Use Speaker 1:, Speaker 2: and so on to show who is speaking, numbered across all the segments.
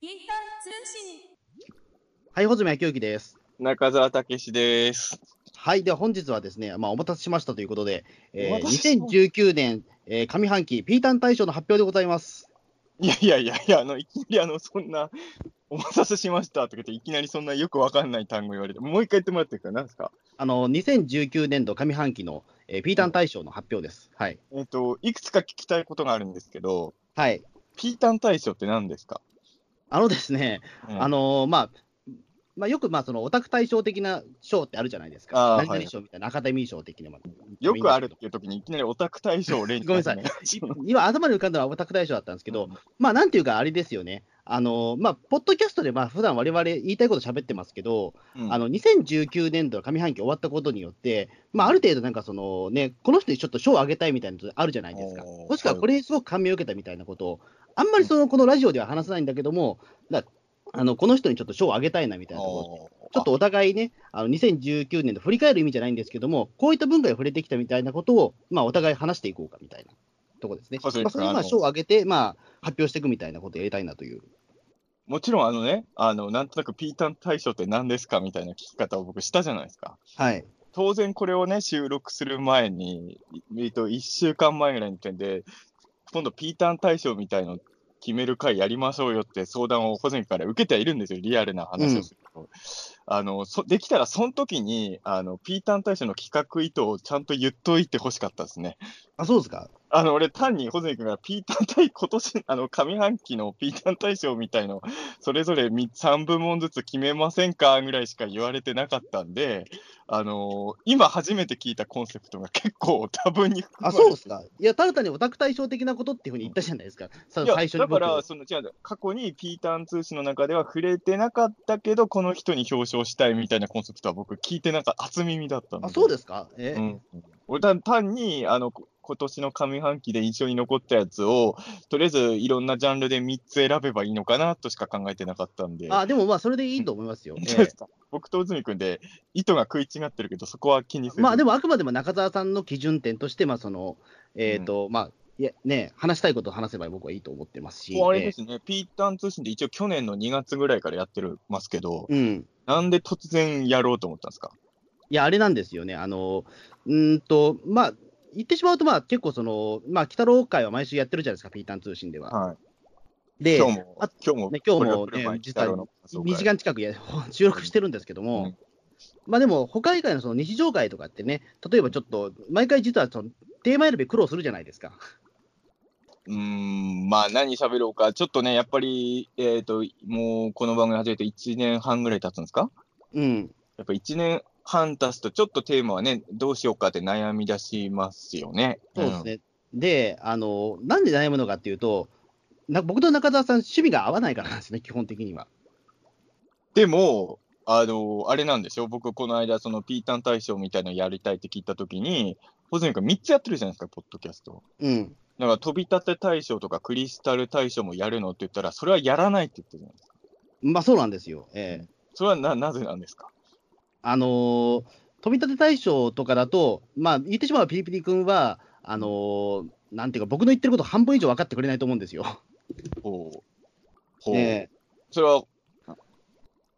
Speaker 1: ピーター通信。
Speaker 2: はい、穂積昭之です。
Speaker 3: 中澤武史です。
Speaker 2: はい、では本日はですね、まあ、お待たせしましたということで、えー
Speaker 3: お待たせしま
Speaker 2: 2019年、えー上半期ピータン大賞の発表でございます。
Speaker 3: いやいやいやいや、あの、いきなりあの、そんな、お待たせしましたとか言って、いきなりそんなよくわかんない単語言われて、もう一回言ってもらっていいか？な、何ですか？
Speaker 2: あの、2019年度上半期の、えーピータン大賞の発表です。はい。
Speaker 3: えっ、と、いくつか聞きたいことがあるんですけど、
Speaker 2: はい。
Speaker 3: ピータン大賞って何ですか、
Speaker 2: あのですね、
Speaker 3: うん
Speaker 2: あのーまあ、まあ、よくまあそのオタク大賞的な賞ってあるじゃないですか。何々賞みたいな、アカデミー賞的なもの。
Speaker 3: よくあるっていう時にいきなりオタク大賞を例に
Speaker 2: ごめんなさい今、頭に浮かんだのはオタク大賞だったんですけど、
Speaker 3: うん
Speaker 2: まあ、なんていうか、あれですよね。あのーまあ、ポッドキャストで、まあ、普段我々言いたいこと喋ってますけど、
Speaker 3: うん
Speaker 2: あの2019年度の上半期終わったことによって、まあ、ある程度、なんかそのね、この人にちょっと賞をあげたいみたいなのあるじゃないですか。もしくはこれにすごく感銘を受けたみたいなことを、あんまりそのこのラジオでは話さないんだけども、だあのこの人にちょっと賞をあげたいなみたいなところちょっとお互いね、あの2019年度振り返る意味じゃないんですけども、こういった文化に触れてきたみたいなことを、まあ、お互い話していこうかみたいなところですね。
Speaker 3: そうですね
Speaker 2: まあ、それに賞をあげて、まあ、発表していくみたいなことをやりたいなという。
Speaker 3: もちろんあのね、あの、なんとなくピータン大賞って何ですかみたいな聞き方を僕したじゃないですか。
Speaker 2: はい。
Speaker 3: 当然これをね、収録する前に、いえっと、1週間前ぐらいの点で、今度ピータン大賞みたいの決める会やりましょうよって相談を保全から受けてはいるんですよ、リアルな話をすると。あのそできたらその時にあのピータン大賞の企画意図をちゃんと言っといてほしかったですね。
Speaker 2: あ、そうですか？
Speaker 3: あの俺、単に保全君がピータン大、今年、あの上半期のピータン大賞みたいの、それぞれ3部門ずつ決めませんか？ぐらいしか言われてなかったんで、あの今初めて聞いたコンセプトが結構多分に
Speaker 2: あ、そうですか。いや、ただ単にオタク対象的なことっていうふうに言ったじゃないですか。さ
Speaker 3: いや
Speaker 2: 最初
Speaker 3: だから、その違う過去にピータン通信の中では触れてなかったけど、この人に表彰したいみたいなコンセプトは僕、聞いてなかった、初耳だったの
Speaker 2: あ、そうですすか。え、
Speaker 3: うん、俺単単にあのこ今年の上半期で印象に残ったやつを、とりあえずいろん。なジャンルで3つ選べばいいのかなとしか考えてなかったん。で、
Speaker 2: あ、でもまあ、それでいいと思いますよ。
Speaker 3: そうですか僕と内海君で意図が食い違ってるけど、そこは気にせず、
Speaker 2: まあ、でもあくまでも中澤さんの基準点として、まあ、その、えっ、と、まあ、いや、ね、話したいことを話せば僕はいいと思ってますし。
Speaker 3: あれですね、ピータン通信で一応去年の2月ぐらいからやってるますけど、
Speaker 2: えーうん。
Speaker 3: なんで突然やろうと思ったんですか？
Speaker 2: いや、あれなんですよね。あの、うーんと、まあ、言ってしまうと、まあ、結構その、まあ、鬼太郎会は毎週やってるじゃないですか、ピータン通信では。
Speaker 3: はい、
Speaker 2: で、
Speaker 3: 今日も
Speaker 2: あ、
Speaker 3: 今日も、
Speaker 2: ね今日もね実は
Speaker 3: 北郎の感想会
Speaker 2: 2時間近くや 収録してるんですけども、
Speaker 3: うん
Speaker 2: まあでも、他以外のその日常会とかってね、例えばちょっと、毎回実はそのテーマ選び苦労するじゃないですか。
Speaker 3: うーん、まあ何喋ろうか、ちょっとね、やっぱり、えっ、と、もうこの番組始めて1年半ぐらい経つんですか？
Speaker 2: うん。
Speaker 3: やっぱ1年半経つと、ちょっとテーマはね、どうしようかって悩み出しますよね。
Speaker 2: そうですね。で、あの、なんで悩むのかっていうと、な僕と中澤さん、趣味が合わないからなんですね、基本的には。
Speaker 3: でも、あの、あれなんでしょ僕、この間、そのピータン大賞みたいなのやりたいって聞いたときに、保全君3つやってるじゃないですか、ポッドキャスト。
Speaker 2: うん。
Speaker 3: だから、飛び立て大賞とかクリスタル大賞もやるのって言ったら、それはやらないって言ってるじゃないですか。
Speaker 2: まあそうなんですよ。ええ
Speaker 3: それはな、なぜなんですか？
Speaker 2: あのー飛び立て大賞とかだと、まあ、言ってしまうピリピリ君は、あのーなんていうか、僕の言ってること半分以上分かってくれないと思うんですよ。
Speaker 3: ほう。ほう。
Speaker 2: え
Speaker 3: それは、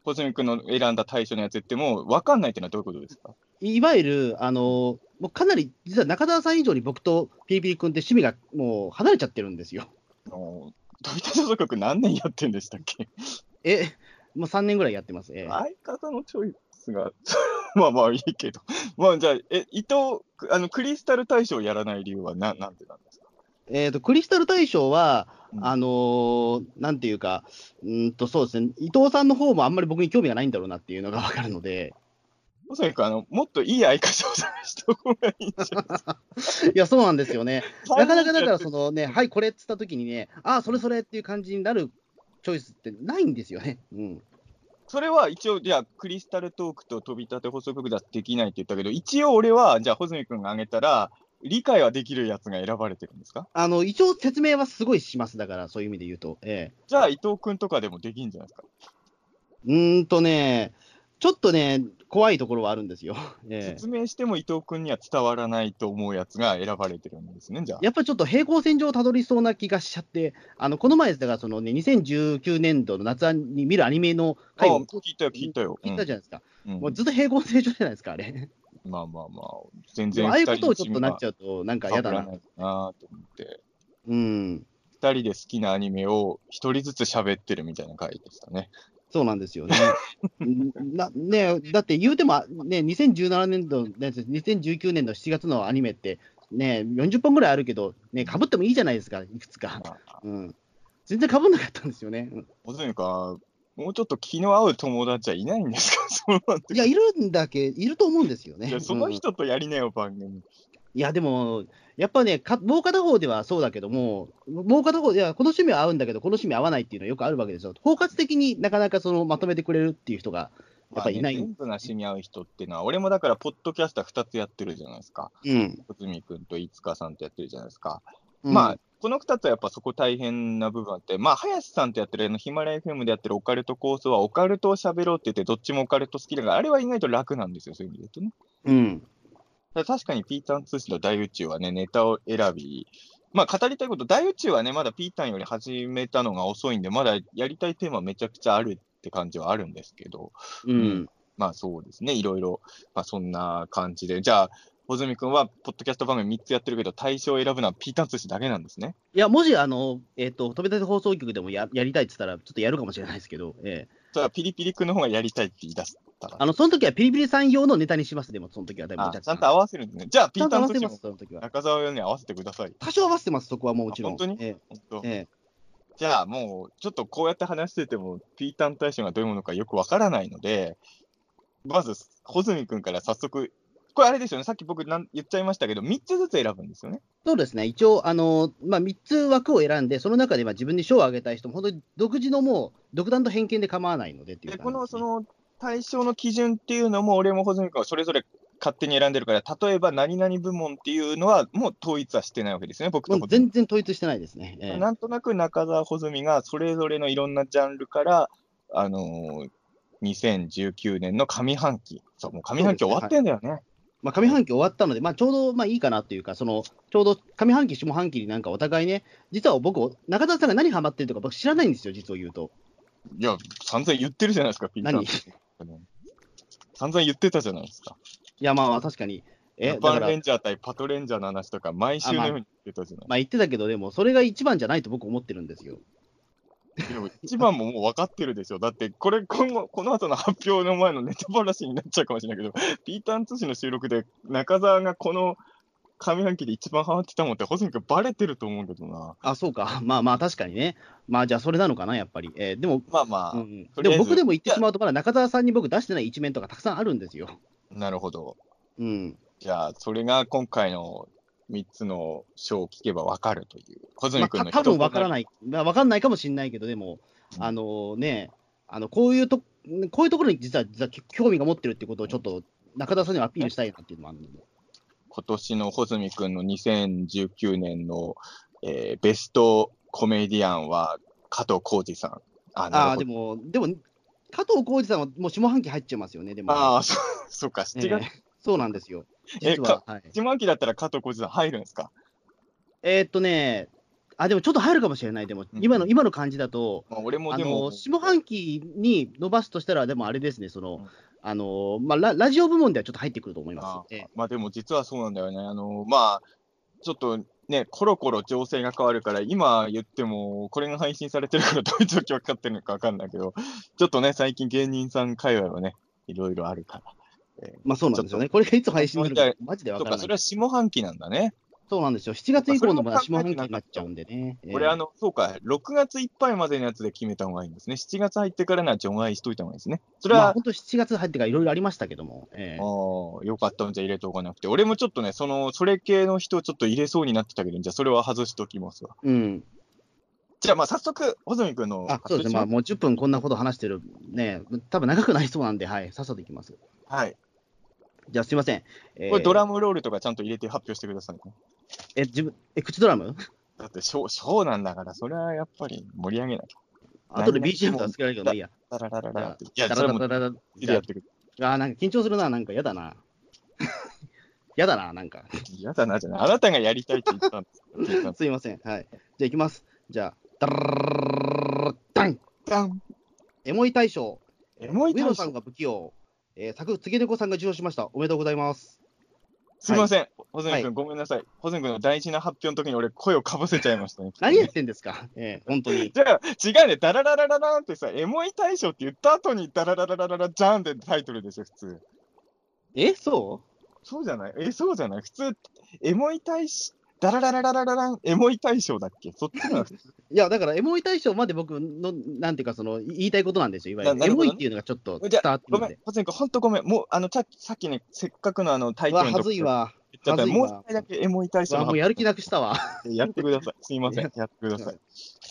Speaker 3: 小泉君の選んだ対象のやつ言っても、分かんないってのはどういうことですか？
Speaker 2: えいわゆる、あのーもうかなり、実は中澤さん以上に僕とピリピリ君って趣味がもう離れちゃってるんですよ。
Speaker 3: あの飛び立て局何年やってんでしたっけ？
Speaker 2: え、もう3年ぐらいやってます。ええ
Speaker 3: 相方のチョイスが、まあまあいいけど。まあじゃあ、え、伊藤、あの、クリスタル大賞やらない理由はな、なんでなんで
Speaker 2: えーとクリスタル大賞は、
Speaker 3: うん
Speaker 2: あのーなんていうか、うーんとそうですね、伊藤さんの方もあんまり僕に興味がないんだろうなっていうのが分かるので、
Speaker 3: 小泉君、あの、もっといい相方を探した方がいいんじゃない
Speaker 2: いや、そうなんですよね。なかなかだから、そ
Speaker 3: の、
Speaker 2: のね、はい、これっつったときにね、ああ、それそれっていう感じになるチョイスってないんですよね。うん。
Speaker 3: それは一応、じゃあ、クリスタルトークと飛び立て補足部だできないって言ったけど、一応俺は、じゃあ、穂積君が挙げたら、理解はできるやつが選ばれてるんですか？
Speaker 2: あの、一応説明はすごいします。だから、そういう意味で言うと。ええ
Speaker 3: じゃあ、伊藤君とかでもできんじゃないですか？
Speaker 2: うーんとね、ちょっとね、怖いところはあるんですよ。ええ
Speaker 3: 説明しても伊藤君には伝わらないと思うやつが選ばれてるんですね、じゃあ。
Speaker 2: やっぱりちょっと平行線上をたどりそうな気がしちゃって、あのこの前、だからその、ね、2019年度の夏に見るアニメの
Speaker 3: あ
Speaker 2: 回を
Speaker 3: 聞いたよ、聞いたよ。
Speaker 2: 聞いたじゃないですか、
Speaker 3: うんうん
Speaker 2: もうずっと平行線上じゃないですか、あれ。
Speaker 3: まあまあまあ、全然
Speaker 2: ああいうことをちょっとなっちゃうと、なんか嫌だな。
Speaker 3: ないなと思って。
Speaker 2: うん、
Speaker 3: 二人で好きなアニメを一人ずつ喋ってるみたいな回でしたね。
Speaker 2: そうなんですよね。ん なねだって言うても、ね、2017年度、ね2019年の7月のアニメって、ね、40本ぐらいあるけど、ね、かぶってもいいじゃないですか、いくつか。
Speaker 3: まあ
Speaker 2: うん、全然かぶんなかったんですよね。
Speaker 3: かく、もうちょっと気の合う友達はいないんですか？
Speaker 2: いや、いるんだけ、いると思うんですよね。
Speaker 3: いやその
Speaker 2: うん
Speaker 3: 人とやりなよ、番組。
Speaker 2: いや、でも、やっぱねか、もう片方ではそうだけども、もう片方では、この趣味は合うんだけど、この趣味合わないっていうのはよくあるわけですよ。包括的になかなかそのまとめてくれるっていう人が、やっぱりいない。
Speaker 3: 全部が趣味合う人っていうのは、俺もだから、ポッドキャスター2つやってるじゃないですか。
Speaker 2: うん。
Speaker 3: 小泉君と飯塚さんとやってるじゃないですか。
Speaker 2: うん
Speaker 3: まあ、この2つはやっぱそこ大変な部分あって、まあ、林さんとやってるあのヒマラヤ FM でやってるオカルトコースは、オカルトを喋ろうって言って、どっちもオカルト好きだから、あれは意外と楽なんですよ、そういう意味で言うとね。
Speaker 2: うん。
Speaker 3: 確かにピータン通信の大宇宙はね、ネタを選び、まあ語りたいこと、大宇宙はね、まだピータンより始めたのが遅いんで、まだやりたいテーマめちゃくちゃあるって感じはあるんですけど、
Speaker 2: うん。
Speaker 3: まあそうですね、いろいろ、まあそんな感じで、じゃあ、穂積君は、ポッドキャスト番組3つやってるけど、対象を選ぶのはピータン通信だけなんですね。
Speaker 2: いや、もし、あの、えっ、と、飛び立て放送局でもややりたいって言ったら、ちょっとやるかもしれないですけど、ええ
Speaker 3: それはピリピリ君の方がやりたいって言い出したら。
Speaker 2: あの、その時はピリピリさん用のネタにします、でも、その時は。でも
Speaker 3: あちゃんと合わせるんですね。じゃあ、ピータン通信も。中澤に合わせてください。
Speaker 2: 多少合わせてます、そこはもちろん。
Speaker 3: あ本当に？
Speaker 2: え
Speaker 3: 本当？
Speaker 2: ええ
Speaker 3: じゃあもう、ちょっとこうやって話してても、ピータン大賞がどういうものかよくわからないので、まず、穂積君から早速、これあれですよね、さっき僕なん言っちゃいましたけど、3つずつ選ぶんですよね。
Speaker 2: そうですね、一応、あのまあ、3つ枠を選んで、その中でまあ自分に賞をあげたい人も、本当に独自のもう、独断と偏見で構わないのでっていうね。
Speaker 3: このその対象の基準っていうのも、俺も穂積君はそれぞれ勝手に選んでるから、例えば何々部門っていうのは、もう統一はしてないわけですね、僕と
Speaker 2: 全然統一してないですね。ええ。
Speaker 3: なんとなく中澤穂積がそれぞれのいろんなジャンルから、あのー2019年の上半期、そう、もう上半期終わってんだよね。
Speaker 2: まあ、上半期終わったので、まあ、ちょうどまあいいかなというか、そのちょうど上半期、下半期になんかお互いね、実は僕、中田さんが何ハマってるとか、僕知らないんですよ、実を言うと。
Speaker 3: いや、散々言ってるじゃないですか、ピーター散々言ってたじゃないですか。
Speaker 2: いや、まあまあ、確かに。え、だから
Speaker 3: ジャパンレ、ンジャー対パトレンジャーの話とか、毎週のように言ってたじゃない
Speaker 2: まあ言ってたけど、でも、それが一番じゃないと僕思ってるんですよ。
Speaker 3: でも一番ももう分かってるでしょ。だって、これ、今後、この後の発表の前のネタバラシになっちゃうかもしれないけど、ピーターン通信の収録で、中澤がこの上半期で一番ハマってたもんって、細見君バレてると思うけどな。
Speaker 2: あ、そうか。まあまあ、確かにね。まあ、じゃあ、それなのかな、やっぱり。えーでも、
Speaker 3: まあまあ、
Speaker 2: うん、でも僕でも言ってしまうと、まだ中澤さんに僕出してない一面とかたくさんあるんですよ。
Speaker 3: なるほど。
Speaker 2: うん。
Speaker 3: じゃあ、それが今回の3つの賞を聞けば分かるという。小
Speaker 2: まあ、
Speaker 3: 泉君の
Speaker 2: た多分分から
Speaker 3: い。
Speaker 2: ない。まあ、分かんないかもしれないけど、でも、あのね、あの、こういうと、こういうところに実は、実は興味が持ってるってことをちょっと中田さんにはアピールしたいなっていうのもあるので。
Speaker 3: 今年の穂積君の2019年の、えーベストコメディアンは加藤浩次さん。あ、な
Speaker 2: あ。でも、でも、加藤浩次さんはもう下半期入っちゃいますよね、でも。
Speaker 3: ああ、そ そうか、7
Speaker 2: え
Speaker 3: 月。
Speaker 2: ーそうなんですよ。
Speaker 3: え
Speaker 2: 実は。はい、
Speaker 3: 下半期だったら加藤浩次さん入るんですか？
Speaker 2: えーっとね、あ、でもちょっと入るかもしれない、でも、
Speaker 3: うん
Speaker 2: 今の、今の感じだと、
Speaker 3: まあ、俺も
Speaker 2: あ
Speaker 3: でも
Speaker 2: の、下半期に伸ばすとしたら、でもあれですね、その、
Speaker 3: うん
Speaker 2: あの、まあラ、ラジオ部門ではちょっと入ってくると思い
Speaker 3: あ
Speaker 2: ます。ええ
Speaker 3: まあでも実はそうなんだよね。あの、まあ、ちょっとね、コロコロ情勢が変わるから、今言っても、これが配信されてるからどういう状況かかってるのかわかんないけど、ちょっとね、最近芸人さん界隈はね、いろいろあるから。
Speaker 2: まあそうなんですよね。これがいつ配信するか、マジでわ
Speaker 3: か、
Speaker 2: からない
Speaker 3: それ。は下半期なんだね。
Speaker 2: そうなんですよ。7月以降のまだ下半期になっちゃうんでね。ええ
Speaker 3: これ、あの、そうか、6月いっぱいまでのやつで決めた方がいいんですね。7月入ってからなら除外しといた方がいいですね。それは、
Speaker 2: まあ本当7月入ってからいろいろありましたけども。ええ
Speaker 3: ああ、よかったんじゃ入れておかなくて。俺もちょっとね、その、それ系の人をちょっと入れそうになってたけど、じゃあそれは外しておきますわ。
Speaker 2: うん。
Speaker 3: じゃあまあ早速、穂積君の
Speaker 2: あ、そうですね。まあもう10分こんなこと話してる。ね、多分長くなりそうなんで、はい。さっさといきます。
Speaker 3: はい。
Speaker 2: じゃあすいません。えー
Speaker 3: これドラムロールとかちゃんと入れて発表してくださいね。
Speaker 2: え、自分、え、口ドラム？
Speaker 3: だってショー、ショーなんだから、それはやっぱり盛り上げなきゃ。
Speaker 2: 後で
Speaker 3: 何々
Speaker 2: BGM とかつけられるけど、まあいいや。
Speaker 3: ダラララ
Speaker 2: じゃあ
Speaker 3: ラって。いや、
Speaker 2: ダ
Speaker 3: それも
Speaker 2: ラダラダラ
Speaker 3: でやってくる。
Speaker 2: あーなんか緊張するな、なんかやだな。やだな、なんか。
Speaker 3: 嫌だなじゃない。あなたがやりたいって言ったんですす
Speaker 2: すいません。はい。じゃあ行きます。じゃあ、ダララダン
Speaker 3: ダン
Speaker 2: エモい大賞、
Speaker 3: エモい大賞
Speaker 2: 上野さんが不器用、えー、作、つげねこさんが受賞しました。おめでとうございます。
Speaker 3: すみません。保全
Speaker 2: はい
Speaker 3: 君、ごめんなさい。保全君の大事な発表の時に俺、声をかぶせちゃいましたね。
Speaker 2: 何やってんですか？えー、本当に。
Speaker 3: じゃあ、違うね。ダラララララーンってさ、エモい大賞って言った後にダララララララジャーンってタイトルですよ、普通。
Speaker 2: え、そ
Speaker 3: そうじゃない？え、そうじゃない？普通、エモい大賞、ダラララララララン、エモい大賞だっけ？そっちが
Speaker 2: いや、だから、エモい大賞まで僕の、なんていうか、その、言いたいことなんですよ。いわゆる。
Speaker 3: るね
Speaker 2: エモいっていうのがちょっと伝わって
Speaker 3: ごめん保全君、ほんとごめん。もう、あの、ささっきね、せっかくのあの、タイ
Speaker 2: うわ、はずいわ。
Speaker 3: ちゃったもう
Speaker 2: はずいわ
Speaker 3: 一回だけエモい大賞の
Speaker 2: もうやる気なくしたわ。
Speaker 3: やってください。すいません。やってください。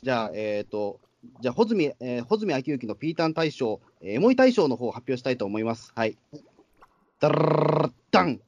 Speaker 2: じゃあ、えっ、と、じゃあ、穂積、えー、穂積昭之のピータン大賞、えーエモい大賞の方を発表したいと思います。はい。ダラララダン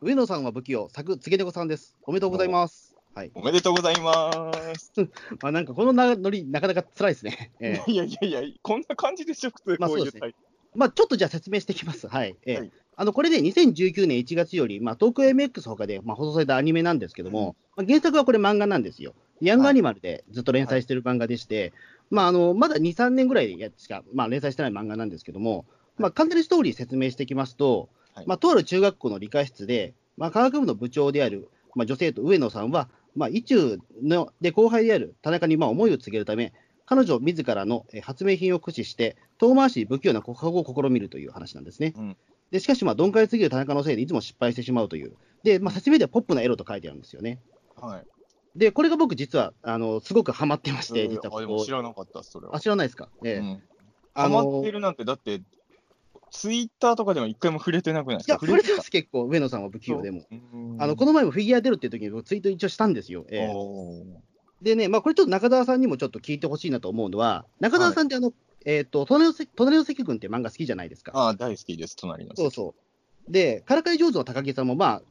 Speaker 2: 上野さんは不器用、作、つげねこさんです。おめでとうございます。はい。
Speaker 3: おめでとうございます。
Speaker 2: まあ、なんか、このなノリ、なかなか辛いですね。えー
Speaker 3: いやいやいや、こんな感じでしょ、普通、
Speaker 2: まあそうですねまあ、ちょっとじゃあ説明していきます。はい。えー
Speaker 3: はい
Speaker 2: あの、これで2019年1月より、まあ、東京 MX 他で、まあ、放送されたアニメなんですけども、まあ、原作はこれ漫画なんですよ。ヤングアニマルでずっと連載してる漫画でして、まあ、あの、まだ2、3年ぐらいやしか、まあ、連載してない漫画なんですけども、まあ、簡単にストーリー説明していきますと、
Speaker 3: はい
Speaker 2: まあ、とある中学校の理科室で、まあ、科学部の部長である、まあ、女性と上野さんは、まあ、意中ので後輩である田中にまあ思いを告げるため、彼女自らのえー発明品を駆使して、遠回しに不器用な告白を試みるという話なんですね。
Speaker 3: うん
Speaker 2: でしかし、まあ、鈍感すぎる田中のせいでいつも失敗してしまうという。で、まあ、説明ではポップなエロと書いてあるんですよね。
Speaker 3: はい。
Speaker 2: で、これが僕、実は、あの、すごくハマってまして、
Speaker 3: えー
Speaker 2: 実はここ
Speaker 3: 知。らなかった、それは
Speaker 2: あ、。知らないですか？ええ
Speaker 3: うん
Speaker 2: あ
Speaker 3: ハマ
Speaker 2: の
Speaker 3: ってるなんて、だって、ツイッターとかでも一回も触れてなくないです
Speaker 2: いや、
Speaker 3: か
Speaker 2: 触れてます、結構、上野さんは不器用でも。あの、こ
Speaker 3: の、
Speaker 2: の前もフィギュア出るっていう時に僕ツイート一応したんですよ。え
Speaker 3: ー
Speaker 2: でね、まあ、これちょっと中澤さんにもちょっと聞いてほしいなと思うのは、中澤さんってあの、えっ、と、隣のせ隣の関君って漫画好きじゃないですか？
Speaker 3: ああ、大好きです、隣の。
Speaker 2: そうそう。で、からかい上手の高木さんもまあ、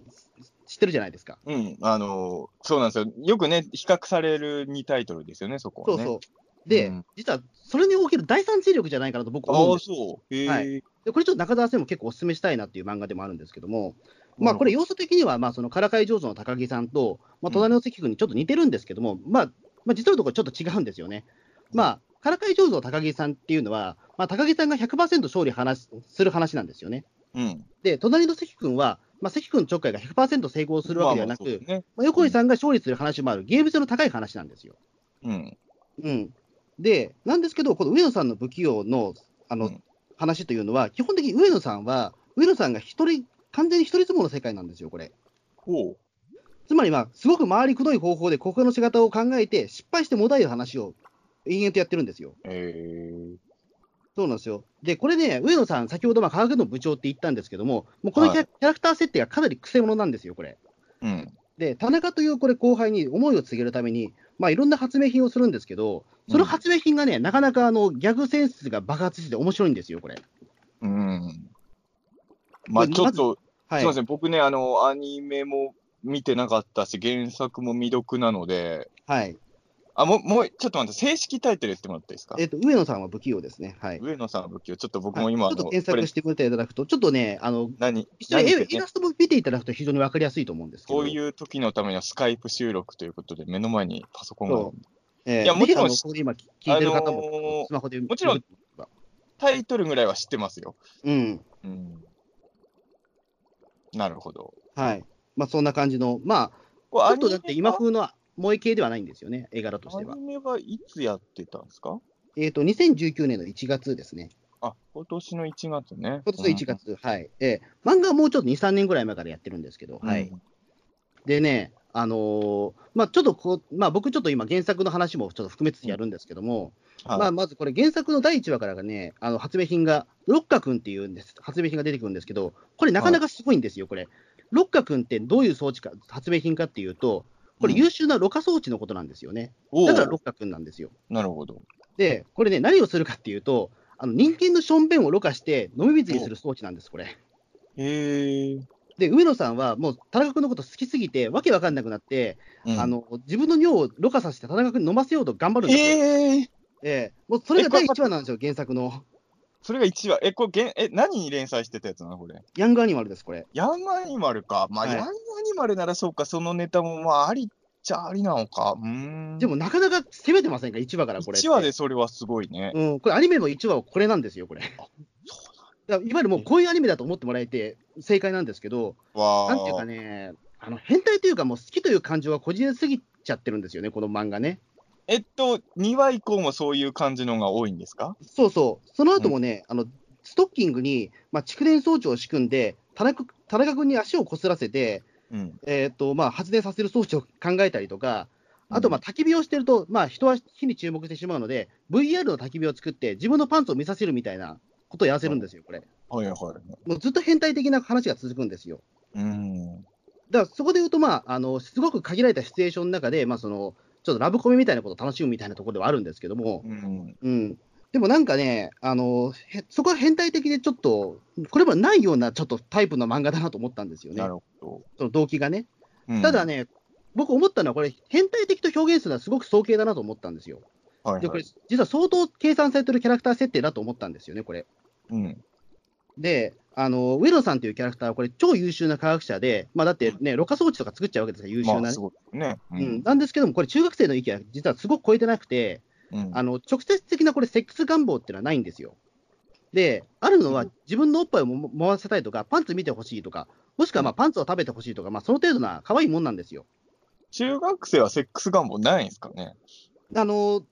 Speaker 2: 知ってるじゃないですか？
Speaker 3: うん、あのーそうなんですよ。よくね、比較される2タイトルですよね、そこはね。
Speaker 2: そうそう。で、
Speaker 3: うん
Speaker 2: 実はそれにおける第三勢力じゃないかなと僕は
Speaker 3: ああ、
Speaker 2: 思うんです
Speaker 3: そう。
Speaker 2: はいで、これちょっと中澤さんにも結構お勧めしたいなっていう漫画でもあるんですけども、まあこれ要素的には、まあそのからかい上手の高木さんと、まあ隣の関君にちょっと似てるんですけども、まあ、まあ実のところちょっと違うんですよね。まあ、からかい上手の高木さんっていうのは、まあ高木さんが100%勝利話する話なんですよね。
Speaker 3: うん。
Speaker 2: で、隣の関君は、まあ関君ちょっかいが100%成功するわけではなく、
Speaker 3: まあね
Speaker 2: まあ、横井さんが勝利する話もある、ゲーム性の高い話なんですよ。
Speaker 3: うん。
Speaker 2: うん。で、なんですけど、この上野さんの不器用のあの、
Speaker 3: うん
Speaker 2: 話というのは、基本的に上野さんは、上野さんが一人、完全に一人相撲の世界なんですよ、これ。
Speaker 3: ほう。
Speaker 2: つまり、まあ、すごく回りくどい方法で、告白の仕方を考えて、失敗してもだえる話を延々とやってるんですよ。
Speaker 3: え
Speaker 2: そうなんですよ。で、これね、上野さん、先ほど、まあ、科学の部長って言ったんですけども、もうこのキャ,、ラクター設定がかなり癖者なんですよ、これ。
Speaker 3: ー、うん。
Speaker 2: で、田中というこれ後輩に思いを告げるために、まあ、いろんな発明品をするんですけど、その発明品がね、なかなかあのギャグセンスが爆発して面白いんですよ、これ。
Speaker 3: うん。まあ
Speaker 2: で
Speaker 3: ちょっと、
Speaker 2: はい。
Speaker 3: すみません、僕ね、あの、アニメも見てなかったし、原作も未読なので、
Speaker 2: はい。
Speaker 3: あ、もう、もう、ちょっと待って、正式タイトル言ってもらっていいですか？
Speaker 2: えっ、と、上野さんは不器用ですね。はい。
Speaker 3: 上野さんの武器を、ちょっと僕
Speaker 2: はい
Speaker 3: も今、
Speaker 2: ちょっと検索してくれていただくと、ちょっとね、あの、
Speaker 3: 何？
Speaker 2: 一緒に
Speaker 3: ね
Speaker 2: イラストも見ていただくと非常にわかりやすいと思うんですけど。
Speaker 3: こういう時のためにはスカイプ収録ということで、目の前にパソコンがある
Speaker 2: そえー
Speaker 3: いやもちろん
Speaker 2: ここで今聞いてる方も、
Speaker 3: あのー
Speaker 2: スマホで
Speaker 3: もちろんタイトルぐらいは知ってますよ。
Speaker 2: うん。
Speaker 3: うん。なるほど。
Speaker 2: はい。まあ、そんな感じの、まあ、ちょっとだって今風の萌え系ではないんですよね、絵柄としては
Speaker 3: ア。ニメはいつやってたんですか？
Speaker 2: えっ、と、2019年の1月ですね。
Speaker 3: あ、今年の1月ね。
Speaker 2: 今年の1月、はい。えー漫画はもうちょっと2、3年ぐらい前からやってるんですけど、
Speaker 3: うん。
Speaker 2: はい。でね、あのーまあ、ちょっとこう、まあ、僕ちょっと今原作の話もちょっと含めつつやるんですけども、
Speaker 3: はい
Speaker 2: まあ、まずこれ原作の第1話からがね、あの発明品が、ロッカ君っていうんです、発明品が出てくるんですけど、これなかなかすごいんですよ、これ。ロッカ君ってどういう装置か、発明品かっていうと、これ
Speaker 3: うん
Speaker 2: 優秀なろ過装置のことなんですよね。
Speaker 3: おう
Speaker 2: だからロッカ君なんですよ。
Speaker 3: なるほど。
Speaker 2: で、これね、何をするかっていうと、あの人間のしょんべんをろ過して飲み水にする装置なんです、これ。
Speaker 3: へえ。
Speaker 2: で、上野さんはもう田中君のこと好きすぎて、わけわかんなくなって、
Speaker 3: うん
Speaker 2: あの自分の尿をろ過させて田中君に飲ませようと頑張るんですよ。
Speaker 3: ええ
Speaker 2: ええもうそれが第
Speaker 3: えこれ
Speaker 2: 1話なんですよ、原作の。
Speaker 3: それが1話。え、これえ、何に連載してたやつなのこれ？
Speaker 2: ヤングアニマルです、これ。
Speaker 3: ヤングアニマルか。まあ、
Speaker 2: はい
Speaker 3: ヤングアニマルならそうか、そのネタもまあ、ありっちゃありなのか。うーん。
Speaker 2: でも、なかなか攻めてませんか、1話からこれって。
Speaker 3: 1話でそれはすごいね。
Speaker 2: うん、これ、アニメの1話はこれなんですよ、これ。いわゆるもうこういうアニメだと思ってもらえて正解なんですけど。なんていうかね、あの変態というか、もう好きという感情がこじれすぎちゃってるんですよね、この漫画ね。
Speaker 3: えっと、2話以降もそういう感じのが多いんですか？
Speaker 2: そうそう、その後もね、あのストッキングに、まあ、蓄電装置を仕組んで、田中田中君に足をこすらせて、
Speaker 3: うん。
Speaker 2: えーとまあ、発電させる装置を考えたりとか、あと、まあ、焚き火をしてると、まあ、人は火に注目してしまうので、VR の焚き火を作って、自分のパンツを見させるみたいなことをやらせるんですよ、これ。
Speaker 3: はいはい。
Speaker 2: もうずっと変態的な話が続くんですよ。
Speaker 3: うん。
Speaker 2: だからそこで言うと、まあ、あのすごく限られたシチュエーションの中で、まあ、そのちょっとラブコメみたいなことを楽しむみたいなところではあるんですけども、
Speaker 3: うん。
Speaker 2: うん、でもなんかねあのへ、そこは変態的でちょっと、これまでないようなちょっとタイプの漫画だなと思ったんですよね
Speaker 3: な、るほ
Speaker 2: その動機がね。
Speaker 3: ど。うん
Speaker 2: ただ、ね、僕思ったのは、これ、変態的と表現するのはすごく早計だなと思ったんですよ。
Speaker 3: はい
Speaker 2: で、これ
Speaker 3: はい。、
Speaker 2: 実は相当計算されてるキャラクター設定だと思ったんですよね、これ。
Speaker 3: うん。
Speaker 2: で、あのウェロンさんというキャラクターは、これ、超優秀な科学者で、まあ、だってね、ろ過装置とか作っちゃうわけですから、優秀なね。
Speaker 3: う
Speaker 2: うん、。なんですけども、これ、中学生の域は実はすごく超えてなくて、
Speaker 3: うん
Speaker 2: あの直接的なこれ、セックス願望っていうのはないんですよ。で、あるのは
Speaker 3: うん
Speaker 2: 自分のおっぱいをももらせたいとか、パンツ見てほしいとか、もしくはまあパンツを食べてほしいとか、まあ、その程度な可愛いもんなんですよ。
Speaker 3: 中学生はセックス願望ないんですかね？
Speaker 2: あの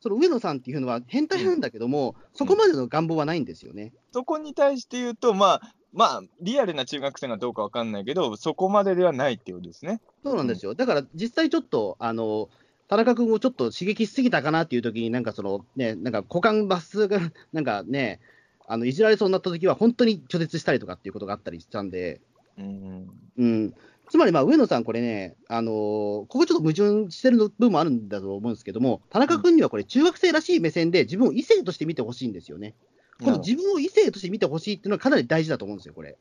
Speaker 2: その上野さんっていうのは変態なんだけども、そこまでの願望はないんですよね。
Speaker 3: そこに対して言うと、まあ、まあ、リアルな中学生がどうかわかんないけど、そこまでではないっていうことですね。
Speaker 2: そうなんですよ。だから実際ちょっと、あの田中君をちょっと刺激しすぎたかなっていう時に、なんかそのね、なんか股間抜粋が、なんかね、あのいじられそうになった時は、本当に拒絶したりとかっていうことがあったりしたんで、
Speaker 3: うん。
Speaker 2: うん、つまりまあ上野さん、これね、あのーここちょっと矛盾してる部分もあるんだと思うんですけども、田中君にはこれ、中学生らしい目線で自分を異性として見てほしいんですよね。この自分を異性として見てほしいっていうのはかなり大事だと思うんですよ、これ。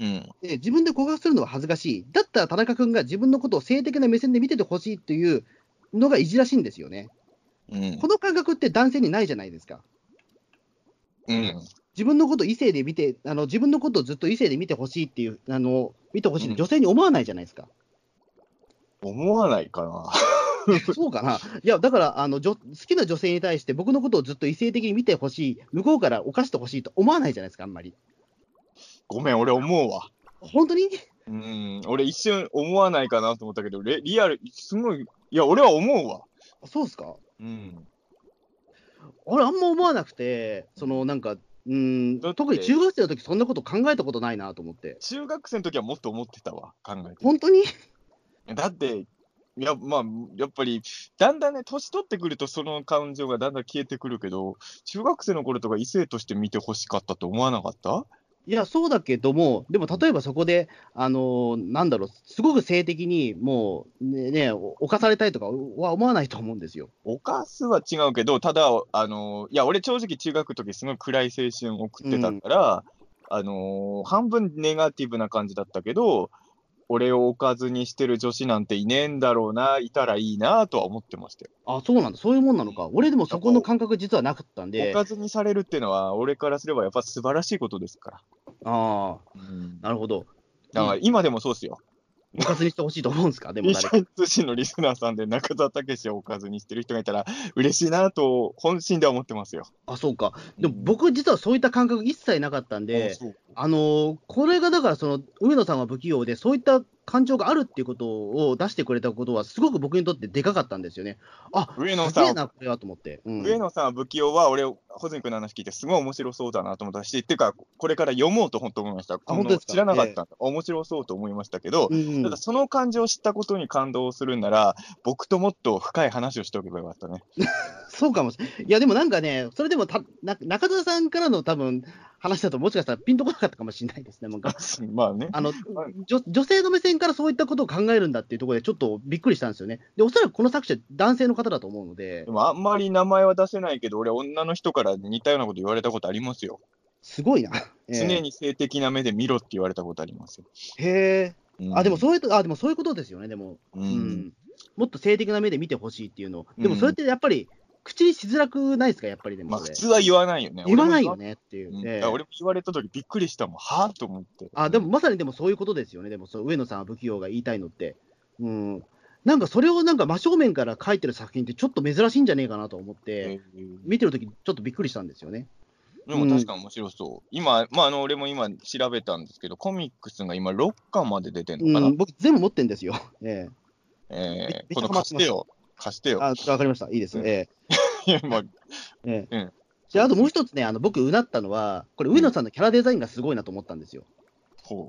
Speaker 3: うん。
Speaker 2: で自分で告白するのは恥ずかしい。だったら田中君が自分のことを性的な目線で見ててほしいっていうのがいじらしいんですよね。
Speaker 3: うん。
Speaker 2: この感覚って男性にないじゃないですか。
Speaker 3: うん。
Speaker 2: 自分のことを異性で見て、あの自分のことをずっと異性で見てほしいっていう、あの見てほしいって
Speaker 3: うん
Speaker 2: 女性に思わないじゃないですか。
Speaker 3: 思わないかな。
Speaker 2: そうかな。いや、だからあの女、好きな女性に対して僕のことをずっと異性的に見てほしい、向こうから犯してほしいと思わないじゃないですか、あんまり。
Speaker 3: ごめん、俺思うわ。
Speaker 2: 本当に？
Speaker 3: うん。俺一瞬思わないかなと思ったけど、レリアル、すごい、いや、俺は思うわ。
Speaker 2: そうですか？
Speaker 3: うん。
Speaker 2: 俺、あんま思わなくて、そのなんか、うん特に中学生の時そんなこと考えたことないなと思って。
Speaker 3: 中学生の時はもっと思ってたわ、考えて。
Speaker 2: 本当に？
Speaker 3: だって、いや、まあ、やっぱり、だんだんね、年取ってくると、その感情がだんだん消えてくるけど、中学生の頃とか異性として見てほしかったと思わなかった？
Speaker 2: いや、そうだけども、でも例えばそこで、あのーなんだろう、すごく性的にもうね、ね、犯されたいとかは思わないと思うんですよ。
Speaker 3: 犯すは違うけど、ただ、あのいや、俺、正直、中学の時すごい暗い青春を送ってたから、あの半分ネガティブな感じだったけど、俺をおかずにしてる女子なんていねえんだろうな、いたらいいなとは思ってましたよ。
Speaker 2: あ、そうなんだ、そういうもんなのか。俺でもそこの感覚実はなかったんで
Speaker 3: お、かずにされるっていうのは、俺からすればやっぱ素晴らしいことですから。
Speaker 2: ああ、
Speaker 3: うん、
Speaker 2: なるほど。
Speaker 3: だから今でもそうですよ。
Speaker 2: おかずにしてほしいと思うんですか、でも誰か。
Speaker 3: 通信のリスナーさんで中澤武史をおかずにしてる人がいたら嬉しいなと本心では思ってますよ。
Speaker 2: あ、そうか。でも僕、実はそういった感覚一切なかったんで、あのーこれがだから、その上野さんは不器用で、そういった感情があるっていうことを出してくれたことは、すごく僕にとってでかかったんですよね。あ
Speaker 3: 上野さん
Speaker 2: な、これはと思って。うん
Speaker 3: 上野さんは不器用は、俺、穂積君の話聞いて、すごい面白そうだなと思ったし、っていうか、これから読もうと本当思いました。
Speaker 2: 本当
Speaker 3: 知らなかったんだ、面白そうと思いましたけど、
Speaker 2: うん
Speaker 3: ただその感情を知ったことに感動するんなら、僕ともっと深い話をしておけばよかったね。
Speaker 2: そうかもしれない。いや、でもなんかね、それでもたな中澤さんからの多分話だと、もしかしたらピンとこなかったかもしれないですね、なんか。
Speaker 3: まあね。
Speaker 2: あの女女性の目線からそういったことを考えるんだっていうところで、ちょっとびっくりしたんですよね。で、おそらくこの作者、男性の方だと思うので
Speaker 3: で、もあんまり名前は出せないけど、俺、女の人から似たようなこと言われたことありますよ。
Speaker 2: すごいな。ええ
Speaker 3: 常に性的な目で見ろって言われたことありますよ。
Speaker 2: へえ、
Speaker 3: うん
Speaker 2: あ、でもそういうあ、でもそういうことですよね、でも。
Speaker 3: う
Speaker 2: うんん、もっと性的な目で見てほしいっていうの、でもそれってやっぱり、口にしづらくないですか、やっぱりでも
Speaker 3: まあ、普通は言わないよね。
Speaker 2: 言わないよ
Speaker 3: ね。
Speaker 2: ねっていう。
Speaker 3: うん俺も言われたときびっくりしたもん。はぁと思って。
Speaker 2: あでもまさにでもそういうことですよね、でもそう上野さんは不器用が言いたいのって。うん、なんかそれをなんか真正面から書いてる作品ってちょっと珍しいんじゃねえかなと思って、
Speaker 3: えー
Speaker 2: 見てるときちょっとびっくりしたんですよね。
Speaker 3: でも確かに面白そう。今、まあ、あの、俺も今調べたんですけど、コミックスが今6巻まで出てんのかな、
Speaker 2: うん、僕全部持ってんですよ。え
Speaker 3: ー、今度
Speaker 2: めっちゃハマってます
Speaker 3: 貸してよ。貸してよ。
Speaker 2: わかりました。いいです。
Speaker 3: うん
Speaker 2: え
Speaker 3: いや、まあ、
Speaker 2: えあ、あともう一つね、あの僕、うなったのは、これ、上野さんのキャラデザインがすごいなと思ったんですよ。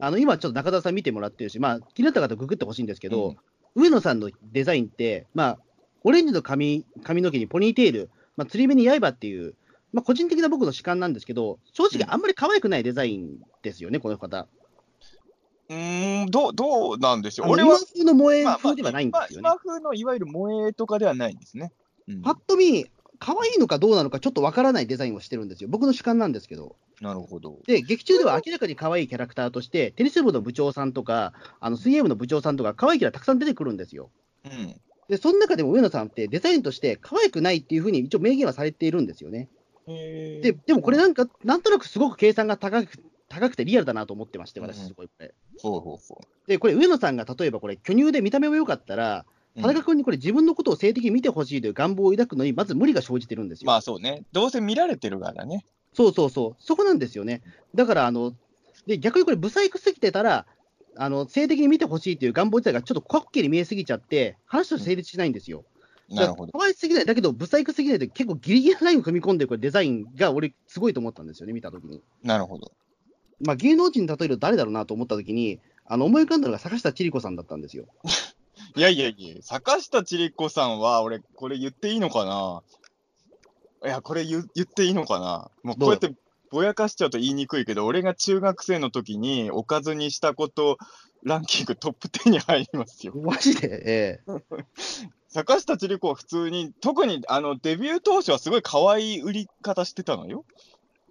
Speaker 2: あの今、ちょっと中澤さん見てもらってるし、まあ、気になった方、ググってほしいんですけど、上野さんのデザインって、まあ、オレンジの髪髪の毛にポニーテール、まあ、釣り目に刃っていう、まあ、個人的な僕の主観なんですけど、正直、あんまり可愛くないデザインですよね、この方。
Speaker 3: うーん、どう、どうなんでしょう。俺は、
Speaker 2: 風の萌え
Speaker 3: まあまあ
Speaker 2: 風ではないんですよね。
Speaker 3: 今今風のいわゆる萌えとかではないんですね。うん
Speaker 2: パッと見、可愛いのかどうなのかちょっとわからないデザインをしてるんですよ。僕の主観なんですけど。
Speaker 3: なるほど。
Speaker 2: で、劇中では明らかに可愛いキャラクターとして、テニス部の部長さんとか、あの水泳部の部長さんとか、可愛いキャラたくさん出てくるんですよ。
Speaker 3: うん。
Speaker 2: で、その中でも上野さんってデザインとして可愛くないっていうふうに一応明言はされているんですよね。で、でもこれなんか、なんとなくすごく計算が高く高くてリアルだなと思ってまして、私、
Speaker 3: うん
Speaker 2: すごいこれ。
Speaker 3: ほうほうほ
Speaker 2: で、これ、上野さんが例えばこれ、巨乳で見た目も良かったら、
Speaker 3: う。
Speaker 2: 田中君にこれ、自分のことを性的に見てほしいという願望を抱くのに、まず無理が生じてるんですよ。
Speaker 3: まあそうね。どうせ見られてるからね。
Speaker 2: そうそうそう、そこなんですよね。だから、あので逆にこれ、ブサイクすぎてたら、あの性的に見てほしいという願望自体がちょっと滑稽に見えすぎちゃって、話として成立しないんですよ。
Speaker 3: なるほど。
Speaker 2: 可愛すぎない、だけど、ブサイクすぎないと結構ギリギリなラインを組み込んでるこれデザインが俺、すごいと思ったんですよね、見たときに。
Speaker 3: なるほど。
Speaker 2: まあ、芸能人に例えると誰だろうなと思ったときに、あの思い浮かんだのが坂下千里子さんだったんですよ。
Speaker 3: いやいやいや、坂下千里子さんは、俺、これ言っていいのかな？いや、これ言言っていいのかな？もうこうやってぼやかしちゃうと言いにくいけど、俺が中学生の時におかずにしたことランキングトップ10に入りますよ。
Speaker 2: マジで、ええ
Speaker 3: 坂下千里子は普通に、特にあのデビュー当初はすごい可愛い売り方してたのよ。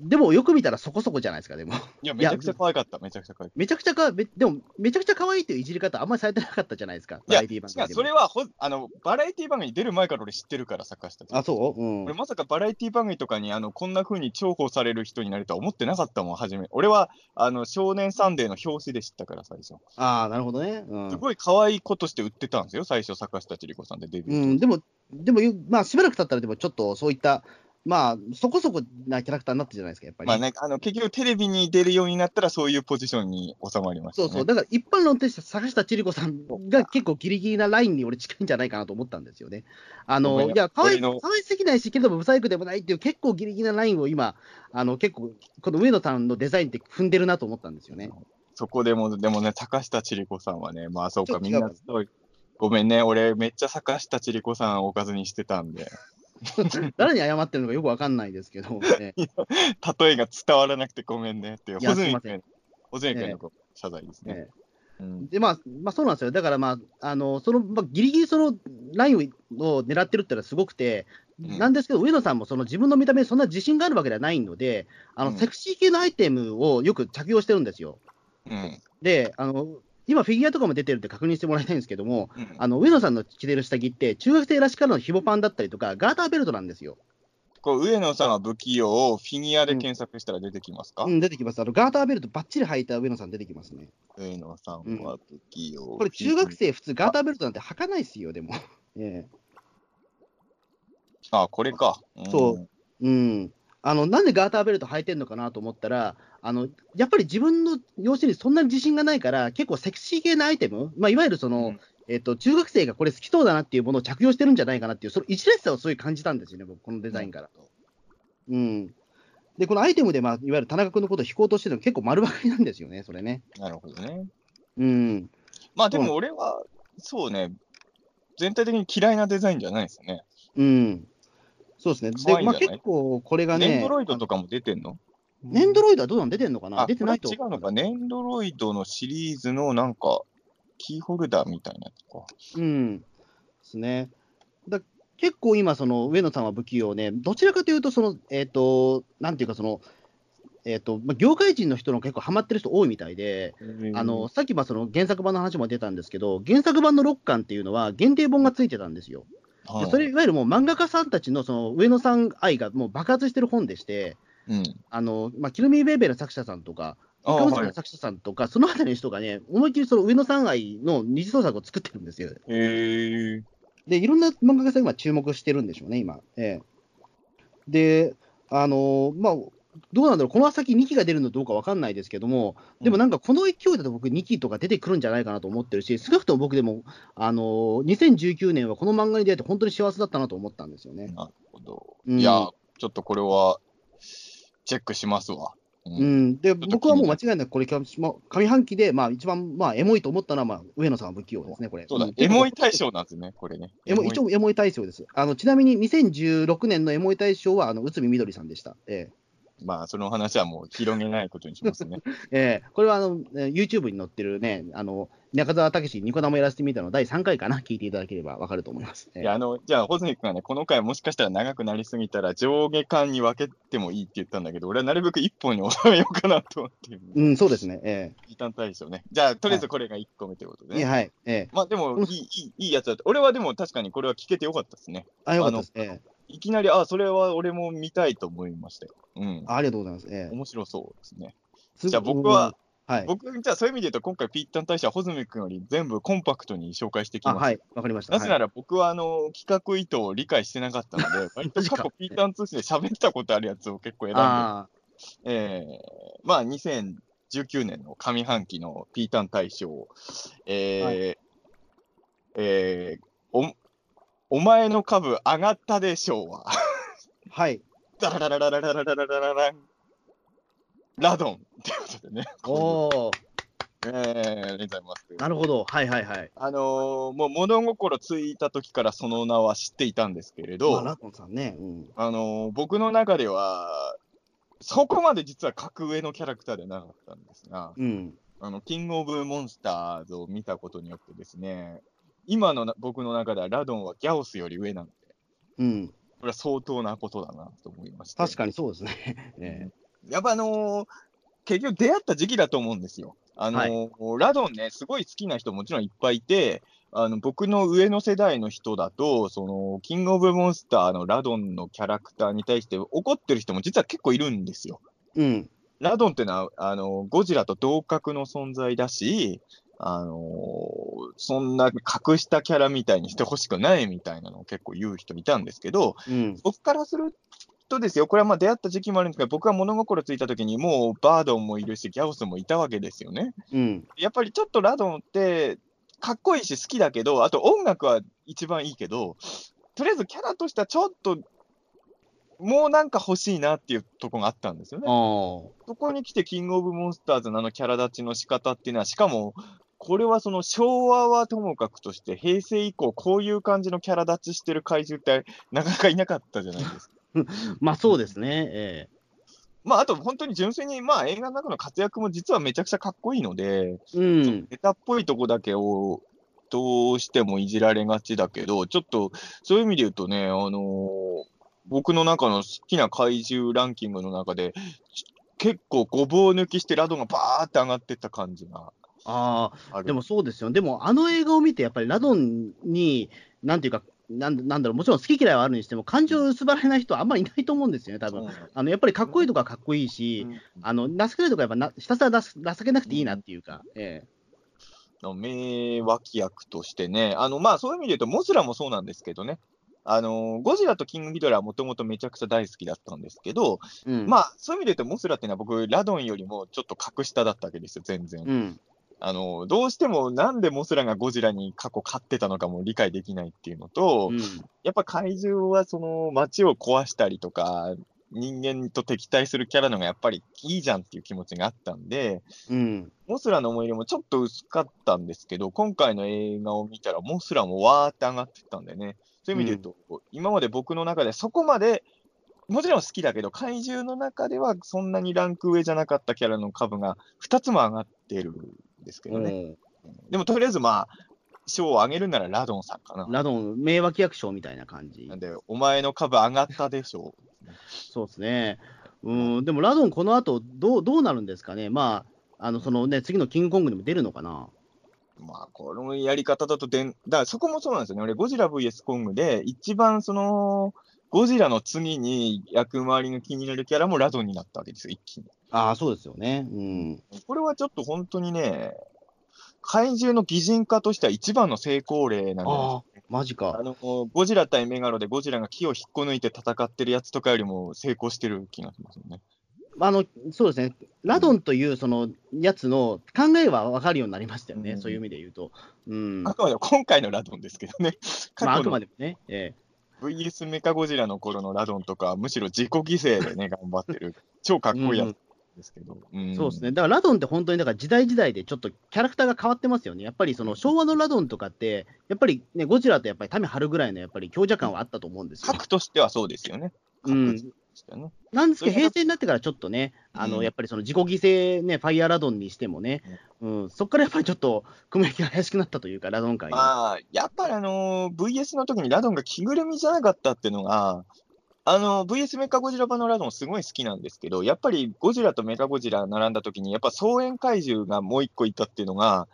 Speaker 2: でもよく見たらそこそこじゃないですか、でも。
Speaker 3: いや、めちゃくちゃ可愛かった、めちゃくちゃ可愛かっ
Speaker 2: めちゃくちゃか、めでも、めちゃくちゃ可愛いといういじり方、あんまりされてなかったじゃないですか、バラエティ番組
Speaker 3: 違う、
Speaker 2: でも
Speaker 3: それはほあのバラエティ番組に出る前から俺知ってるから、坂下千里子
Speaker 2: あ、そう？うん。
Speaker 3: 俺まさかバラエティ番組とかにあのこんな風に重宝される人になるとは思ってなかったもん、初め。俺はあの少年サンデーの表紙で知ったから、最初。
Speaker 2: ああ、なるほどね。うん
Speaker 3: すごい可愛い子として売ってたんですよ、最初、坂下千里子さんでデビュー。
Speaker 2: うん、でも、でも、まあ、しばらく経ったら、でもちょっとそういった、まあ、そこそこなキャラクターになったじゃないですか、やっぱり。
Speaker 3: まあね、あの結局テレビに出るようになったらそういうポジションに収まりました、ね。
Speaker 2: そうそう、だから一般論として坂下千里子さんが結構ギリギリなラインに俺近いんじゃないかなと思ったんですよね。あの、いや、可愛い、
Speaker 3: 俺の
Speaker 2: 可愛すぎないし、けどもブサイクでもないっていう結構ギリギリなラインを今、あの、結構、この上野さんのデザインって踏んでるなと思ったんですよね。
Speaker 3: そこでも、でもね、坂下千里子さんはね、まあそうか、みんなごめんね、俺めっちゃ坂下千里子さんをおかずにしてたんで、
Speaker 2: 誰に謝ってるのかよくわかんないですけど、ね、
Speaker 3: 例えが伝わらなくてごめんねっていう、
Speaker 2: すいません。
Speaker 3: 君、のご謝罪ですね。
Speaker 2: ね
Speaker 3: うん。
Speaker 2: で、まあ、まあ、そうなんですよ。だから、まあ、あの、その、まあ、ギリギリそのラインを狙ってるってのはすごくて、
Speaker 3: うん。
Speaker 2: なんですけど、上野さんもその自分の見た目にそんな自信があるわけではないので、あの、
Speaker 3: うん。
Speaker 2: セクシー系のアイテムをよく着用してるんですよ。
Speaker 3: うん。
Speaker 2: で、あの、今、フィギュアとかも出てるって確認してもらいたいんですけども、
Speaker 3: うん
Speaker 2: あの、上野さんの着てる下着って、中学生らしからの紐パンだったりとか、ガーターベルトなんですよ。
Speaker 3: こう上野さんは不器用をフィギュアで検索したら出てきますか、
Speaker 2: うん、出てきます。あの、ガーターベルトばっちり履いた上野さん出てきますね。
Speaker 3: 上野さんは不器用。
Speaker 2: これ、中学生普通ガーターベルトなんて履かないですよ、でも。ええ
Speaker 3: あ、これか。
Speaker 2: そううん、あのなんでガーターベルト履いてるのかなと思ったら、あのやっぱり自分の容姿にそんなに自信がないから、結構セクシー系なアイテム、まあ、いわゆるその、
Speaker 3: うん
Speaker 2: えっと中学生がこれ好きそうだなっていうものを着用してるんじゃないかなっていう、その一列さをすごい感じたんですよね、僕、このデザインから。うん、で、このアイテムで、まあ、いわゆる田中君のことを引こうとしてるの結構丸分かりなんですよね、それね。
Speaker 3: なるほどね。
Speaker 2: うん、
Speaker 3: まあでも俺は、そうね、全体的に嫌いなデザインじゃないですね。
Speaker 2: うん、そうですね。で、まあ、結構これがね、
Speaker 3: ネンドロイドとかも出てんの？
Speaker 2: ネンドロイドはどうなん出てんのかな？
Speaker 3: あ、
Speaker 2: 出てないと
Speaker 3: 違うのか。ネンドロイドのシリーズのなんか、キーホルダーみたいなやつか。
Speaker 2: うん。ですね。だ結構今、その上野さんは不器用ね、どちらかというと、その、えっ、と、なんていうか、その、えっ、と、まあ、業界人の人の結構ハマってる人多いみたいで、あの、さっきまあその原作版の話も出たんですけど、原作版の6巻っていうのは限定本がついてたんですよ。でそれ、いわゆるもう漫画家さんたちのその上野さん愛がもう爆発してる本でして、
Speaker 3: うん。
Speaker 2: あのまあ、キルミーベイベーの作者さんとか、
Speaker 3: あ
Speaker 2: イカムの作者さんとか、そのあたりの人がね、思いっきりその上野さん愛の二次創作を作ってるんですよ。
Speaker 3: へえ。
Speaker 2: で、いろんな漫画家さんが今注目してるんでしょうね、今。ええで、あのまあ、どうなんだろう、この先2期が出るのどうかわかんないですけども、でもなんかこの勢いだと僕、2期とか出てくるんじゃないかなと思ってるし、少なくとも僕でも、あの2019年はこの漫画に出会えて本当に幸せだったなと思ったんですよね。
Speaker 3: なるほど。
Speaker 2: うん
Speaker 3: いや、ちょっとこれは、チェックしますわ。う
Speaker 2: うん、で、
Speaker 3: と
Speaker 2: 僕はもう間違いなくこれ、上上半期で、まあ、一番、まあ、エモいと思ったのは、まあ、上野さんは不器用ですね、これ。
Speaker 3: そうだ
Speaker 2: ん、
Speaker 3: エモい大賞なんですね、これね。
Speaker 2: エモ一応、エモい大賞です。あのちなみに2016年のエモい大賞は、あの内海みどりさんでした。え
Speaker 3: まあ、その話はもう広げないことにしますね。
Speaker 2: えええこれはあのえー YouTube に載ってるね、あの中澤武史ニコ生やらせてみたの第3回かな、聞いていただければわかると思います。ええ
Speaker 3: いや、あの、じゃあ、穂積君がね、この回もしかしたら長くなりすぎたら、上下巻に分けてもいいって言ったんだけど、俺はなるべく一本に収めようかなと思ってる。
Speaker 2: うん、そうですね。え
Speaker 3: ピータン大賞ね。じゃあ、とりあえずこれが1個目ということでね。
Speaker 2: はい。ええ
Speaker 3: まあ、でもいい、いい、やつだった。俺はでも確かにこれは聞けてよかったですね。
Speaker 2: あ、よかったです。ええ
Speaker 3: いきなり、あ、それは俺も見たいと思いましたよ。うん。
Speaker 2: あありがとうございます。え
Speaker 3: 面白そうですね。
Speaker 2: え
Speaker 3: じゃあ僕は、
Speaker 2: うんはい。
Speaker 3: 僕、じゃあそういう意味で言うと、今回ピータン大賞は穂積君より全部コンパクトに紹介してきます。
Speaker 2: あはい、わかりました。
Speaker 3: なぜな
Speaker 2: はい
Speaker 3: ら僕はあの企画意図を理解してなかったので、割と過去ピータン通信で喋ったことあるやつを結構選んで、
Speaker 2: あ
Speaker 3: えーまあ2019年の上半期のピータン大賞、えーえーおお前の株上がったでしょうは、
Speaker 2: あ、はい。
Speaker 3: ダラララララララララララン、ラドンってことでね、
Speaker 2: おお、
Speaker 3: えー、ありがとうございます。
Speaker 2: なるほど。はいはいはい。
Speaker 3: あのーもう物心ついた時からその名は知っていたんですけれど、
Speaker 2: まあ、ラトンさんね。うん。
Speaker 3: あのー僕の中では、そこまで実は格上のキャラクターではなかったんですが、
Speaker 2: うん。
Speaker 3: あの、キングオブモンスターズを見たことによってですね、今のな僕の中ではラドンはギャオスより上なんで、
Speaker 2: うん。
Speaker 3: これは相当なことだなと思いまして。
Speaker 2: 確かにそうですね。え
Speaker 3: やっぱあのー結局出会った時期だと思うんですよ。あのーラドンね、すごい好きな人もちろんいっぱいいて、あの僕の上の世代の人だと、そのキングオブモンスターのラドンのキャラクターに対して怒ってる人も実は結構いるんですよ。
Speaker 2: えうん。
Speaker 3: ラドンってのは、あのゴジラと同格の存在だし、あのそんな隠したキャラみたいにしてほしくないみたいなのを結構言う人いたんですけど、
Speaker 2: うん。
Speaker 3: 僕からするとですよ、これはまあ出会った時期もあるんですけど、僕は物心ついた時にもうバードンもいるし、ギャオスもいたわけですよね。
Speaker 2: うん。
Speaker 3: やっぱりちょっとラドンって、かっこいいし好きだけど、あと音楽は一番いいけど、とりあえずキャラとしてはちょっと、もうなんか欲しいなっていうとこがあったんですよね。そこに来て、キングオブモンスターズのあのキャラ立ちの仕方っていうのは、しかも、これはその昭和はともかくとして、平成以降、こういう感じのキャラ立ちしてる怪獣って、なかなかいなかったじゃないですか。
Speaker 2: まあそうですね。え
Speaker 3: まあ、あと本当に純粋に、まあ、映画の中の活躍も実はめちゃくちゃかっこいいので、
Speaker 2: えうん。
Speaker 3: ネタっぽいとこだけをどうしてもいじられがちだけど、ちょっとそういう意味で言うとね、あのー僕の中の好きな怪獣ランキングの中で、ち結構ごぼう抜きしてラドンがバーって上がってった感じが
Speaker 2: ああ。でもそうですよ。でも、あの映画を見て、やっぱりラドンに、なんていうか、なんなんだろう、もちろん好き嫌いはあるにしても、感情を薄ばられない人はあんまりいないと思うんですよね、多分。あのやっぱりかっこいいとかかっこいいし、
Speaker 3: うん。
Speaker 2: あの情けないとかやっぱなひたすら情けなくていいなっていうか、え
Speaker 3: の名脇役としてね、あのまあそういう意味で言うと、モスラもそうなんですけどね、あのゴジラとキングギドラはもともとめちゃくちゃ大好きだったんですけど、
Speaker 2: えうん、
Speaker 3: まあそういう意味で言うと、モスラっていうのは僕、ラドンよりもちょっと格下だったわけですよ、全然。
Speaker 2: うん、
Speaker 3: あのどうしてもなんでモスラがゴジラに過去勝ってたのかも理解できないっていうのと、
Speaker 2: うん、
Speaker 3: やっぱ怪獣はその街を壊したりとか、人間と敵対するキャラのがやっぱりいいじゃんっていう気持ちがあったんで、
Speaker 2: うん、
Speaker 3: モスラの思い入れもちょっと薄かったんですけど、今回の映画を見たら、モスラもわーって上がってったんでね、そういう意味で言うと、今まで僕の中でそこまで、もちろん好きだけど、怪獣の中ではそんなにランク上じゃなかったキャラの株が2つも上がってる。んですけどね。でもとりあえずまあ、賞をあげるならラドンさんかな。
Speaker 2: ラドン、名脇役賞みたいな感じ
Speaker 3: なん、で、お前の株上がったでしょ
Speaker 2: そうですね。うん、でもラドン、この後どうどうなるんですかね、まあ、あのそのね、次のキングコングにも出るのかな。
Speaker 3: まあ、このやり方だとでん、だからそこもそうなんですよね。俺、ゴジラ VS コングで、一番その、ゴジラの次に役回りが気になるキャラもラドンになったわけですよ、一気に。
Speaker 2: ああ、そうですよね。うん。
Speaker 3: これはちょっと本当にね、怪獣の擬人化としては一番の成功例なんで
Speaker 2: ああ、マジか。
Speaker 3: あの、ゴジラ対メガロでゴジラが木を引っこ抜いて戦ってるやつとかよりも成功してる気がしますよね。
Speaker 2: あの、そうですね。ラドンというそのやつの考えは分かるようになりましたよね。
Speaker 3: うん
Speaker 2: そういう意味で言うと。うん。
Speaker 3: あくまでも今回のラドンですけどね。
Speaker 2: まあ、あくまでもね。え
Speaker 3: VS メカゴジラの頃のラドンとかはむしろ自己犠牲でね、頑張ってる。超かっこいいやつですけど。
Speaker 2: えそうですね。だからラドンって本当にだから時代時代でちょっとキャラクターが変わってますよね。やっぱりその昭和のラドンとかって、やっぱりね、ゴジラとやっぱりタメ張るぐらいのやっぱり強弱感はあったと思うんですよ。
Speaker 3: 核としてはそうですよね。
Speaker 2: なんですけど、平成になってからちょっとね、あの
Speaker 3: うん
Speaker 2: やっぱりその自己犠牲ね、ファイヤーラドンにしてもね、うん、そこからやっぱりちょっと雲行きが怪しくなったというか、ラドン界の。
Speaker 3: まあ、やっぱりあのー VS の時にラドンが着ぐるみじゃなかったっていうのが、あのー VS メカゴジラ版のラドンすごい好きなんですけど、やっぱりゴジラとメカゴジラ並んだ時に、やっぱ草原怪獣がもう一個いたっていうのが、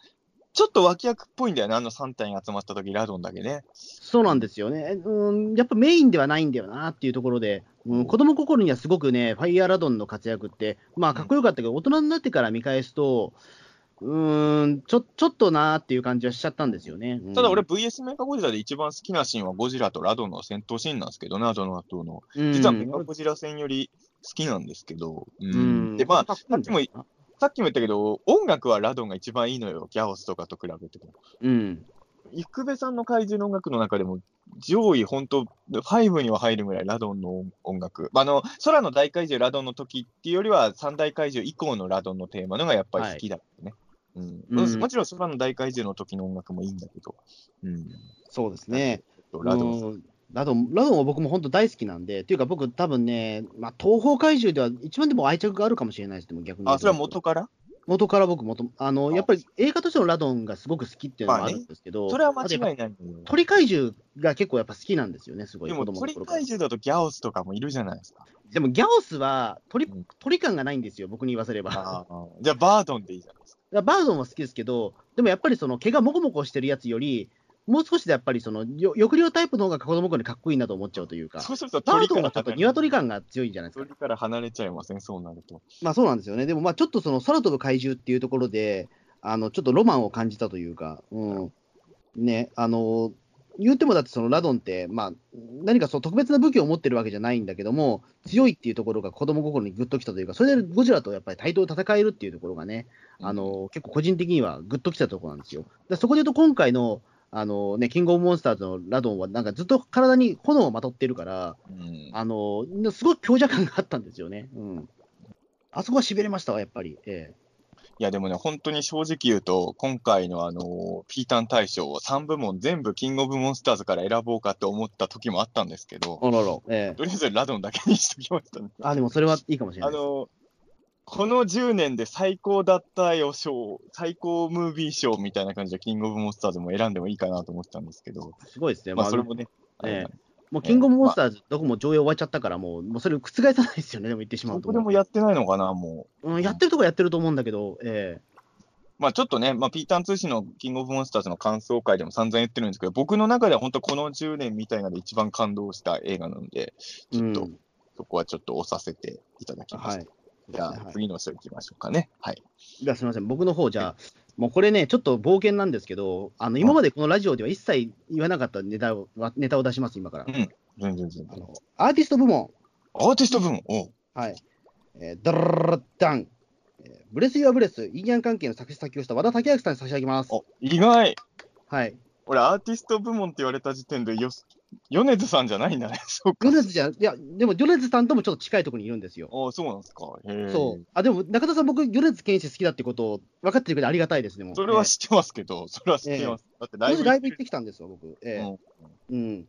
Speaker 3: ちょっと脇役っぽいんだよね、あの3体が集まった時ラドンだけね。
Speaker 2: そうなんですよね、うん、やっぱメインではないんだよなっていうところで、うん、子供心にはすごくね、ファイヤーラドンの活躍って、まあかっこよかったけど、大人になってから見返すと、うーんちょ、ちょっとなーっていう感じはしちゃったんですよね。うん
Speaker 3: ただ俺、VS メカゴジラで一番好きなシーンはゴジラとラドンの戦闘シーンなんですけどね、ラドンの後の。
Speaker 2: うん
Speaker 3: 実はメカゴジラ戦より好きなんですけど、う
Speaker 2: うん
Speaker 3: んで、まあ、
Speaker 2: かっこいいんだよな
Speaker 3: さっきも言ったけど、音楽はラドンが一番いいのよ、ギャオスとかと比べても。
Speaker 2: うん、
Speaker 3: イクベさんの怪獣の音楽の中でも、上位、本当、5には入るぐらいラドンの音楽。あの、空の大怪獣ラドンの時っていうよりは、三大怪獣以降のラドンのテーマのがやっぱり好きだったね。うん
Speaker 2: うん
Speaker 3: もちろん空の大怪獣の時の音楽もいいんだけど、うん、
Speaker 2: そうですね。
Speaker 3: ラドン
Speaker 2: うんラドン、ラドンは僕も本当大好きなんで、っていうか僕、多分ね、まあ、東方怪獣では一番でも愛着があるかもしれないです、でも逆に。
Speaker 3: あ、それは元から？
Speaker 2: 元から僕元、あの、
Speaker 3: あ
Speaker 2: やっぱり映画としてのラドンがすごく好きっていうのもあるんですけど、
Speaker 3: それは間違いない。
Speaker 2: 鳥怪獣が結構やっぱ好きなんですよね、すごい。
Speaker 3: でも鳥怪獣だとギャオスとかもいるじゃないですか。
Speaker 2: でもギャオスは鳥
Speaker 3: うん
Speaker 2: 鳥感がないんですよ、僕に言わせれば。
Speaker 3: じゃあバードンでいいじゃないですか。
Speaker 2: らバードンは好きですけど、でもやっぱりその毛がもこもこしてるやつより、もう少しでやっぱりそのよ抑量タイプの方が子供頃にかっこいいなと思っちゃうというか、
Speaker 3: そうすると
Speaker 2: バードンはちょっと鶏感が強いじゃないですか。
Speaker 3: 鳥から離れちゃいません、そうなると。
Speaker 2: まあそうなんですよね。でもまあちょっとその空飛ぶ怪獣っていうところで、あのちょっとロマンを感じたというか、うん。ね、あの、言ってもだってそのラドンって、まあ何かその特別な武器を持ってるわけじゃないんだけども、強いっていうところが子供心にグッときたというか、それでゴジラとやっぱり対等で戦えるっていうところがね、あの、結構個人的にはグッときたところなんですよ。でそこで言うと今回の、あのね、キングオブモンスターズのラドンはなんかずっと体に炎をまとってるから、
Speaker 3: うん
Speaker 2: あの、すごい強弱感があったんですよね。うん。あそこは痺れましたわ、やっぱり。え
Speaker 3: いや、でもね、本当に正直言うと、今回のあの、ピータン大賞を3部門全部キングオブモンスターズから選ぼうかって思った時もあったんですけど
Speaker 2: え、あらら。ええ
Speaker 3: とりあえずラドンだけにしときましたね。
Speaker 2: あ、でもそれはいいかもしれないです。
Speaker 3: あの、この10年で最高だったよ賞、最高ムービー賞みたいな感じでキングオブモンスターズも選んでもいいかなと思ったんですけど、
Speaker 2: すごいですね。
Speaker 3: まあ
Speaker 2: まあ
Speaker 3: それもね、
Speaker 2: ええもうキングオブモンスターズ、どこも上映終わっちゃったから、もう、もうそれを覆さないですよね、でも言ってしまうと。
Speaker 3: そこでもやってないのかな、もう。
Speaker 2: うん、やってるとこやってると思うんだけど、え
Speaker 3: まあちょっとね、まあ、ピーターン通信のキングオブモンスターズの感想会でも散々言ってるんですけど、僕の中では本当この10年みたいなので一番感動した映画なので、
Speaker 2: え
Speaker 3: ちょっと
Speaker 2: うん
Speaker 3: そこはちょっと押させていただきました。
Speaker 2: はい。
Speaker 3: じゃあ、
Speaker 2: はい
Speaker 3: 次の人行きましょうかね。はい。
Speaker 2: じゃあすみません、僕の方じゃあ、もうこれね、ちょっと冒険なんですけど、あの今までこのラジオでは一切言わなかったネタをネタを出します、今から。
Speaker 3: うん。全然全然。
Speaker 2: アーティスト部門、
Speaker 3: アーティスト部門、おう
Speaker 2: はい。えー、ダラダン、えーブレス・ユア・ブレス、インディアン関係の作詞作曲をした和田武明さんに差し上げます。
Speaker 3: お意外。
Speaker 2: はい。
Speaker 3: 俺、アーティスト部門って言われた時点でよ、米津さんじゃないんだね。そうか。
Speaker 2: 米津じゃ、いや、でも米津さんともちょっと近いところにいるんですよ。
Speaker 3: あそうなんですか。
Speaker 2: そう。あ、でも中田さん、僕、米津玄師好きだってことを分かってるくれてありがたいですね、もう。
Speaker 3: それは
Speaker 2: ね
Speaker 3: 知ってますけど、それは知ってます。だってライブ
Speaker 2: ライブ行ってきたんですよ、僕。ええ
Speaker 3: うん
Speaker 2: うん。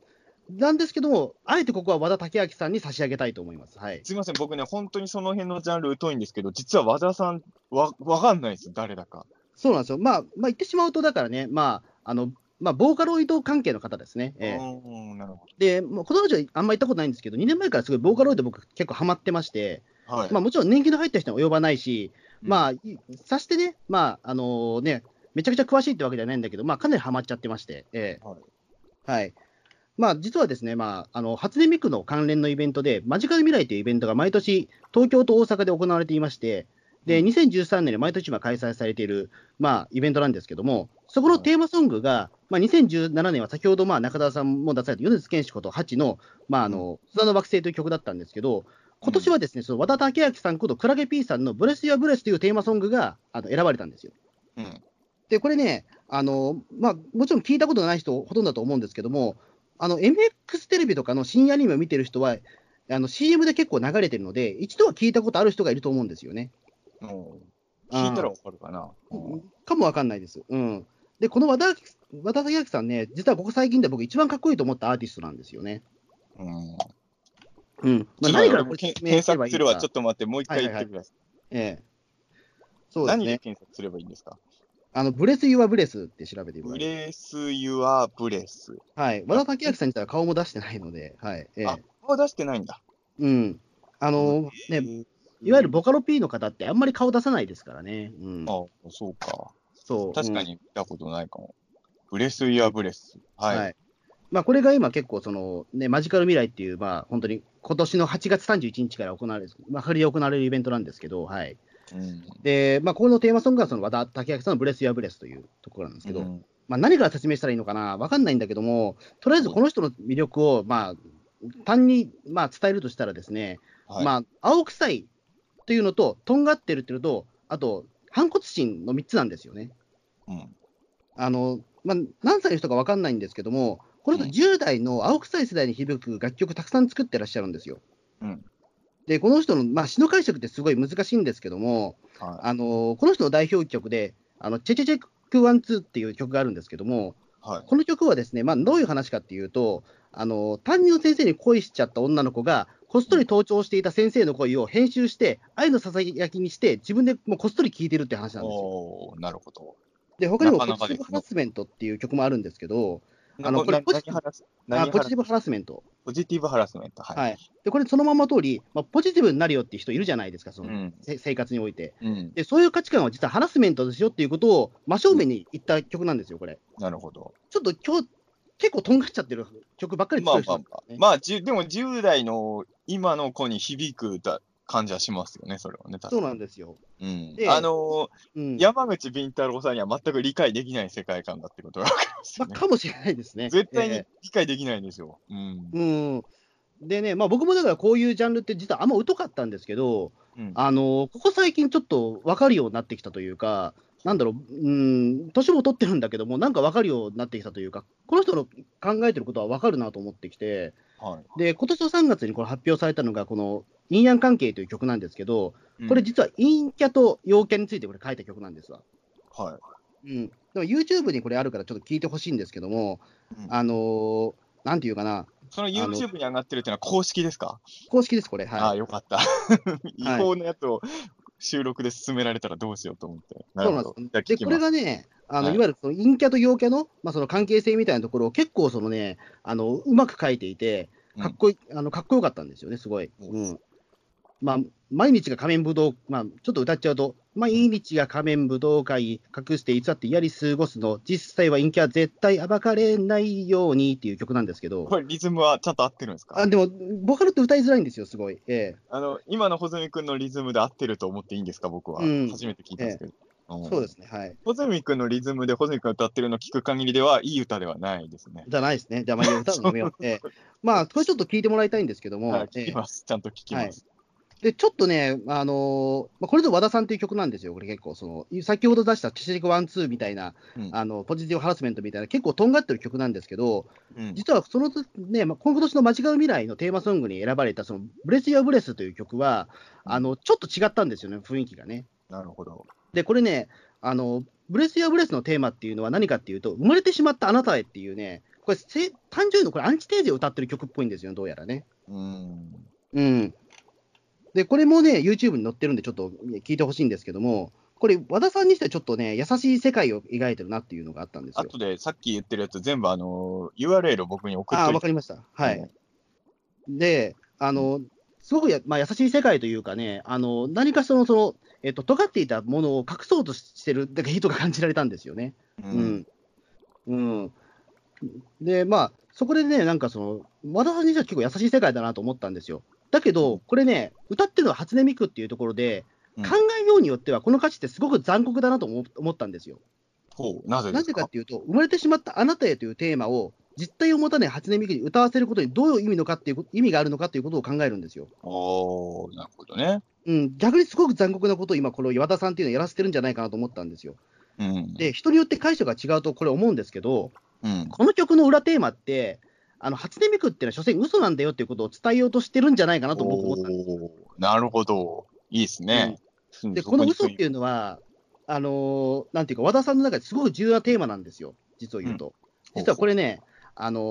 Speaker 2: なんですけども、あえてここは和田武明さんに差し上げたいと思います。はい。
Speaker 3: すみません、僕ね、本当にその辺のジャンル疎いんですけど、実は和田さん、わ、わかんないです、誰だか。
Speaker 2: そうなんですよ。まあ、まあ、言ってしまうと、だからね、まあ、あの、まあ、ボーカロイド関係の方ですね。ええ
Speaker 3: うん、なるほ
Speaker 2: で、もうこのラジオあんま行ったことないんですけど、2年前からすごいボーカロイド僕結構ハマってまして、
Speaker 3: ど。はい。
Speaker 2: まあもちろん年季の入った人には及ばないし、
Speaker 3: うん
Speaker 2: まあ、いさしてね、まあ、あのね、めちゃくちゃ詳しいってわけじゃないんだけど、まあ、かなりハマっちゃってまして、ええ
Speaker 3: はい
Speaker 2: はい。まあ、実はですね、まあ、あの、初音ミクの関連のイベントで、マジカル未来というイベントが毎年、東京と大阪で行われていまして、で、2013年に毎年今開催されている、まあ、イベントなんですけども、そこのテーマソングが、まあ、2017年は先ほど、まあ、中田さんも出された米津玄師こと8の、まあ、あの、砂の惑星という曲だったんですけど、今年はですね、その和田武明さんことクラゲ P さんのブレス・ユア・ブレスというテーマソングがあの選ばれたんですよ。
Speaker 3: うん。
Speaker 2: で、これね、あのまあ、もちろん聞いたことがない人、ほとんどだと思うんですけども、あの MX テレビとかの深夜アニメを見てる人は、あの CM で結構流れてるので、一度は聞いたことある人がいると思うんですよね。
Speaker 3: もう聞いたらわかるかな。うん
Speaker 2: かもわかんないです。うん、で、この和田和田明さんね、実はここ最近で僕、一番かっこいいと思ったアーティストなんですよね。
Speaker 3: うん。
Speaker 2: うんまあ、何からこれ
Speaker 3: 検索するわ。ちょっと待って、もう一回言ってください。
Speaker 2: ええそうです
Speaker 3: 何で
Speaker 2: ね。
Speaker 3: 検索すればいいんですか？
Speaker 2: あのブレス・ユア・ブレスって調べてください。
Speaker 3: Bless Your Breath。
Speaker 2: はい。和田明さん自体は顔も出してないので、はい。ええ
Speaker 3: あ、顔出してないんだ。
Speaker 2: うん。あのね、いわゆるボカロ P の方ってあんまり顔出さないですからね。うん。
Speaker 3: あ、そうか。
Speaker 2: そう。
Speaker 3: 確かに見たことないかも。Bless Your Breath。
Speaker 2: うん。
Speaker 3: はい。
Speaker 2: はい。まあ、これが今結構その、ね、マジカルミライっていう、まあ、本当に今年の8月31日から行われる、まあ、フリで行われるイベントなんですけど、はい。
Speaker 3: うん
Speaker 2: で、まあ、ここのテーマソングがその和田たけあきさんの Bless Your Breath というところなんですけど、
Speaker 3: うん
Speaker 2: まあ、何から説明したらいいのかな、わかんないんだけども、とりあえずこの人の魅力を、まあ、単に、まあ、伝えるとしたらですね、
Speaker 3: はい
Speaker 2: まあ、青臭いというのと、とんがってるっていうのと、あと、反骨心の3つなんですよね。
Speaker 3: うん
Speaker 2: あの、まあ、何歳の人かわかんないんですけども、この人
Speaker 3: うん
Speaker 2: 10代の青臭い世代に響く楽曲たくさん作ってらっしゃるんですよ。
Speaker 3: うん
Speaker 2: で、この人の、まあ、詩の解釈ってすごい難しいんですけども、
Speaker 3: は
Speaker 2: あのこの人の代表曲で、あのチェチェチェクワンツーっていう曲があるんですけども、
Speaker 3: い。はい。
Speaker 2: この曲はですね、まあ、どういう話かっていうと、あの担任の先生に恋しちゃった女の子が、こっそり盗聴していた先生の恋を編集して、愛のささやきにして、自分でもうこっそり聴いてるって話なんですよ。
Speaker 3: なるほど。
Speaker 2: で、他にも、
Speaker 3: な
Speaker 2: ポジティブハラスメントっていう曲もあるんですけど、あのこれポジティブ
Speaker 3: 何ハラス
Speaker 2: メント。
Speaker 3: ポジティブハラスメント。はい。
Speaker 2: はい。で、これそのまま通り、まあ、ポジティブになるよっていう人いるじゃないですか、その、
Speaker 3: うん。
Speaker 2: せ生活において。
Speaker 3: うん。
Speaker 2: で、そういう価値観は実はハラスメントですよっていうことを真正面に言った曲なんですよ、これ。
Speaker 3: なるほど。
Speaker 2: ちょっと今日、結構とんがっちゃってる曲ばっかり
Speaker 3: まあ
Speaker 2: 作る人
Speaker 3: まあまあ、じゅでも10代の今の子に響くだ感じはしますよね、それはね。
Speaker 2: そうなんですよ。
Speaker 3: うん
Speaker 2: で
Speaker 3: あの
Speaker 2: うん
Speaker 3: ー、山口敏太郎さんには全く理解できない世界観だってことが分かります
Speaker 2: まあ、
Speaker 3: よね。
Speaker 2: かもしれないですね。
Speaker 3: 絶対に
Speaker 2: え
Speaker 3: 理解できないんですよ。うん。
Speaker 2: えうん。でね、まあ、僕もだからこういうジャンルって実はあんま疎かったんですけど、
Speaker 3: うん
Speaker 2: あのここ最近ちょっと分かるようになってきたというか、なんだろう、うん、年も取ってるんだけども、なんか分かるようになってきたというか、この人の考えてることは分かるなと思ってきて、
Speaker 3: はい。
Speaker 2: で、今年の3月にこれ発表されたのが、この陰陽関係という曲なんですけど、
Speaker 3: うん
Speaker 2: これ実は陰キャと陽キャについてこれ書いた曲なんですわ。
Speaker 3: は
Speaker 2: うん。でも YouTube にこれあるからちょっと聞いてほしいんですけども、
Speaker 3: い。うん
Speaker 2: あのーなんていうかな、
Speaker 3: その
Speaker 2: の
Speaker 3: YouTube に上がってるっていうのは公式ですか？
Speaker 2: 公式です、これ。
Speaker 3: ああ、
Speaker 2: はい。
Speaker 3: よかった。違法のやつを収録で進められたらどうしようと思って。
Speaker 2: そうなん
Speaker 3: じゃあ
Speaker 2: で、これ。がね、あの
Speaker 3: はい
Speaker 2: い、わゆるその陰キャと陽キャの,、まあその関係性みたいなところを結構そのね、あのうまく書いていて、かっこいい、あのかっこよかったんですよね、すごい。
Speaker 3: うん
Speaker 2: うんまあ、毎日が仮面武道、まあ、ちょっと歌っちゃうと、毎日が仮面武道会、隠して偽ってやり過ごすの、実際は陰キャ絶対暴かれないようにっていう曲なんですけど、
Speaker 3: これリズムはちゃんと合ってるんですか？
Speaker 2: あでも、ボーカルって歌いづらいんですよ、すごい。え
Speaker 3: あの、今の穂積君のリズムで合ってると思っていいんですか、僕は。
Speaker 2: うん
Speaker 3: 初めて聞いたんですけど。うん
Speaker 2: えそうですね、はい。
Speaker 3: 穂積君のリズムで穂積君歌ってるの聞く限りでは、いい歌ではないですね。
Speaker 2: じゃないですね。じゃあ、まあ、歌うのやめよう。ええまあ、これちょっと聞いてもらいたいんですけども、
Speaker 3: はい、
Speaker 2: ええ
Speaker 3: 聞きます。ちゃんと聞きます。
Speaker 2: で、ちょっとね、あのーまあ、これぞ和田さんっていう曲なんですよ、これ結構、その、先ほど出したチェシェリクワンツーみたいな、
Speaker 3: うん
Speaker 2: あの、ポジティブハラスメントみたいな、結構とんがってる曲なんですけど、
Speaker 3: うん
Speaker 2: 実はそのね、まあ、今年の間違う未来のテーマソングに選ばれた、その、 Bless Your Breath という曲は、あの、ちょっと違ったんですよね、雰囲気がね。
Speaker 3: なるほど。
Speaker 2: で、これね、あの、 Bless Your Breath のテーマっていうのは何かっていうと、生まれてしまったあなたへっていうね、これ、せ単純にこれアンチテーゼを歌ってる曲っぽいんですよ、どうやらね。
Speaker 3: うん。
Speaker 2: うん。で、これもね、YouTube に載ってるんで、ちょっと聞いてほしいんですけども、これ、和田さんにしてはちょっとね、優しい世界を描いてるなっていうのがあったんですよ。
Speaker 3: 後でさっき言ってるやつ全部あの URL を僕に送っ
Speaker 2: ああ。わかりました。はい。
Speaker 3: うん
Speaker 2: で、あの、すごくや、まあ、優しい世界というかね、あの何かその、そのえっと尖っていたものを隠そうとしてるだけ人が感じられたんですよね。
Speaker 3: う
Speaker 2: うん。うん。で、まあ、そこでね、なんかその、和田さんにしては結構優しい世界だなと思ったんですよ。だけど、これね、歌ってるのは初音ミクっていうところで、
Speaker 3: うん
Speaker 2: 考えようによっては、この歌詞ってすごく残酷だなと思思ったんですよ。
Speaker 3: ほう、なぜか？
Speaker 2: ぜかっていうと、生まれてしまったあなたへというテーマを、実体を持たない初音ミクに歌わせることにどういう意味のかっていうこ意味があるのかということを考えるんですよ。
Speaker 3: なるほどね。
Speaker 2: うん、逆にすごく残酷なことを今、この岩田さんっていうのをやらせてるんじゃないかなと思ったんですよ。
Speaker 3: うん。
Speaker 2: で、人によって解釈が違うとこれ思うんですけど、
Speaker 3: うん。
Speaker 2: この曲の裏テーマって、あの初音ミクっていうのは、所詮嘘なんだよっていうことを伝えようとしてるんじゃないかなと僕思ったんです。
Speaker 3: なるほど。いいですね。うん
Speaker 2: で、この嘘って
Speaker 3: う。
Speaker 2: いうのは、あのーなんていうか、和田さんの中ですごく重要なテーマなんですよ、実を言うと。
Speaker 3: うん
Speaker 2: 実はこれね、あのー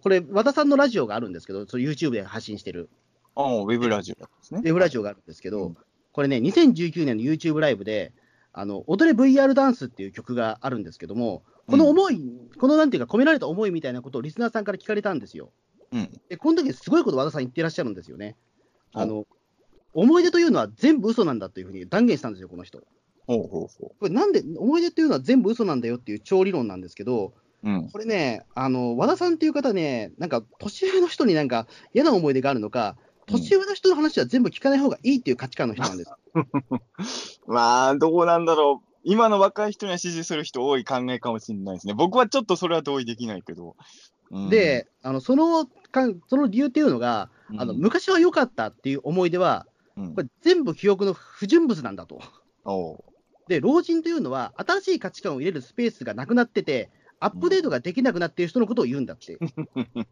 Speaker 2: これ、和田さんのラジオがあるんですけど、YouTube で発信してる、
Speaker 3: ああ、ウェブラジオですね。
Speaker 2: ウェブラジオがあるんですけど、
Speaker 3: うん
Speaker 2: これね、2019年の YouTube ライブで、あの踊れ VR ダンスっていう曲があるんですけども、この思い、このなんていうか、込められた思いみたいなことをリスナーさんから聞かれたんですよ。
Speaker 3: うん。
Speaker 2: で、この時すごいこと和田さん言ってらっしゃるんですよね。あの思い出というのは全部嘘なんだというふうに断言したんですよ、この人。
Speaker 3: ほうほうほ
Speaker 2: これなんで、思い出っていうのは全部嘘なんだよっていう超理論なんですけど、
Speaker 3: う。うん。
Speaker 2: これね、あの和田さんっていう方ね、なんか年上の人になんか嫌な思い出があるのか、年上の人の話は全部聞かない方がいいっていう価値観の人なんです。
Speaker 3: まあ、どうなんだろう。今の若い人には支持する人多い考えかもしれないですね。僕はちょっとそれは同意できないけど。うん、
Speaker 2: で、あのそのかんその理由っていうのが、
Speaker 3: うん
Speaker 2: あの昔は良かったっていう思い出は、
Speaker 3: うん
Speaker 2: これ全部記憶の不純物なんだと。で、老人というのは、新しい価値観を入れるスペースがなくなってて、アップデートができなくなっている人のことを言うんだって。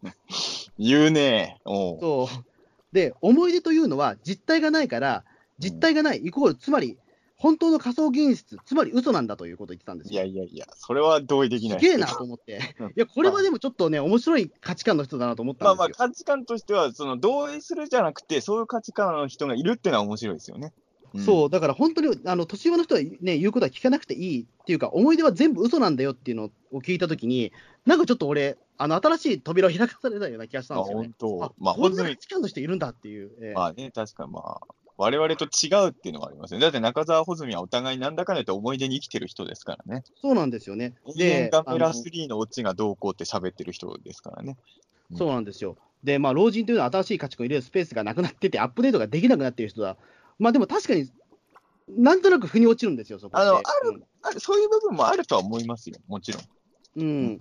Speaker 3: 言うね。おう
Speaker 2: そうで、思い出というのは実体がないから、実体がないイコール、つまり、本当の仮想現実、つまり嘘なんだということを言ってたんです
Speaker 3: い
Speaker 2: よ。
Speaker 3: やいやいや、それは同意できない。
Speaker 2: すげえなと思って。いや、これはでもちょっとね、面白い価値観の人だなと思った
Speaker 3: まあまあ、
Speaker 2: んですよ。
Speaker 3: 価値観としては、その同意するじゃなくて、そういう価値観の人がいるっていうのは面白いですよね。
Speaker 2: そう、だから本当に、あの、年上の人はね、言うことは聞かなくていいっていうか、思い出は全部嘘なんだよっていうのを聞いたときに、なんかちょっと俺、あの、新しい扉を開かされたような気がした
Speaker 3: うんん。あ、
Speaker 2: ですよね
Speaker 3: 本。当
Speaker 2: あ、。
Speaker 3: まあ、本当に、
Speaker 2: 値観の人いるんだっていう。ええ
Speaker 3: まあね、確かにまあ、我々と違うっていうのがありますよね。だって中澤穂積はお互いなんだかんだ言って思い出に生きてる人ですからね。
Speaker 2: そうなんですよね。
Speaker 3: で、ガメラ
Speaker 2: あの
Speaker 3: 3のオチがどうこうって喋ってる人ですからね。
Speaker 2: そうなんですよ。で、まあ、老人というのは新しい価値観を入れるスペースがなくなってて、アップデートができなくなっている人だ。まあ、でも確かに、なんとなく腑に落ちるんですよ、そこ。
Speaker 3: あのあるあそういう部分もあるとは思いますよ、もちろん。
Speaker 2: うん。うん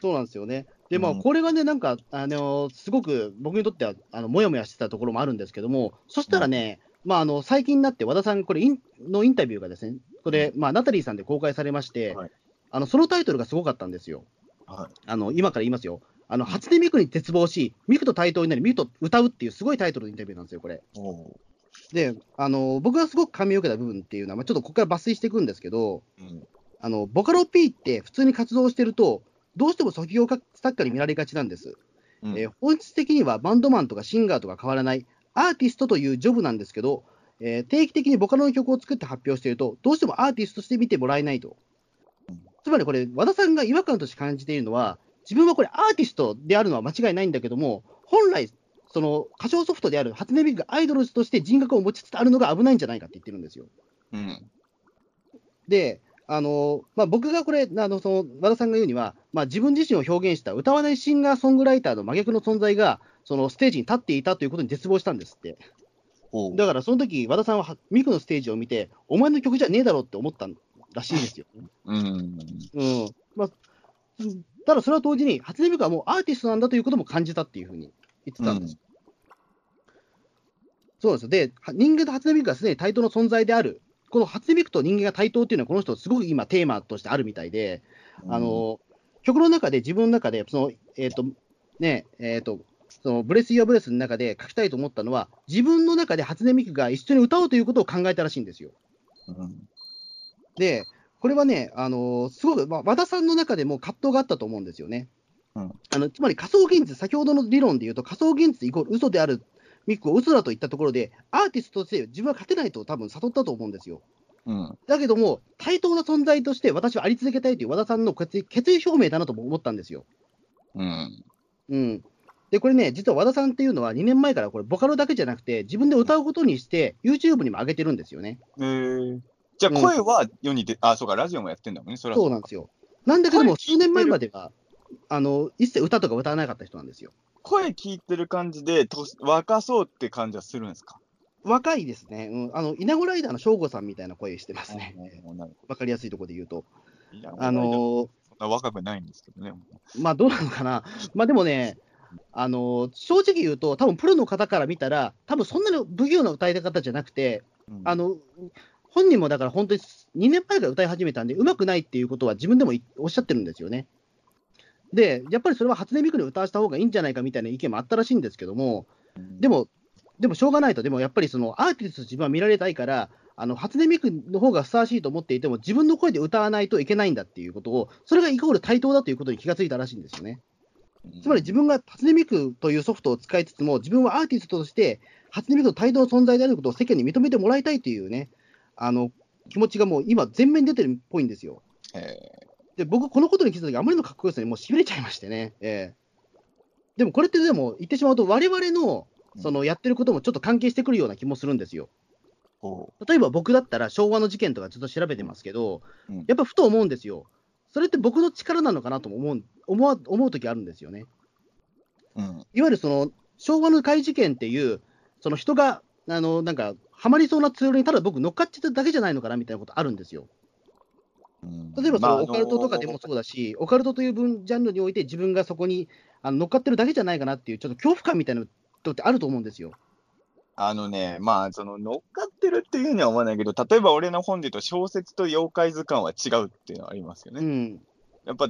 Speaker 2: そうなんですよね。で、まあ、
Speaker 3: うん。
Speaker 2: これがね、なんか、あのすごく僕にとっては、あの、もやもやしてたところもあるんですけども、そしたらね、まあ、あの、最近になって和田さん、これインのインタビューがですね、これ、まあ、ナタリーさんで公開されまして、
Speaker 3: はい。
Speaker 2: あの、そのタイトルがすごかったんですよ。
Speaker 3: は
Speaker 2: あの、今から言いますよ。あの、初音ミクに絶望し、ミクと対等になり、ミクと歌うっていうすごいタイトルのインタビューなんですよ、これ。で、あの、僕がすごく感銘を受けた部分っていうのは、まあ、ちょっとここから抜粋していくんですけど、
Speaker 3: うん。
Speaker 2: あの、ボカロ P って普通に活動してると、どうしても卒業作家に見られがちなんです。
Speaker 3: うん
Speaker 2: えー本質的にはバンドマンとかシンガーとか変わらないアーティストというジョブなんですけど、えー定期的にボカロの曲を作って発表していると、どうしてもアーティストとして見てもらえないと
Speaker 3: うん。
Speaker 2: つまりこれ、和田さんが違和感として感じているのは、自分はこれアーティストであるのは間違いないんだけども、本来、その歌唱ソフトである初音ミクがアイドルとして人格を持ちつつあるのが危ないんじゃないかって言ってるんですよ。
Speaker 3: うん。
Speaker 2: で、あのまあ、僕がこれ、あのその和田さんが言うには、まあ、自分自身を表現した歌わないシンガーソングライターの真逆の存在が、そのステージに立っていたということに絶望したんですって。だからその時和田さんははミクのステージを見て、お前の曲じゃねえだろって思ったらしいんですよ。
Speaker 3: うん。
Speaker 2: うんまあ、うんただそれは同時に、初音ミクはもうアーティストなんだということも感じたっていうふうに言ってたんです。そうなんですよ。で、は人間と初音ミクがすでに対等の存在である。この初音ミクと人間が対等っていうのは、この人、すごく今、テーマとしてあるみたいで、あの曲の中で、自分の中で、そのえっ、と、ね、えっ、と、その Bless Your Breath の中で書きたいと思ったのは、自分の中で初音ミクが一緒に歌おうということを考えたらしいんですよ。
Speaker 3: うん、
Speaker 2: で、これはね、あのすごく、まあ、和田さんの中でも葛藤があったと思うんですよね。
Speaker 3: うん
Speaker 2: あのつまり仮想現実、先ほどの理論で言うと、仮想現実イコール嘘であるミクを嘘だと言ったところで、アーティストとして自分は勝てないと多分悟ったと思うんですよ。
Speaker 3: うん、
Speaker 2: だけども、対等な存在として私はあり続けたいという和田さんの決意決意表明だなとも思ったんですよ。
Speaker 3: うん、
Speaker 2: うん、で、これね、実は和田さんっていうのは2年前からこれ、ボカロだけじゃなくて、自分で歌うことにして、YouTube にも上げてるんですよね。
Speaker 3: えー、じゃあ、声は世に出、あ、そうか、ラジオもやってんだもんね、それは
Speaker 2: そうなんですよ。なんだけども、数年前までは、あの、一切歌とか歌わなかった人なんですよ。
Speaker 3: 声聞いてる感じで、と若そうって感じはするんですか？
Speaker 2: 若いですね。うん、あの、稲子ライダーの省吾さんみたいな声してますね。わかりやすいところで言うと。あのー
Speaker 3: 若くないんですけどね。
Speaker 2: まあどうなのかな。まあでもね、あの正直言うと、多分プロの方から見たら、多分そんなに不器用な歌い方じゃなくて、
Speaker 3: うん
Speaker 2: あの、本人もだから本当に2年前から歌い始めたんで、上手くないっていうことは自分でもいおっしゃってるんですよね。で、やっぱりそれは初音ミクに歌わせた方がいいんじゃないかみたいな意見もあったらしいんですけども、でも、でもしょうがないと、でもやっぱりそのアーティストと自分は見られたいから、あの初音ミクの方がふさわしいと思っていても、自分の声で歌わないといけないんだっていうことを、それがイコール対等だということに気がついたらしいんですよね。つまり自分が初音ミクというソフトを使いつつも、自分はアーティストとして、初音ミクの対等の存在であることを世間に認めてもらいたいというね、あの気持ちがもう今、前面に出てるっぽいんですよ。
Speaker 3: え
Speaker 2: で、僕、このことに気づいたとき、あまりのかっこよさにもうしびれちゃいましてね。ええでもこれってでも言ってしまうと、我々のそのやってることもちょっと関係してくるような気もするんですよ。例えば僕だったら昭和の事件とかずっと調べてますけど、
Speaker 3: うん
Speaker 2: やっぱふと思うんですよ。それって僕の力なのかなとも思う思わ思う時あるんですよね。
Speaker 3: ううん
Speaker 2: いわゆるその昭和の怪事件っていう、その人が、あのなんか、はまりそうなツールにただ僕乗っかっちゃっただけじゃないのかなみたいなことあるんですよ。
Speaker 3: うん
Speaker 2: 例えばそ
Speaker 3: まあ
Speaker 2: のオカルトとかでもそうだし、オカルトという分ジャンルにおいて自分がそこにあの乗っかってるだけじゃないかなっていう、ちょっと恐怖感みたいなのってあると思うんですよ。
Speaker 3: あのね、まあ、その乗っかってるっていうふうには思わないけど、例えば俺の本で言うと、小説と妖怪図鑑は違うっていうのはありますよね。
Speaker 2: うん。
Speaker 3: やっぱ、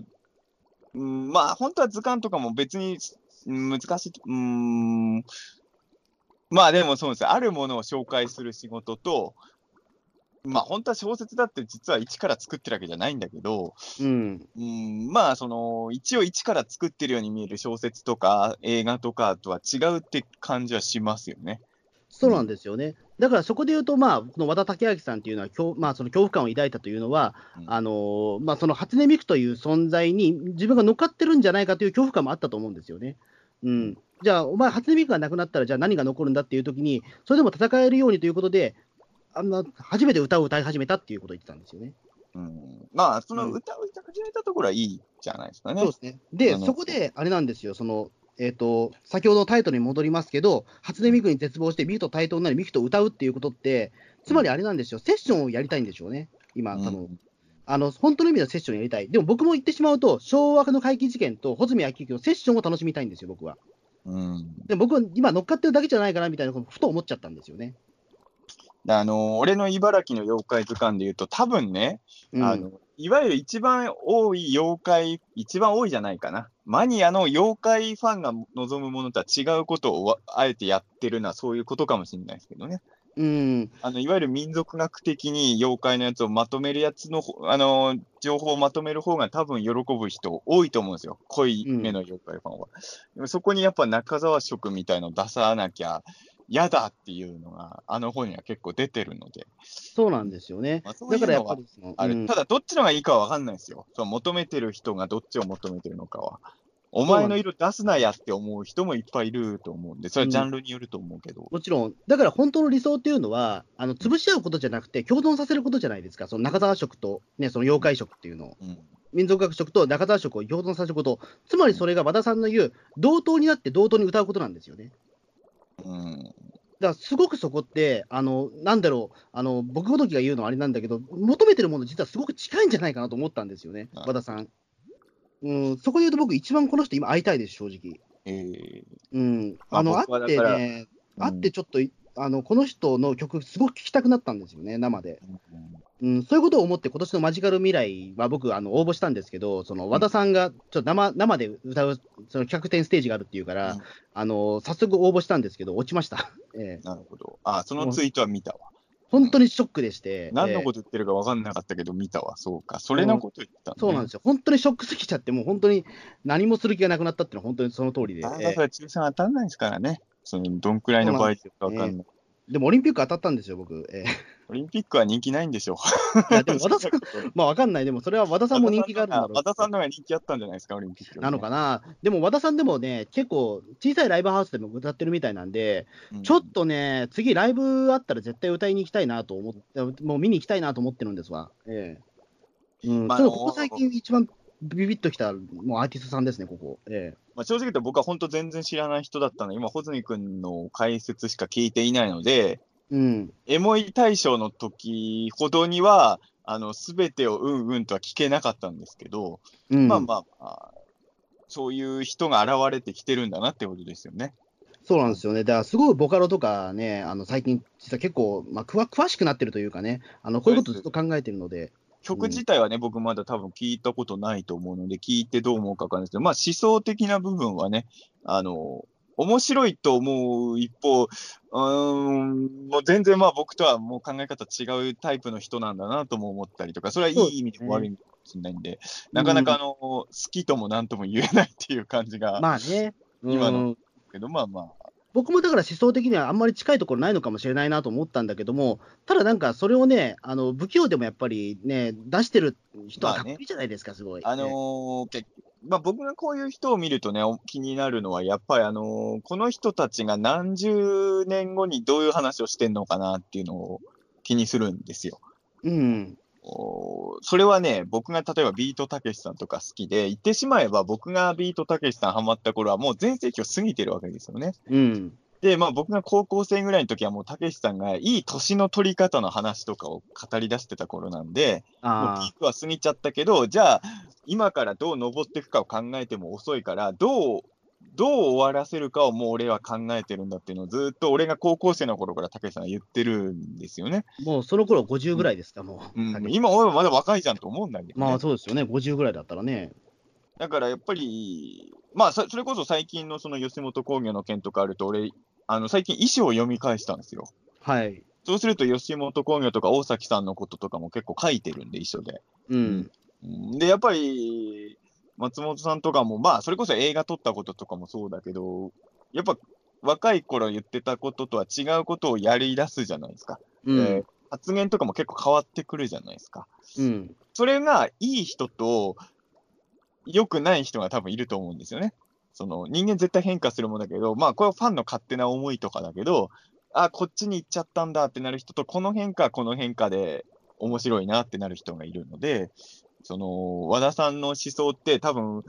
Speaker 3: うん、まあ、本当は図鑑とかも別にうん難しい、うーん、まあでもそうですよあるものを紹介する仕事と、まあ本当は小説だって実は一から作ってるわけじゃないんだけど、
Speaker 2: うん。
Speaker 3: うん、まあその、一応一から作ってるように見える小説とか映画とかとは違うって感じはしますよね。
Speaker 2: そうなんですよね。だからそこで言うと、まあ、この和田武明さんっていうのは、恐まあ、その恐怖感を抱いたというのは、
Speaker 3: うん
Speaker 2: あのーまあ、その初音ミクという存在に自分が乗っかってるんじゃないかという恐怖感もあったと思うんですよね。うん、じゃあ、お前、初音ミクがなくなったら、じゃあ何が残るんだっていうときに、それでも戦えるようにということで、あんな初めて歌を歌い始めたっていうことを言ってたんですよね。
Speaker 3: うん、まあ、その
Speaker 2: うん
Speaker 3: 歌を歌い始めたところはいいじゃないですかね。
Speaker 2: そうですね。で、そこで、あれなんですよ、その、えっ、と、先ほどのタイトルに戻りますけど、初音ミクに絶望して、ミクと対等になり、ミクと歌うっていうことって、つまりあれなんですよ、セッションをやりたいんでしょうね、今、多分、
Speaker 3: うん
Speaker 2: あの本当の意味でのセッションをやりたい。でも僕も言ってしまうと、昭和の怪奇事件と穂積昭之のセッションを楽しみたいんですよ、僕は。
Speaker 3: うん
Speaker 2: でも僕は今、乗っかってるだけじゃないかなみたいなこと、ふと思っちゃったんですよね。
Speaker 3: であの俺の茨城の妖怪図鑑で言うと、多分ね、
Speaker 2: うん、
Speaker 3: あのいわゆる一番多い妖怪、一番多いじゃないかな、マニアの妖怪ファンが望むものとは違うことをわあえてやってるのは、そういうことかもしれないですけどね。
Speaker 2: うん、
Speaker 3: あのいわゆる民族学的に妖怪のやつをまとめるやつのほ、あの情報をまとめる方が多分喜ぶ人多いと思うんですよ、濃い目の妖怪ファンは。でもそこにやっぱ中沢色みたいの出さなきゃ嫌だっていうのが、あの本には結構出てるので、
Speaker 2: そうなんですよね。
Speaker 3: まあ
Speaker 2: だからやっぱり
Speaker 3: ある
Speaker 2: うん
Speaker 3: ただどっちのがいいかは分かんないですよ。その求めてる人がどっちを求めてるのかは。お前の色出すなやって思う人もいっぱいいると思うんで、それはジャンルによると思うけど。
Speaker 2: もちろん、だから本当の理想っていうのは、あの潰し合うことじゃなくて、共存させることじゃないですか、その中沢色と、ね、その妖怪色っていうのを。
Speaker 3: うん
Speaker 2: 民族学色と中沢色を共存させること、つまりそれが和田さんの言う、同等になって同等に歌うことなんですよね。
Speaker 3: うん
Speaker 2: だからすごくそこって、あのなんだろうあの、僕ごときが言うのはあれなんだけど、求めてるもの、実はすごく近いんじゃないかなと思ったんですよね、
Speaker 3: あ
Speaker 2: 和田さん。うん、そこで言うと、僕、一番この人、今、会いたいです、正直。
Speaker 3: え
Speaker 2: うん、
Speaker 3: まあ
Speaker 2: あの会ってね、
Speaker 3: うん
Speaker 2: 会ってちょっと、あのこの人の曲、すごく聴きたくなったんですよね、生で。うん、そういうことを思って、今年のマジカル未来は僕、あの応募したんですけど、その和田さんがちょっと生生で歌うその企画展ステージがあるっていうから、
Speaker 3: うん
Speaker 2: あの早速応募したんですけど、落ちました。ええ
Speaker 3: なるほど。あ、そのツイートは見たわ。
Speaker 2: 本当にショックでして、
Speaker 3: 何の
Speaker 2: ええ
Speaker 3: こと言ってるか分かんなかったけど、見たわ。そうか。それのこと言ってたね
Speaker 2: そうなんですよ、本当にショックすぎちゃって、もう本当に何もする気がなくなったっていうのは、本当にその通りで、
Speaker 3: なかな
Speaker 2: ええ
Speaker 3: か抽選当たらないですからね。そのどんくらいのか分かんない。
Speaker 2: でもオリンピック当たったんですよ、僕。え
Speaker 3: オリンピックは人気ないんでしょ。
Speaker 2: ーいやでも和田さん、まあわかんない、でもそれは和田さんも人気があるんだろう。
Speaker 3: 和田さんの方が人気あったんじゃないですか、オリンピック、
Speaker 2: なのかな、でも和田さんでもね、結構、小さいライブハウスでも歌ってるみたいなんで、
Speaker 3: うん。
Speaker 2: ちょっとね、次、ライブあったら絶対歌いに行きたいなと思って、もう見に行きたいなと思ってるんですわ。ええ。うん、
Speaker 3: まあ
Speaker 2: ちょっとここ最近、一番ビビッときた、もうアーティストさんですね、ここ。え
Speaker 3: まあ、正直言うと僕は本当全然知らない人だったので、今、穂積君の解説しか聞いていないので、
Speaker 2: えうん。
Speaker 3: エモい大賞の時ほどには、あの、すべてをうんうんとは聞けなかったんですけど、
Speaker 2: うん、
Speaker 3: まあまあまあ、そういう人が現れてきてるんだなってことですよね。
Speaker 2: そうなんですよね。だから、すごいボカロとかね、あの最近、実は結構、まあ、詳しくなってるというかね、あのこういうことずっと考えてるので、
Speaker 3: 曲自体はね、僕まだ多分聞いたことないと思うので、聞いてどう思うかわかんないですけど、まあ思想的な部分はね、あの、面白いと思う一方、うーん、もう全然まあ僕とはもう考え方違うタイプの人なんだなとも思ったりとか、それはいい意味でも悪い意味かもしれないんで、なかなかあの、好きともなんとも言えないっていう感じが、
Speaker 2: まあね、
Speaker 3: 今の
Speaker 2: うん
Speaker 3: けど、まあまあ、
Speaker 2: 僕もだから思想的にはあんまり近いところないのかもしれないなと思ったんだけども、ただなんかそれをね、あの不器用でもやっぱりね、出してる人はかっこいいじゃないですか、すごい。
Speaker 3: あのーけまあ、僕がこういう人を見るとね、お気になるのは、やっぱり、あのーこの人たちが何十年後にどういう話をしてんのかなっていうのを気にするんですよ。
Speaker 2: うん、
Speaker 3: それはね、僕が例えばビートたけしさんとか好きで、言ってしまえば僕がビートたけしさんハマった頃はもう全盛期を過ぎてるわけですよね。
Speaker 2: うん、
Speaker 3: で、まあ僕が高校生ぐらいの時はもうたけしさんがいい年の取り方の話とかを語り出してた頃なんで、もうピ
Speaker 2: あ
Speaker 3: ークは過ぎちゃったけど、じゃあ、今からどう登っていくかを考えても遅いから、どう、どう終わらせるかをもう俺は考えてるんだっていうのをずっと俺が高校生の頃からたけしさんが言ってるんですよね。
Speaker 2: あ、もうその頃50ぐらいですか、もう。
Speaker 3: うん、今俺はまだ若いじゃんと思うんだけど、ね。
Speaker 2: まあそうですよね、50ぐらいだったらね。
Speaker 3: だからやっぱり、まあそそれこそ最近のその吉本興業の件とかあると、俺、あの最近衣装を読み返したんですよ。
Speaker 2: はい。
Speaker 3: そうすると吉本興業とか大崎さんのこととかも結構書いてるんで、衣装で。
Speaker 2: うん。
Speaker 3: うんで、やっぱり、松本さんとかも、まあ、それこそ映画撮ったこととかもそうだけど、やっぱ若い頃言ってたこととは違うことをやり出すじゃないですか。
Speaker 2: うん。
Speaker 3: えー発言とかも結構変わってくるじゃないですか。
Speaker 2: うん。
Speaker 3: それがいい人と良くない人が多分いると思うんですよね。その人間絶対変化するもんだけど、まあこれはファンの勝手な思いとかだけど、あ、こっちに行っちゃったんだってなる人と、この変化はこの変化で面白いなってなる人がいるので、その和田さんの思想って多分、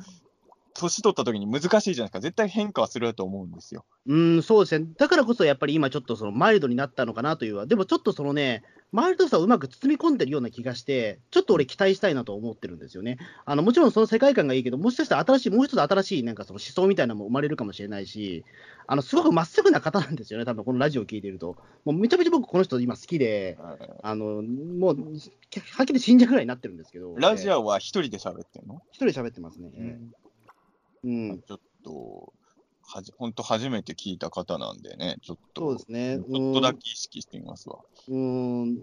Speaker 3: 年取った時に難しいじゃないですか。絶対変化はすると思うんですよ。
Speaker 2: うん、そうですね。だからこそやっぱり今ちょっとそのマイルドになったのかなというは、でもちょっとそのね、マイルドさをうまく包み込んでるような気がして、ちょっと俺期待したいなと思ってるんですよね。あの、もちろんその世界観がいいけど、もしかしたら新しい、もう一つ新しいなんかその思想みたいなのも生まれるかもしれないし、あの、すごくまっすぐな方なんですよね、多分このラジオを聞いてると。もうめちゃめちゃ僕この人今好きで、あの、もう、はっきり死んじゃうぐらいになってるんですけど。
Speaker 3: ラジ
Speaker 2: オ
Speaker 3: オは一人で喋ってんの、
Speaker 2: 一人で喋ってますね。ええうん。
Speaker 3: ちょっと、はじ、本当初めて聞いた方なんでね、ちょっと、
Speaker 2: そうですね。
Speaker 3: ちょっとだけ意識してみますわ。
Speaker 2: うーん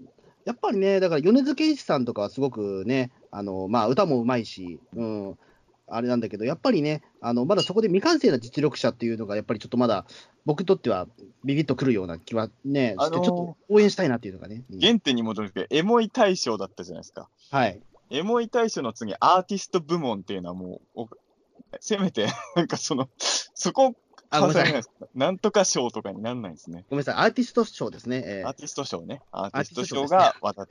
Speaker 2: やっぱりね、だから米津玄師さんとかはすごくね、あのまあ、歌もうまいし、うん、あれなんだけど、やっぱりね、あのまだそこで未完成な実力者っていうのが、やっぱりちょっとまだ僕にとってはビビッとくるような気はね、
Speaker 3: あのー
Speaker 2: して、ちょっと応援したいなっていうのがね。うん
Speaker 3: 原点に戻るけど、エモい大賞だったじゃないですか。
Speaker 2: はい。
Speaker 3: エモい大賞の次、アーティスト部門っていうのはもう、おせめて、なんかその、そこ、
Speaker 2: あごめんなさい
Speaker 3: なんとか賞とかになんないんですね。
Speaker 2: ごめんなさい、アーティスト賞ですね。えー
Speaker 3: アーティスト賞ね。アーティスト
Speaker 2: 賞
Speaker 3: 賞が
Speaker 2: 和田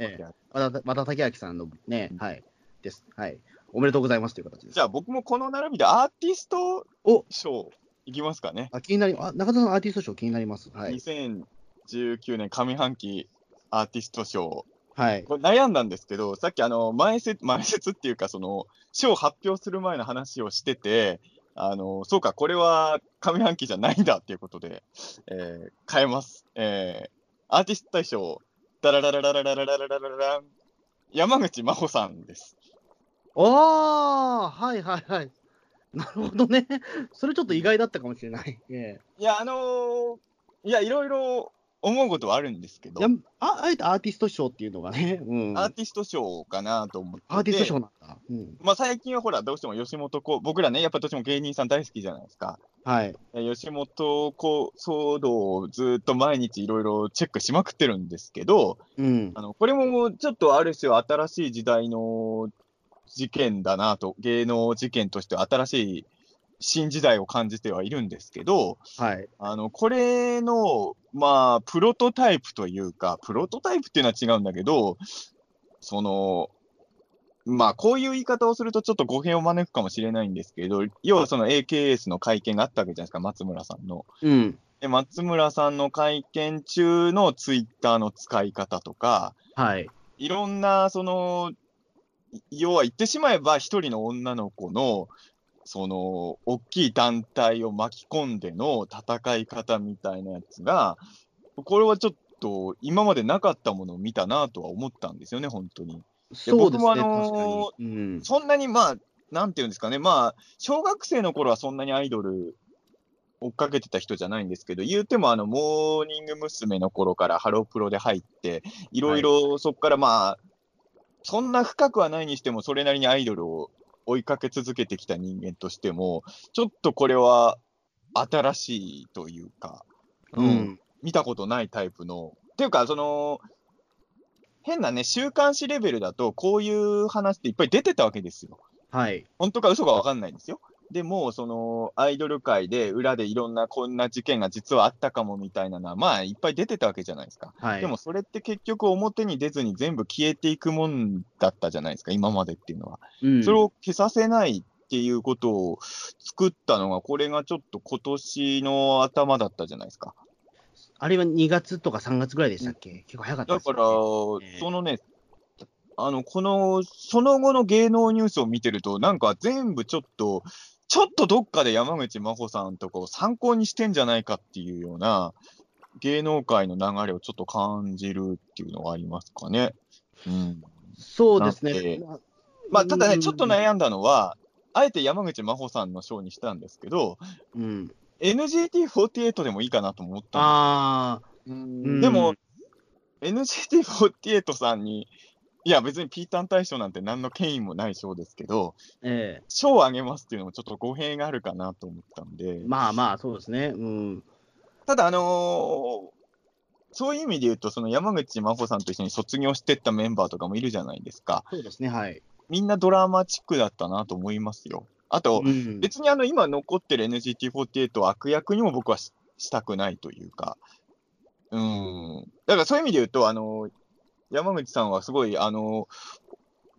Speaker 2: 和田武明さんのね
Speaker 3: うん、
Speaker 2: はい、です。はい。おめでとうございますという形です。
Speaker 3: じゃあ僕もこの並びでアーティスト
Speaker 2: お
Speaker 3: 賞いきますかね。
Speaker 2: あ気になりあ中田さん、アーティスト賞気になります。はい。
Speaker 3: 2019年上半期アーティスト賞。
Speaker 2: はい。
Speaker 3: これ悩んだんですけど、さっきあの前説、前説っていうか、その賞発表する前の話をしてて、あのそうか、これは上半期じゃないんだっていうことで、えー変えます。えーアーティスト大賞、ダララララララララララララン、山口真帆さんです。
Speaker 2: ああ、はいはいはい。なるほどね。それちょっと意外だったかもしれない。
Speaker 3: いや、あのーいや、いろいろ思うことはあるんですけど
Speaker 2: いや、ああえてアーティスト賞っていうのがね、うん、
Speaker 3: アーティスト賞かなと思ってて。
Speaker 2: アーティスト賞なんだ。うん、
Speaker 3: まあ最近はほら、どうしても吉本こう、僕らね、やっぱどうしても芸人さん大好きじゃないですか。
Speaker 2: はい。
Speaker 3: え吉本こう騒動をずっと毎日いろいろチェックしまくってるんですけど、
Speaker 2: うん。
Speaker 3: あのこれもちょっとある種新しい時代の事件だなと、芸能事件としては新しい新時代を感じてはいるんですけど、
Speaker 2: はい。
Speaker 3: あのこれの、まあ、プロトタイプというか、プロトタイプっていうのは違うんだけど、その、まあ、こういう言い方をするとちょっと語弊を招くかもしれないんですけど、要はその AKS の会見があったわけじゃないですか、松村さんの。
Speaker 2: うん。
Speaker 3: で松村さんの会見中のツイッターの使い方とか、
Speaker 2: はい。
Speaker 3: いろんな、その、要は言ってしまえば、一人の女の子の、その、大きい団体を巻き込んでの戦い方みたいなやつが、これはちょっと、今までなかったものを見たなとは思ったんですよね、本当に。
Speaker 2: そうですね、
Speaker 3: 僕もあのー。
Speaker 2: うん。
Speaker 3: そんなに、まあ、なんていうんですかね、まあ、小学生の頃はそんなにアイドル追っかけてた人じゃないんですけど、言うても、あの、モーニング娘。の頃からハロプロで入って、いろいろそこからまあ、そんな深くはないにしても、それなりにアイドルを追いかけ続けてきた人間としても、ちょっとこれは新しいというか、
Speaker 2: う
Speaker 3: うんん。見たことないタイプの、っていうか、その、変なね、週刊誌レベルだと、こういう話っていっぱい出てたわけですよ。
Speaker 2: はい。
Speaker 3: 本当か嘘か分かんないんですよ。でも、そのアイドル界で裏でいろんなこんな事件が実はあったかもみたいなのは、まあいっぱい出てたわけじゃないですか。
Speaker 2: はい。
Speaker 3: でもそれって結局表に出ずに全部消えていくもんだったじゃないですか、今までっていうのは。
Speaker 2: うん、
Speaker 3: それを消させないっていうことを作ったのが、これがちょっと今年の頭だったじゃないですか。
Speaker 2: あれは2月とか3月ぐらいでしたっけ、結構早かったですよ
Speaker 3: だから、
Speaker 2: ね
Speaker 3: そのね、あの、この、その後の芸能ニュースを見てると、なんか全部ちょっと、ちょっとどっかで山口真帆さんとかを参考にしてんじゃないかっていうような、芸能界の流れをちょっと感じるっていうのがありますかね。うん。
Speaker 2: そうですね
Speaker 3: で。まあ、ただね、
Speaker 2: うん
Speaker 3: ちょっと悩んだのは、あえて山口真帆さんの賞にしたんですけど、
Speaker 2: うん、
Speaker 3: NGT48 でもいいかなと思ったん
Speaker 2: ああ、
Speaker 3: です
Speaker 2: うん
Speaker 3: でも、NGT48 さんに、いや、別にピータン大賞なんて何の権威もない賞ですけど、
Speaker 2: え
Speaker 3: 賞をあげますっていうのもちょっと語弊があるかなと思ったんで
Speaker 2: え、まあまあ、そうですね。うん。
Speaker 3: ただ、あのーそういう意味で言うと、その山口真帆さんと一緒に卒業してったメンバーとかもいるじゃないですか。
Speaker 2: そうですね、はい。
Speaker 3: みんなドラマチックだったなと思いますよ。あと、
Speaker 2: うん、
Speaker 3: 別にあの今残ってる NGT48 を悪役にも僕はししたくないというか、うん。だからそういう意味で言うと、あの、山口さんはすごい、あの、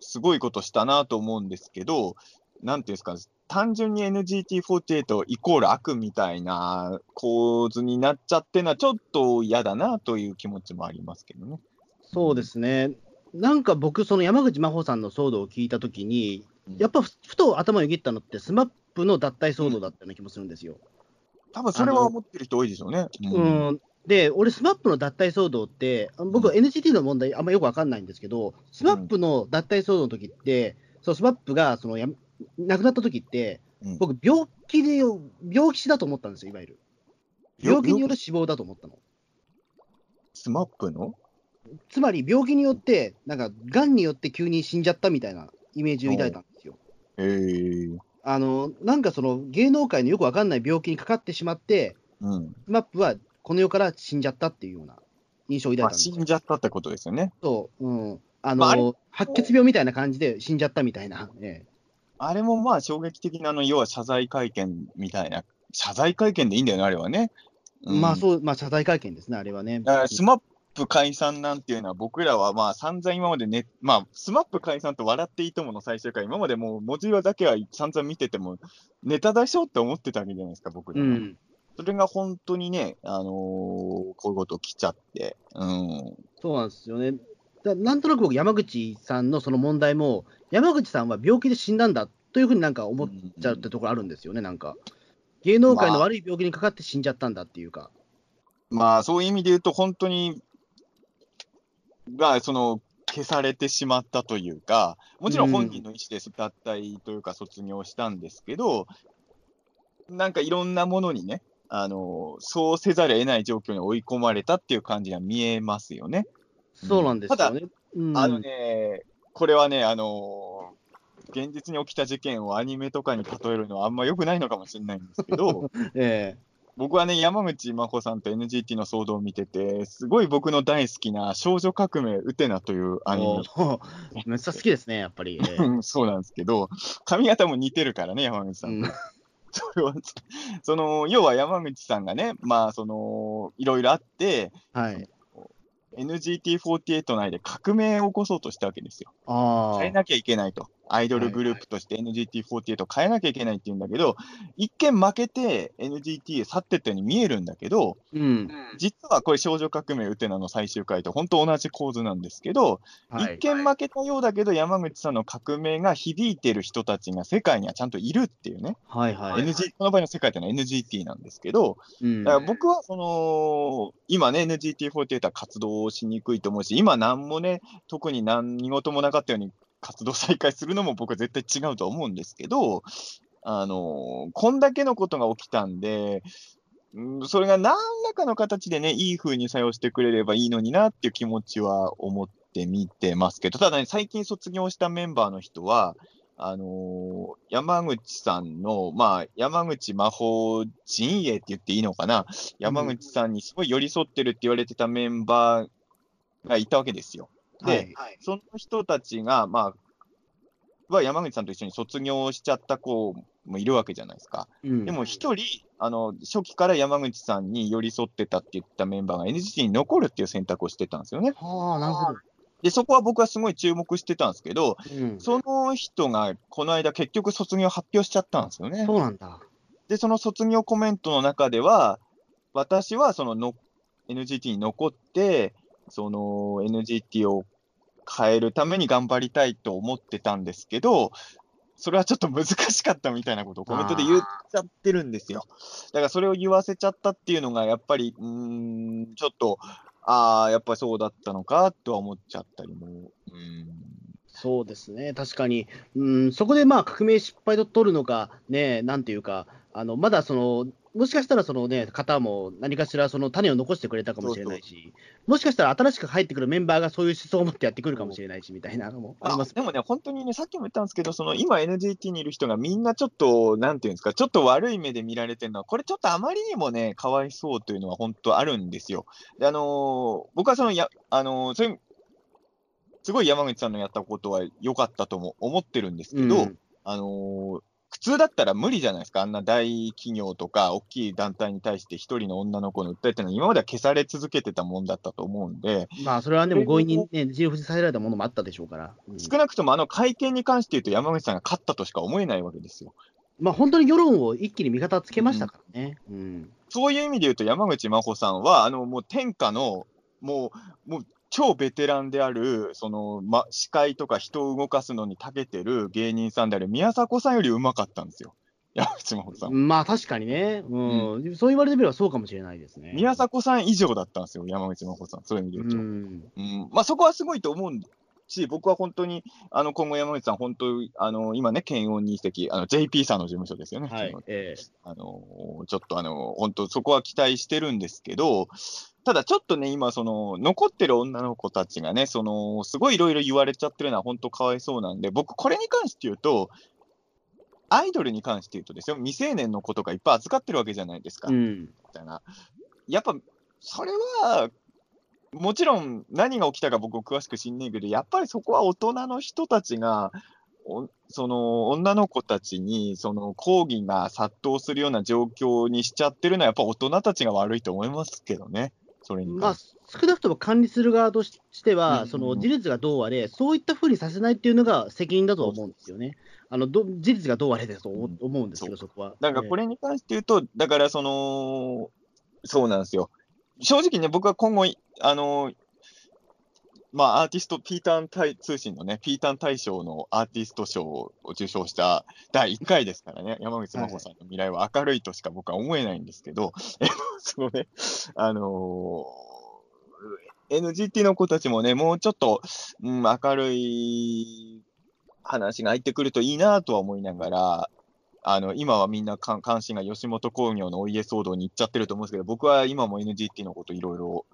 Speaker 3: すごいことしたなと思うんですけど、なんていうんですか、単純に NGT48 イコール悪みたいな構図になっちゃってるのはちょっと嫌だなという気持ちもありますけどね。
Speaker 2: そうですね。なんか僕、その山口真帆さんの騒動を聞いたときに、やっぱふふと頭をよぎったのって、スマップの脱退騒動だったような気もするんですよ。
Speaker 3: 多分それは思ってる人多いでしょうね。
Speaker 2: うんで、俺、スマップの脱退騒動って、僕は NGT の問題、あんまよくわかんないんですけど、スマップの脱退騒動の時って、そうスマップがそのや亡くなった時って、
Speaker 3: うん
Speaker 2: 僕、病気で、病気死だと思ったんですよ、いわゆる。病気？による死亡だと思ったの。
Speaker 3: スマップの？
Speaker 2: つまり、病気によって、なんか、がんによって急に死んじゃったみたいなイメージを抱いたんですよ。
Speaker 3: へえ
Speaker 2: あの、なんかその、芸能界のよくわかんない病気にかかってしまって、
Speaker 3: うん。
Speaker 2: スマップはこの世から死んじゃったっていうような印象を抱い
Speaker 3: まあ、
Speaker 2: たんですよ。
Speaker 3: 死んじゃったってことですよね。
Speaker 2: そう、うん。あの、
Speaker 3: まああれ
Speaker 2: 白血病みたいな感じで死んじゃったみたいな。え
Speaker 3: あれもまあ衝撃的なあの、要は謝罪会見みたいな、謝罪会見でいいんだよね、あれはね。
Speaker 2: えまあ
Speaker 3: う
Speaker 2: そう、まあ謝罪会見ですね、あれはね。
Speaker 3: ん。だからスマップ解散なんていうのは、僕らはまあ散々今までね、まあ、スマップ解散と笑っていいともの最終回、今までもう文字はだけは散々見てても、ネタでしょって思ってたわけじゃないですか、僕らは。
Speaker 2: うん。
Speaker 3: それが本当にね、あのーこういうこと来ちゃって、うん。
Speaker 2: そうなんですよね。だなんとなく僕、山口さんのその問題も、山口さんは病気で死んだんだというふうになんか思っちゃうってところあるんですよね、なんか。芸能界の悪い病気にかかって死んじゃったんだっていうか。
Speaker 3: まあ、そういう意味で言うと、本当に、が、その、消されてしまったというか、もちろん本人の意思で脱退というか卒業したんですけど、なんかいろんなものにね、あの、そうせざるを得ない状況に追い込まれたっていう感じが見えますよね。
Speaker 2: そうなんですよね。うん
Speaker 3: あのね、これはね、あの現実に起きた事件をアニメとかに例えるのはあんま良くないのかもしれないんですけど、
Speaker 2: え
Speaker 3: 僕はね、山口真帆さんと NGT の騒動を見てて、すごい僕の大好きな少女革命ウテナという
Speaker 2: え
Speaker 3: アニメ
Speaker 2: めっちゃ好きですね、やっぱり。
Speaker 3: そうなんですけど、髪型も似てるからね、山口さんと。
Speaker 2: うん
Speaker 3: それは、その、要は山口さんがね、まあ、その、いろいろあって、
Speaker 2: はい。
Speaker 3: NGT48 内で革命を起こそうとしたわけですよ。
Speaker 2: ああ。
Speaker 3: 変えなきゃいけないと。アイドルグループとして NGT48 を変えなきゃいけないって言うんだけど、一見負けて NGT へ去ってったように見えるんだけど、
Speaker 2: うん。
Speaker 3: 実はこれ少女革命ウテナの最終回と本当同じ構図なんですけど、
Speaker 2: はい
Speaker 3: 一見負けたようだけど、山口さんの革命が響いてる人たちが世界にはちゃんといるっていうね、
Speaker 2: はいはい。
Speaker 3: NG この場合の世界っていうのは NGT なんですけど、
Speaker 2: うん
Speaker 3: だから僕はその、今ね、NGT48 は活動しにくいと思うし、今なんもね、特に何事もなかったように活動再開するのも僕は絶対違うと思うんですけど、あのこんだけのことが起きたんで、それが何らかの形でね、いい風に作用してくれればいいのになっていう気持ちは思って見てますけど、ただね、最近卒業したメンバーの人は、あのー山口さんの、まあ、山口魔法陣営って言っていいのかな、山口さんにすごい寄り添ってるって言われてたメンバーがいたわけですよ。で、
Speaker 2: はい
Speaker 3: その人たちが、まあ、は山口さんと一緒に卒業しちゃった子もいるわけじゃないですか。
Speaker 2: うん
Speaker 3: でも一人、あの、初期から山口さんに寄り添ってたって言ったメンバーが NGT に残るっていう選択をしてたんですよね。
Speaker 2: はあ、なるほど。
Speaker 3: で、そこは僕はすごい注目してたんですけど、
Speaker 2: うん。
Speaker 3: その人がこの間結局卒業発表しちゃったんですよね。
Speaker 2: そうなんだ。
Speaker 3: で、その卒業コメントの中では、私はそのの NGT に残って、その NGT を変えるために頑張りたいと思ってたんですけど、それはちょっと難しかったみたいなことをコメントで言っちゃってるんですよ。だからそれを言わせちゃったっていうのが、やっぱり、うん、ちょっと、ああ、やっぱりそうだったのかとは思っちゃったりも、うん、
Speaker 2: そうですね、確かに、うん、そこでまあ革命失敗と取るのか、ね、なんていうか、あのまだその、もしかしたらその、ね、方も何かしらその種を残してくれたかもしれないし、もしかしたら新しく入ってくるメンバーがそういう思想を持ってやってくるかもしれないしみたいなのもあります。
Speaker 3: あでもね、本当にね、さっきも言ったんですけど、その今 NGT にいる人がみんなちょっと、なんていうんですか、ちょっと悪い目で見られてるのは、これちょっとあまりにもね、かわいそうというのは本当あるんですよ。であのー僕はその、や、あのーそういう、すごい山口さんのやったことは良かったとも思ってるんですけど、
Speaker 2: うん
Speaker 3: あのー普通だったら無理じゃないですか、あんな大企業とか大きい団体に対して一人の女の子の訴えっていうのは今までは消され続けてたもんだったと思うんで、
Speaker 2: まあ、それはでも強引にね、自由させられたものもあったでしょうから、うん。
Speaker 3: 少なくともあの会見に関して言うと山口さんが勝ったとしか思えないわけですよ。
Speaker 2: まあ、本当に世論を一気に味方つけましたからね。うん。
Speaker 3: そういう意味で言うと山口真帆さんは、あの、もう天下の、もう、もう超ベテランである、その、ま、司会とか人を動かすのに長けてる芸人さんである宮迫さんより上手かったんですよ。山口真帆さん。
Speaker 2: まあ確かにね、うんそう言われてみればそうかもしれないですね。
Speaker 3: 宮迫さん以上だったんですよ、山口真帆さん。そういう意味で
Speaker 2: う
Speaker 3: 言うと。
Speaker 2: ん、
Speaker 3: うん、まあそこはすごいと思うし、僕は本当に、あの、今後山口さん、本当、あの、今ね、検温に移籍、あの、JP さんの事務所ですよね。
Speaker 2: はい、ええ
Speaker 3: あの、ちょっとあの、本当そこは期待してるんですけど、ただちょっとね、今、その、残ってる女の子たちがね、その、すごいいろいろ言われちゃってるのは本当かわいそうなんで、僕、これに関して言うと、アイドルに関して言うとですよ、未成年の子とかいっぱい預かってるわけじゃないですか。
Speaker 2: うん、
Speaker 3: みたいな。やっぱ、それは、もちろん何が起きたか僕詳しく知んねえけど、やっぱりそこは大人の人たちが、おその女の子たちにその抗議が殺到するような状況にしちゃってるのは、やっぱ大人たちが悪いと思いますけどね、それに
Speaker 2: まあ少なくとも管理する側としては、
Speaker 3: うん
Speaker 2: その事実がどうあれ、そういったふうにさせないっていうのが責任だと思うんですよね。あのど事実がどうあれですと思
Speaker 3: うん
Speaker 2: ですけど、
Speaker 3: そ
Speaker 2: そこは。
Speaker 3: だからこれに関して言うと、だからその、そうなんですよ。正直ね、僕は今後、あの、まあ、アーティスト、ピーターン通信のね、ピーターン大賞のアーティスト賞を受賞した第1回ですからね、山口真帆さんの未来は明るいとしか僕は思えないんですけど、え そのね、あのー NGT の子たちもね、もうちょっと、うん、明るい話が入ってくるといいなとは思いながら、あの今はみんな関心が吉本興業のお家騒動に行っちゃってると思うんですけど、僕は今も NGT のこといろいろ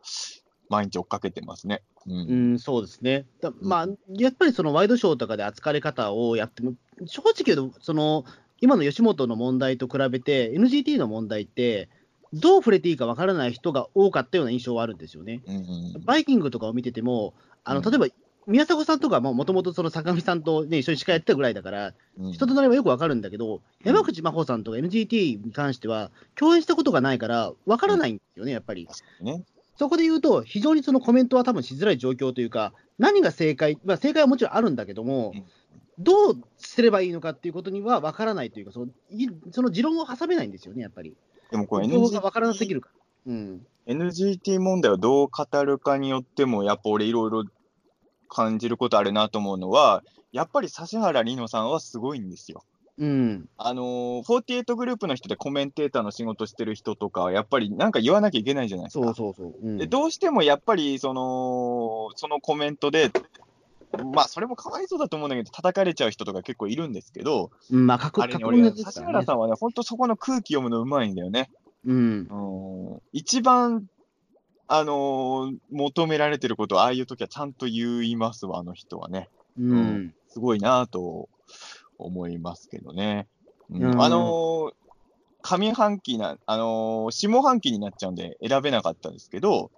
Speaker 3: 毎日追っかけてますね。うん
Speaker 2: うん、そうですね。だまあ、やっぱりそのワイドショーとかで扱われ方をやっても、正直言うと、その今の吉本の問題と比べて、NGT の問題って、どう触れていいかわからない人が多かったような印象はあるんですよね。
Speaker 3: うんうん
Speaker 2: バイキングとかを見てても、あの
Speaker 3: うん
Speaker 2: 例えば宮迫さんとかももともとその坂上さんと、ね、一緒に司会やってたぐらいだから、
Speaker 3: うん
Speaker 2: 人となりはよくわかるんだけど、山口真帆さんとか NGT に関しては、共演したことがないから、わからないんですよね、やっぱり。
Speaker 3: ね
Speaker 2: そこで言うと、非常にそのコメントは多分しづらい状況というか、何が正解、まあ、正解はもちろんあるんだけども
Speaker 3: うん、
Speaker 2: どうすればいいのかっていうことには分からないというか、そのいその持論を挟めないんですよね、やっぱり。
Speaker 3: でもこれ
Speaker 2: 情報が分からなすぎ
Speaker 3: NGT,
Speaker 2: るから。うん、
Speaker 3: NGT 問題をどう語るかによっても、やっぱ俺いろいろ感じることあるなと思うのは、やっぱり指原莉乃さんはすごいんですよ。
Speaker 2: うん、
Speaker 3: あのー、48グループの人でコメンテーターの仕事してる人とかは、やっぱりなんか言わなきゃいけないじゃないですか。
Speaker 2: そうそうそう。うん
Speaker 3: でどうしてもやっぱりその、そのコメントで、まあ、それもかわいそうだと思うんだけど、叩かれちゃう人とか結構いるんですけど、
Speaker 2: うんまあ、確
Speaker 3: あれに
Speaker 2: 確
Speaker 3: 俺は、指。原さんはね、本当そこの空気読むのうまいんだよね。
Speaker 2: うん、
Speaker 3: うん一番、あのー求められてることをああいう時はちゃんと言いますわ、あの人はね。
Speaker 2: うん、
Speaker 3: すごいなと思いますけどね。うん
Speaker 2: うん
Speaker 3: あのー上半期な、あのー下半期になっちゃうんで選べなかったんですけど、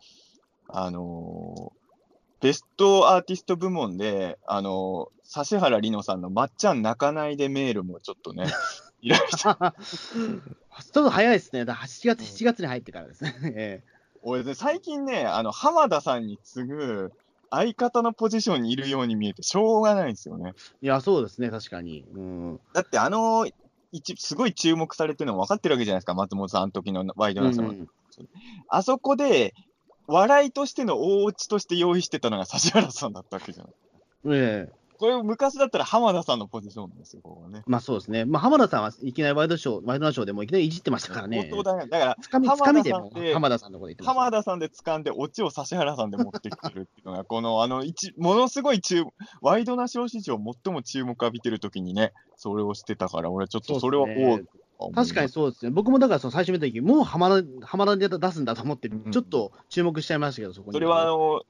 Speaker 3: あのーベストアーティスト部門で、あのー指原莉乃さんのまっちゃん泣かないでメールもちょっとね、いらっしゃ
Speaker 2: ちょっと早いですね。だから7月、7月に入ってからですね。え
Speaker 3: 俺ね、最近ね、あの、浜田さんに次ぐ相方のポジションにいるように見えてしょうがないんですよね。
Speaker 2: えいや、そうですね、確かに。うん、
Speaker 3: だってあの、一すごい注目されてるの分かってるわけじゃないですか、松本さんの時のワイドナショーの、
Speaker 2: うん
Speaker 3: あそこで、笑いとしての大オチとして用意してたのが指原さんだったわけじゃん。
Speaker 2: ええ
Speaker 3: これ昔だったら浜田さんのポジションなんですよ、ここはね。
Speaker 2: まあそうですね。まあ、浜田さんはいきなりワイドショー、ワイドナショーでもいきなりいじってましたからね。
Speaker 3: 相当だね。だから、
Speaker 2: つかみ、つかみでも浜田さんのこと言ってま。
Speaker 3: 浜田さんで掴んで、オチを指原さんで持ってきてるっていうのが、この、あの、一、ものすごい注、ワイドナショー史上最も注目浴びてる時にね、それをしてたから、俺ちょっとそれは
Speaker 2: ね確かにそうですね。僕もだからその最初見た時もう浜田、浜田で出すんだと思って、
Speaker 3: ん
Speaker 2: ちょっと注目しちゃいましたけど、そこに。
Speaker 3: それは、あの、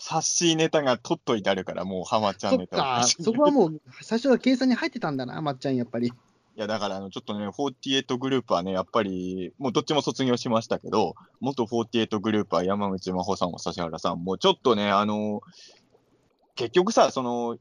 Speaker 3: 冊子ネタが取っといてあるから、もう浜ちゃん
Speaker 2: そっ
Speaker 3: ネタを
Speaker 2: か、そこはもう最初は計算に入ってたんだな、まっちゃん、やっぱり。
Speaker 3: いや、だから、あの、ちょっとね、48グループはね、やっぱり、もうどっちも卒業しましたけど、元48グループは山口真帆さんも指原さんも、ちょっとね、あの、結局さ、その、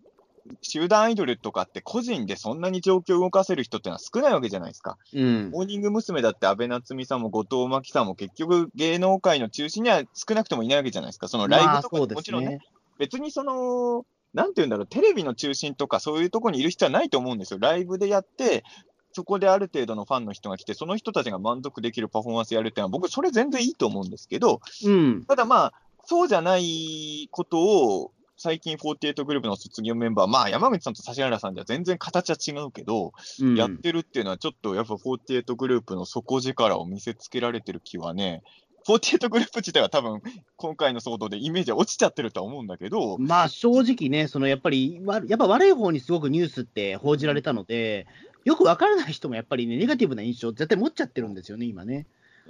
Speaker 3: 集団アイドルとかって個人でそんなに状況を動かせる人ってのは少ないわけじゃないですか。
Speaker 2: うん。
Speaker 3: モーニング娘。だって安倍夏実さんも後藤真希さんも結局芸能界の中心には少なくともいないわけじゃないですか。そのライブとかもちろんね、
Speaker 2: ね。
Speaker 3: 別にその、なんて言うんだろう、テレビの中心とかそういうところにいる必要はないと思うんですよ。ライブでやって、そこである程度のファンの人が来て、その人たちが満足できるパフォーマンスやるっていうのは、僕、それ全然いいと思うんですけど、
Speaker 2: うん。
Speaker 3: ただまあ、そうじゃないことを、最近48グループの卒業メンバー、まあ山口さんと指原さんじゃ全然形は違うけど、
Speaker 2: うん
Speaker 3: やってるっていうのは、ちょっとやっぱ48グループの底力を見せつけられてる気はね、48グループ自体は多分、今回の騒動でイメージは落ちちゃってるとは思うんだけど、
Speaker 2: まあ正直ね、そのやっぱり、わやっぱ悪い方にすごくニュースって報じられたので、よくわからない人もやっぱりね、ネガティブな印象、絶対持っちゃってるんですよね、今ね。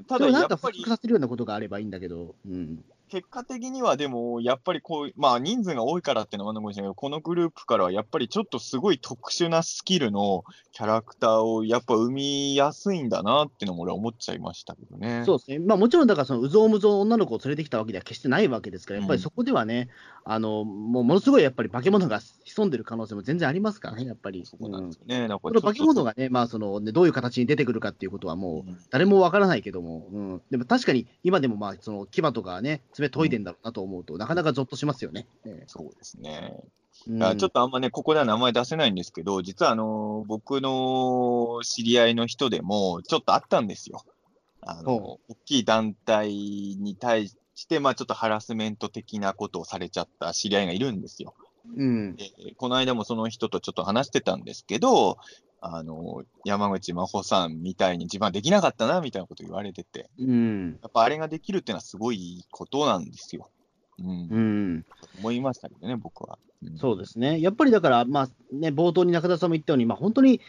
Speaker 3: た
Speaker 2: それをなんか復活させるようなことがあればいいんだけど、うん。
Speaker 3: 結果的にはでも、やっぱりこう、まあ人数が多いからっていうのもあるのかもしれないけど、このグループからはやっぱりちょっとすごい特殊なスキルのキャラクターをやっぱ生みやすいんだなっていうのも俺は思っちゃいましたけどね。
Speaker 2: そうですね、まあ、もちろんだから、そのうぞうむぞう女の子を連れてきたわけでは決してないわけですから、やっぱりそこではね、あのもうものすごいやっぱり化け物が潜んでる可能性も全然ありますからね、やっぱり。
Speaker 3: そうなん
Speaker 2: うん
Speaker 3: ですよね。なんか
Speaker 2: この化け物がね、まあそのね、どういう形に出てくるかっていうことはもう
Speaker 3: うん
Speaker 2: 誰もわからないけども、うん、でも確かに今でもまあその牙とかね、爪研いでんだろうなと思うと、なかなかゾッとしますよね。え
Speaker 3: そうですね。
Speaker 2: え
Speaker 3: だからちょっ
Speaker 2: と、
Speaker 3: とあんまね、ここでは名前出せないんですけど、実はあの僕の知り合いの人でも、ちょっとあったんですよ。あの
Speaker 2: ほ
Speaker 3: 大きい団体に対して、まあちょっとハラスメント的なことをされちゃった知り合いがいるんですよ。
Speaker 2: うん、
Speaker 3: でこの間もその人とちょっと話してたんですけど、あの山口真帆さんみたいに自分はできなかったなみたいなこと言われてて、
Speaker 2: うん、
Speaker 3: やっぱあれができるっていうのはすごいことなんですよ。うん、
Speaker 2: うん、
Speaker 3: 思いましたけどね、僕は。うん。
Speaker 2: そうですね、やっぱりだから、まあね、冒頭に中田さんも言ったように、まあ、本当に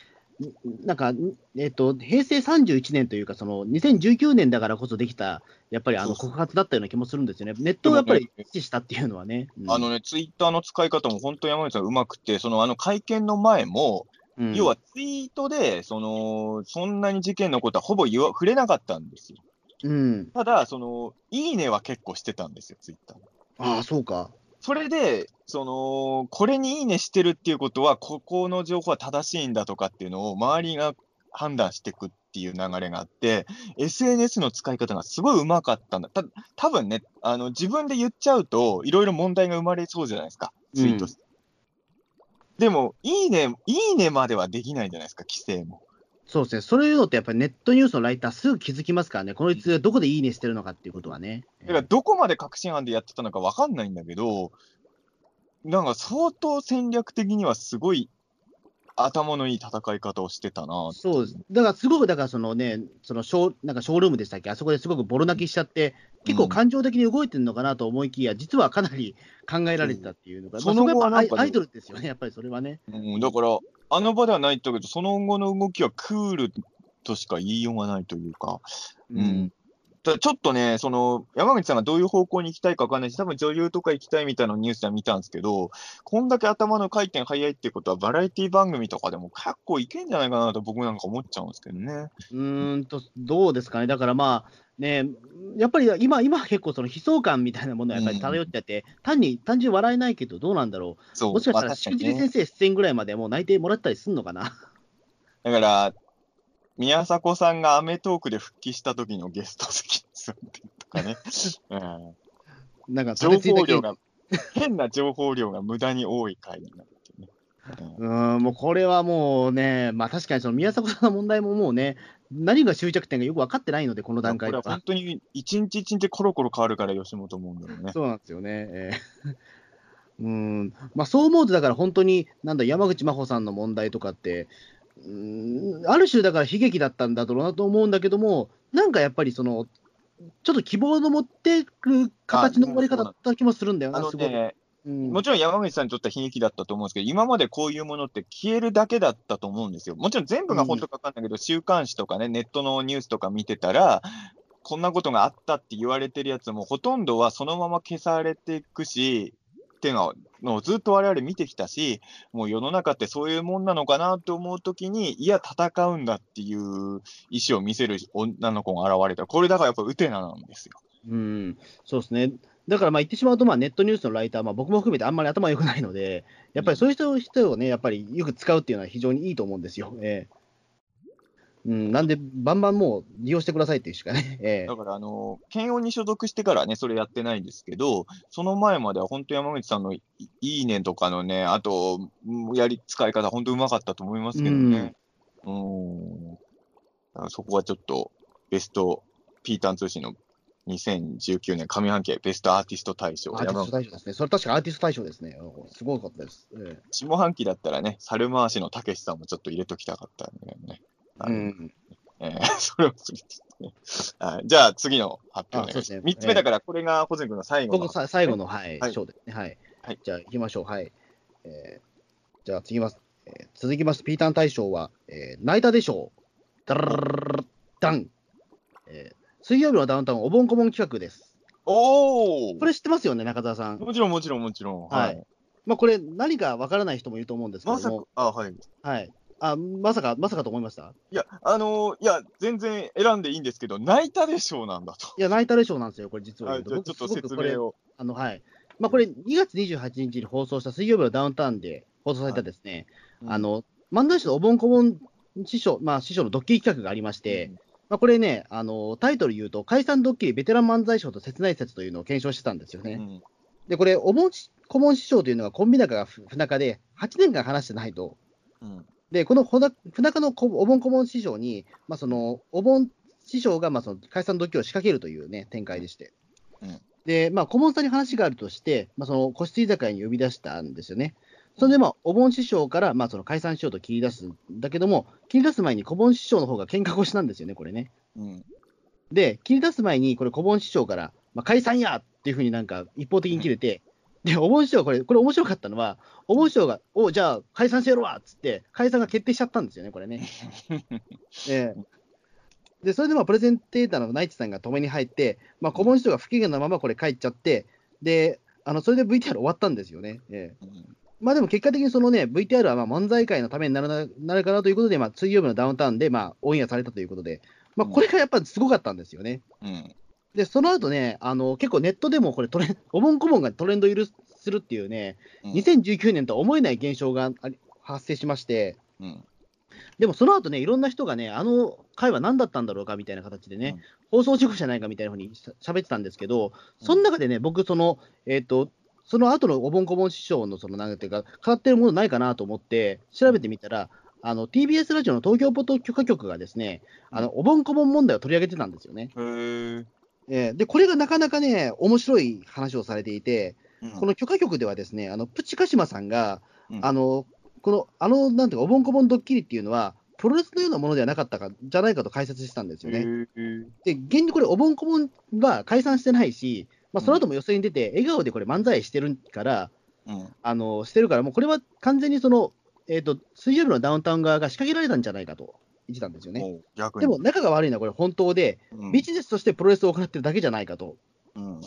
Speaker 2: なんか、えっ、と、平成31年というか、その2019年だからこそできた、やっぱりあの告発だったような気もするんですよね。ネットをやっぱり支持したっていうのはね。うん
Speaker 3: あのね、ツイッターの使い方も本当山口さんうまくて、そのあの会見の前も、
Speaker 2: うん
Speaker 3: 要はツイートで、その、そんなに事件のことはほぼ言わ触れなかったんですよ。
Speaker 2: うん。
Speaker 3: ただ、その、いいねは結構してたんですよ、ツイッター。
Speaker 2: ああ、そうか。
Speaker 3: それで、その、これにいいねしてるっていうことは、ここの情報は正しいんだとかっていうのを周りが判断していくっていう流れがあって、SNS の使い方がすごいうまかったんだ。た多分ね、あの、自分で言っちゃうと、いろいろ問題が生まれそうじゃないですか、ツイートして。でも、いいね、いいねまではできないじゃないですか、規制も。
Speaker 2: そうですね。そういうのってやっぱりネットニュースのライターすぐ気づきますからね。こいつどこでいいねしてるのかっていうことはね。
Speaker 3: だから、どこまで確信犯でやってたのかわかんないんだけど、なんか相当戦略的にはすごい頭のいい戦い方をしてたな。
Speaker 2: そうです。だからすごく、だからそのね、そのショーなんかショールームでしたっけ、あそこですごくボロ泣きしちゃって、結構感情的に動いてるのかなと思いきや、実はかなり考えられてたっていうのが、
Speaker 3: うんその
Speaker 2: アイドルですよね、やっぱりそれはね。
Speaker 3: うん、だから、あの場ではないって言ったけど、その後の動きはクールとしか言いようがないというか、うん。ちょっとね、その、山口さんがどういう方向に行きたいか分かんないし、多分女優とか行きたいみたいなニュースでは見たんですけど、こんだけ頭の回転早いってことは、バラエティ番組とかでも結構いけんじゃないかなと僕なんか思っちゃうんですけどね。
Speaker 2: うーんと、どうですかね、だからまあ、ね、やっぱり今、今は結構その悲壮感みたいなものはやっぱり漂っちゃって、単に、単純に笑えないけど、どうなんだろ
Speaker 3: そう。
Speaker 2: う。もしかしたら、
Speaker 3: まあ
Speaker 2: しくじり先生出演ぐらいまでもう内定もらったりすんのかな。
Speaker 3: だから、宮迫さんがアメトークで復帰した時のゲスト席に座ってるとかね。うん
Speaker 2: なんか、
Speaker 3: 情報量が、変な情報量が無駄に多い回になってね。うん
Speaker 2: うーん、もうこれはもうね、まあ確かにその宮迫さんの問題ももうね、何が終着点がよく分かってないので、この段階では
Speaker 3: これは本。当に一日一日コロコロ変わるから吉本思うんだろうね。
Speaker 2: そうなんですよね。えー うーん、まあそう思うと、だから本当に、なんだ、山口真帆さんの問題とかって、ある種だから悲劇だったんだろうなと思うんだけども、なんかやっぱりその、ちょっと希望の持ってく形の終わり方だった気もするんだよな、すごい。
Speaker 3: ね、
Speaker 2: うん
Speaker 3: もちろん山口さんにとっては悲劇だったと思うんですけど、今までこういうものって消えるだけだったと思うんですよ。もちろん全部が本当か分かんないけど、週刊誌とかね、ネットのニュースとか見てたら、こんなことがあったって言われてるやつも、ほとんどはそのまま消されていくし、っていうのをずっと我々見てきたし、もう世の中ってそういうもんなのかなと思うときに、いや、戦うんだっていう意思を見せる女の子が現れた。これだからやっぱウテナなんですよ。
Speaker 2: うん、そうですね。だからまあ言ってしまうと、ネットニュースのライター、まあ、僕も含めてあんまり頭良くないので、やっぱりそういう人をね、やっぱりよく使うっていうのは非常にいいと思うんですよ。ええうん、なんで、バンバンもう利用してくださいっていうしかね。ええ
Speaker 3: だから、あの、検温に所属してからね、それやってないんですけど、その前までは本当山口さんのいいいねとかのね、あと、うんやり、使い方、本当うまかったと思いますけどね。うん。だからそこはちょっと、ベスト、ピーターン通信の2019年上半期ベストアーティスト大賞、
Speaker 2: アーティスト大賞ですね。それ確かアーティスト大賞ですね。うんすごかったです。ええ
Speaker 3: 下半期だったらね、猿回しのたけしさんもちょっと入れときたかったんだよね。
Speaker 2: うん、
Speaker 3: えー それをするねはいじゃあ次の発表お願いします。
Speaker 2: あそうですね
Speaker 3: 3つ目だから、これが小泉君の最後の
Speaker 2: 僕さ、最後の、はい、
Speaker 3: はい
Speaker 2: 賞ですね。はい。
Speaker 3: はい
Speaker 2: じゃあ行きましょう。はい。えーじゃあ次ます。えー続きまして、ピーターン大賞は、えー泣いたでしょう。ダラダン。えー水曜日のダウンタウンお盆顧問企画です。
Speaker 3: おお
Speaker 2: これ知ってますよね、中澤さん。
Speaker 3: もちろん、もちろん、もちろん。
Speaker 2: はい。まあ、これ、何かわからない人もいると思うんですけ
Speaker 3: まさか
Speaker 2: ども、、
Speaker 3: あ、はい。
Speaker 2: はい。あ、まさか、まさかと思いました？
Speaker 3: いや、あのーいや、全然選んでいいんですけど、泣いたでしょうなんだと。
Speaker 2: いや、泣いたでしょうなんですよ、これ実は
Speaker 3: ちょっと説明を。
Speaker 2: あの、はい。まあ、これ、2月28日に放送した水曜日のダウンタウンで放送されたですね、あの、漫才師のお盆顧問師匠、まあ、師匠のドッキリ企画がありまして、まあ、これね、あの、タイトル言うと、解散ドッキリベテラン漫才師と切ない説というのを検証してたんですよね。
Speaker 3: うん
Speaker 2: で、これ、お盆し顧問師匠というのがコンビ仲が不不仲で、8年間話してないと。
Speaker 3: うん
Speaker 2: で、このほな不仲のこお盆顧問師匠に、まあ、その、お盆師匠が、まあ、その解散ドッキリを仕掛けるというね、展開でして。
Speaker 3: うん
Speaker 2: で、まあ、顧問さんに話があるとして、まあ、その個室居酒屋に呼び出したんですよね。それで、まあ、お盆師匠から、まあ、その解散しようと切り出すんだけども、切り出す前に顧問師匠の方が喧嘩腰なんですよね、これね。
Speaker 3: うん
Speaker 2: で、切り出す前に、これ、顧問師匠から、まあ、解散やっていうふうになんか一方的に切れて、で、お盆師匠がこれ、これ面白かったのは、お盆師匠が、おじゃあ解散してやろうわっつって、解散が決定しちゃったんですよね、これね。ええで、それでまあプレゼンテーターのナイツさんが止めに入って、まあ、小盆師匠が不機嫌なままこれ帰っちゃって、で、あのそれで VTR 終わったんですよね。ええ
Speaker 3: うん
Speaker 2: まあでも結果的にそのね、VTR はまあ漫才界のためになるななるかなということで、まあ、水曜日のダウンタウンでまあオンエアされたということで、まあ、これがやっぱりすごかったんですよね。
Speaker 3: うん。
Speaker 2: で、その後ね、あの結構ネットでもこれトレン、お盆顧問がトレンド入りするっていうね、
Speaker 3: うん。
Speaker 2: 2019年とは思えない現象が発生しまして、
Speaker 3: うん。
Speaker 2: でもその後ね、いろんな人がね、あの回は何だったんだろうかみたいな形でね、放送事故じゃないかみたいなふうにしゃべってたんですけど、その中でね、僕、その、えっ、と、その後のおぼんこぼん師匠の、その、なんていうか、語ってるものないかなと思って、調べてみたら、あの、TBS ラジオの東京ポッド許可局がですね、あの、おぼんこぼん問題を取り上げてたんですよね。えーで、これがなかなかね、面白い話をされていて、
Speaker 3: うん。
Speaker 2: この許可局ではですね、あの、プチカシマさんが、
Speaker 3: うん。
Speaker 2: あの、この、あの、なんていうか、おぼんこぼんドッキリっていうのは、プロレスのようなものではなかったか、じゃないかと解説してたんですよね。で、現にこれ、おぼんこぼんは解散してないし、まあ、その後も予選に出て、笑顔でこれ、漫才してるから、
Speaker 3: うん。
Speaker 2: あのしてるから、もうこれは完全にその、えーと、水曜日のダウンタウン側が仕掛けられたんじゃないかと言ってたんですよね。でも、仲が悪いのはこれ、本当で、
Speaker 3: うん、
Speaker 2: ビジネスとしてプロレスを行ってるだけじゃないかと。
Speaker 3: うん。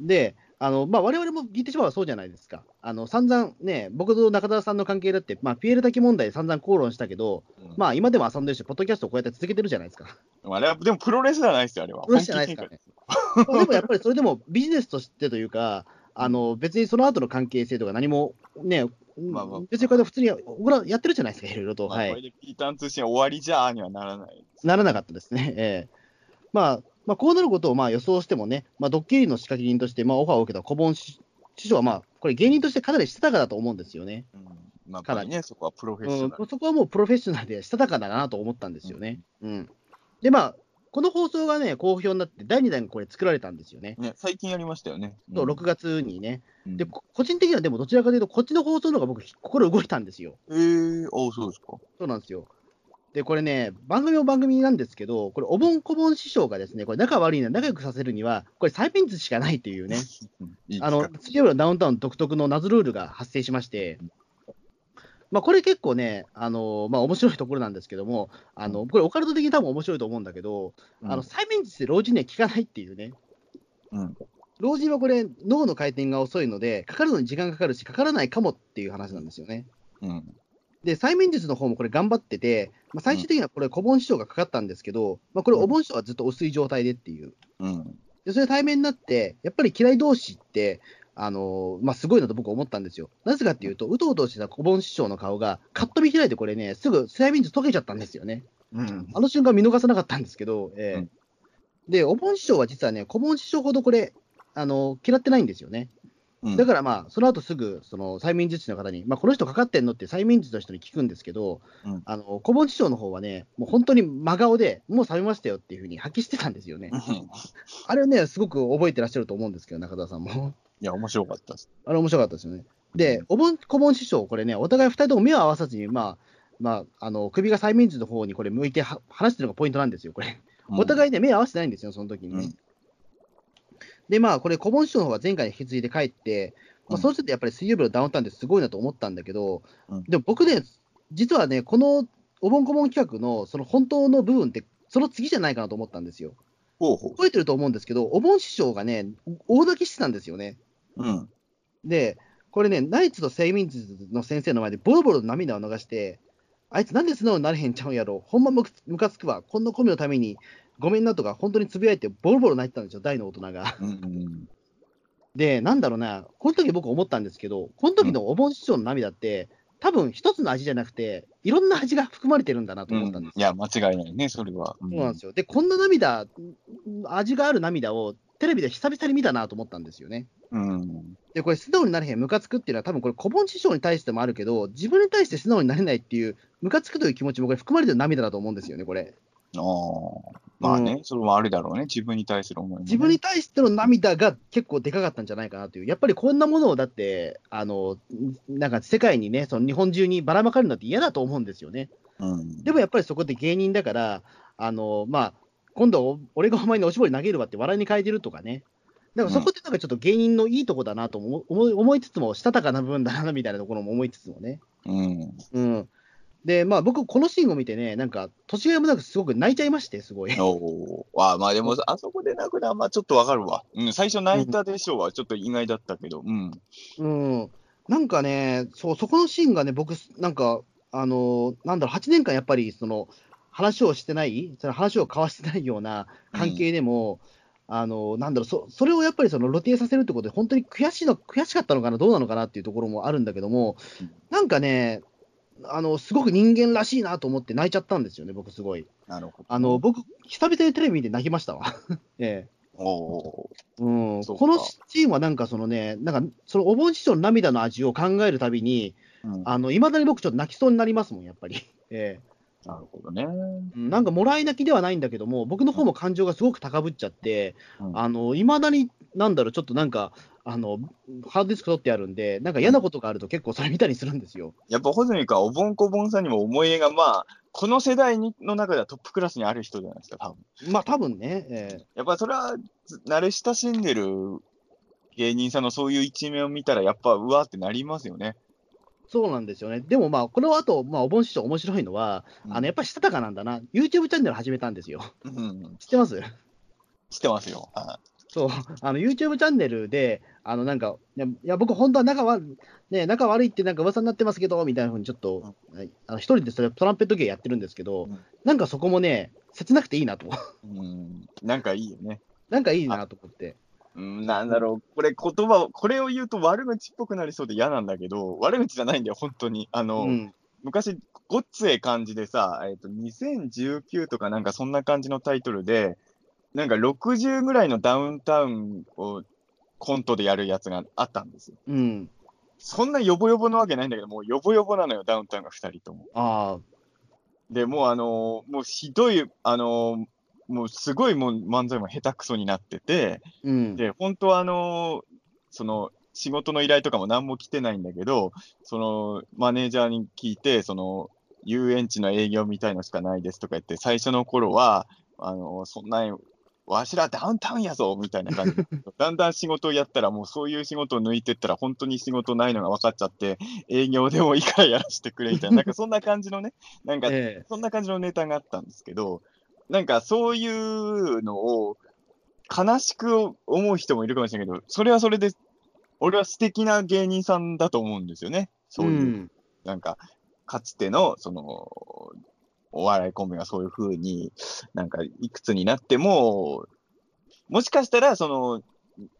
Speaker 2: で、あのまあ、我々も言ってしまえばそうじゃないですか。あの散々ね、僕と中澤さんの関係だって、まあ、ピエール滝問題で散々口論したけど、
Speaker 3: うん
Speaker 2: まあ、今でも遊んでるし、ポッドキャストをこうやって続けてるじゃないですか。
Speaker 3: あれは、でもプロレスじゃないですよ、あれは。
Speaker 2: プロレスじゃないですからねまあでもやっぱりそれでもビジネスとしてというか、あの別にその後の関係性とか何もね、
Speaker 3: まあまあ
Speaker 2: 別にこれで普通に僕らやってるじゃないですか、いろいろと。
Speaker 3: まあこれ
Speaker 2: はい、
Speaker 3: でピーターン通信終わりじゃーにはならない。
Speaker 2: ならなかったですね。ええまあ、まあ、こうなることをまあ予想してもね、まあ、ドッキリの仕掛け人としてまあオファーを受けた小盆師師匠は、まあ、これ芸人としてかなりしたたかだと思うんですよね。
Speaker 3: うん。まあ、やっぱりね、そこはプロフェッショナル。
Speaker 2: うん、そこはもうプロフェッショナルでしたたかだなと思ったんですよね。うん。で、まあ、この放送がね、好評になって、第2弾がこれ作られたんですよね。
Speaker 3: ね、最近やりましたよね。
Speaker 2: そう6月にね。
Speaker 3: うん
Speaker 2: で、こ個人的にはでもどちらかというと、こっちの放送の方が僕、心動いたんですよ。
Speaker 3: えー、あそうですか。
Speaker 2: そうなんですよ。で、これね、番組も番組なんですけど、これ、おぼんこぼん師匠がですね、これ、仲悪いの仲良くさせるには、これ、催眠術しかないっていうね、
Speaker 3: う んいい
Speaker 2: あの、水曜日のダウンタウン独特の謎ルールが発生しまして、まあ、これ結構ね、あのまあ、面白いところなんですけども、あのこれ、オカルト的に多分面白いと思うんだけど、あの催眠術で老人には効かないっていうね、
Speaker 3: うん、
Speaker 2: 老人はこれ、脳の回転が遅いので、かかるのに時間かかるし、かからないかもっていう話なんですよね。
Speaker 3: うん、
Speaker 2: で、催眠術の方もこれ頑張ってて、まあ、最終的にはこれ、小盆師匠がかかったんですけど、まあ、これ、お盆師匠はずっと薄い状態でっていう。
Speaker 3: うん、
Speaker 2: で、それ対面になって、やっぱり嫌い同士って、あのーまあ、すごいなと僕は思ったんですよ。なぜかっていうと、うとうとしてた小盆師匠の顔が、カッと見開いてこれね、すぐ催眠術解けちゃったんですよね。
Speaker 3: うん、
Speaker 2: あの瞬間見逃さなかったんですけど、えー
Speaker 3: うん
Speaker 2: で、お盆師匠は実はね、小盆師匠ほどこれ、あのー嫌ってないんですよね。
Speaker 3: うん、
Speaker 2: だからまあ、その後すぐ、その催眠術師の方に、まあ、この人かかってんのって催眠術の人に聞くんですけど、
Speaker 3: うん
Speaker 2: あの小盆師匠の方はね、もう本当に真顔で、もう冷めましたよっていうふうに発揮してたんですよね。
Speaker 3: うん
Speaker 2: あれをね、すごく覚えてらっしゃると思うんですけど、中澤さんも。
Speaker 3: いや、面白かったです。
Speaker 2: あれ面白かったですよね。で、お盆、小盆師匠、これね、お互い二人とも目を合わさずに、まあ、まあ、あの首が催眠術の方にこれ向いては話してるのがポイントなんですよ、これ。お互いね、目合わせてないんですよ、その時にね。
Speaker 3: うん
Speaker 2: で、まあ、これ、小盆師匠の方は前回に引き継いで帰って、まあ、
Speaker 3: うん
Speaker 2: そうするとやっぱり水曜日のダウンタウンってすごいなと思ったんだけど、
Speaker 3: うん
Speaker 2: でも僕ね、実はね、このお盆小盆企画のその本当の部分って、その次じゃないかなと思ったんですよ。
Speaker 3: ほうほ
Speaker 2: 覚えてると思うんですけど、お盆師匠がね、大泣きしてたんですよね。
Speaker 3: う。うん。
Speaker 2: で、これね、ナイツと睡眠術の先生の前でボロボロ涙を流して、あいつなんで素直になれへんちゃうんやろ、ほんまむかつくわ、こんなコミのためにごめんなとか、本当につぶやいて、ボロボロ泣いてたんですよ、大の大人が。
Speaker 3: うんうん。
Speaker 2: で、なんだろうな、この時僕思ったんですけど、この時のお盆師匠の涙って、多分一つの味じゃなくて、いろんな味が含まれてるんだなと思ったんですよ。
Speaker 3: いや、間違いないね、それは。
Speaker 2: そうなんですよ。で、こんな涙、味がある涙をテレビで久々に見たなと思ったんですよね。
Speaker 3: うん。
Speaker 2: で、これ、素直になれへん、ムカつくっていうのは、多分これ、小盆師匠に対してもあるけど、自分に対して素直になれないっていう、ムカつくという気持ちもこれ、含まれてる涙だと思うんですよね、これ。
Speaker 3: ああ。まあね、それもあるだろうね、自分に対する思いもね、
Speaker 2: 自分に対しての涙が結構でかかったんじゃないかなという、やっぱりこんなものをだって、あのなんか世界にね、その日本中にばらまかれるのって嫌だと思うんですよね。
Speaker 3: うん。
Speaker 2: でもやっぱりそこで芸人だから、あのまあ、今度、俺がお前におしぼり投げるわって笑いに変えてるとかね、なんかそこでなんかちょっと芸人のいいとこだなと思思い思いつつも、したたかな部分だなみたいなところも思いつつもね。
Speaker 3: うん。
Speaker 2: うん。で、まあ僕、このシーンを見てね、なんか、年がいもなくすごく泣いちゃいまして、すごい。
Speaker 3: おーあまあでも、あそこで泣くのは、まあちょっとわかるわ。うん、最初泣いたでしょうは、ちょっと意外だったけど、うん。
Speaker 2: うん。なんかね、そう、そこのシーンがね、僕、なんか、あの、なんだろう、8年間やっぱり、その、話をしてない、その話を交わしてないような関係でも、あの、なんだろう、そそれをやっぱりその露呈させるってことで、本当に悔しいの、悔しかったのかな、どうなのかなっていうところもあるんだけども
Speaker 3: うん、
Speaker 2: なんかね、あの、すごく人間らしいなと思って泣いちゃったんですよね、僕すごい。
Speaker 3: なるほど。
Speaker 2: あの、僕、久々にテレビ見て泣きましたわ。ええ。
Speaker 3: おー
Speaker 2: うん、このシーンはなんかそのね、なんかそのお盆師匠の涙の味を考えるたびに、
Speaker 3: うん、
Speaker 2: あの、いまだに僕ちょっと泣きそうになりますもん、やっぱり。え
Speaker 3: なるほどね。
Speaker 2: えなんかもらい泣きではないんだけども、僕の方も感情がすごく高ぶっちゃって、
Speaker 3: うん
Speaker 2: あの、いまだに、なんだろう、ちょっとなんか、あの、ハードディスク取ってあるんで、なんか嫌なことがあると結構それ見たりするんですよ。
Speaker 3: やっぱ、穂積君はおぼんこぼんさんにも思い入れが、まあ、この世代にの中ではトップクラスにある人じゃないですか、多分。
Speaker 2: まあ多分ね、え
Speaker 3: やっぱそれは、ず慣れ親しんでる芸人さんのそういう一面を見たら、やっぱ、うわーってなりますよね。
Speaker 2: えそうなんですよね。でもまあ、この後、まあ、お盆師匠面白いのは、あの、やっぱりしたたかなんだな。YouTube チャンネル始めたんですよ。
Speaker 3: うん、
Speaker 2: 知ってます？
Speaker 3: 知ってますよ。は
Speaker 2: そう、あの YouTube チャンネルで、あのなんか、いや、僕、本当は仲悪,、ね、仲悪いってなんか噂になってますけど、みたいなふうにちょっと、あの一人でそれトランペット芸やってるんですけど、
Speaker 3: うん
Speaker 2: なんかそこもね、切なくていいなと、
Speaker 3: うん、なんかいいよね。
Speaker 2: なんかいいなと思って。
Speaker 3: うん、なんだろう、これ言葉を、これを言うと悪口っぽくなりそうで嫌なんだけど、悪口じゃないんだよ、本当に。あの、
Speaker 2: うん、
Speaker 3: 昔、ごっつええ感じでさ、えっ、と、2019とかなんかそんな感じのタイトルで、なんか60ぐらいのダウンタウンをコントでやるやつがあったんですよ。
Speaker 2: うん、
Speaker 3: そんなヨボヨボなわけないんだけど、もうヨボヨボなのよ、ダウンタウンが2人とも。
Speaker 2: ああ、
Speaker 3: で、もうあのーもうひどい、あのーもうすごいもう漫才も下手くそになってて、
Speaker 2: うん、
Speaker 3: で、本当はあのーその、仕事の依頼とかも何も来てないんだけど、その、マネージャーに聞いて、その、遊園地の営業みたいのしかないですとか言って、最初の頃は、あのーそんな、わしらダウンタウンやぞみたいな感じで だんだん仕事をやったら、もうそういう仕事を抜いてったら、本当に仕事ないのが分かっちゃって、営業でもいいからやらせてくれみたいな、なんかそんな感じのね、なんか
Speaker 2: え。
Speaker 3: そんな感じのネタがあったんですけど、なんかそういうのを悲しく思う人もいるかもしれないけど、それはそれで、俺は素敵な芸人さんだと思うんですよね。
Speaker 2: え
Speaker 3: そういう、
Speaker 2: ん、
Speaker 3: なんか、かつての、その、お笑いコンビがそういう風に、なんか、いくつになっても、もしかしたら、その、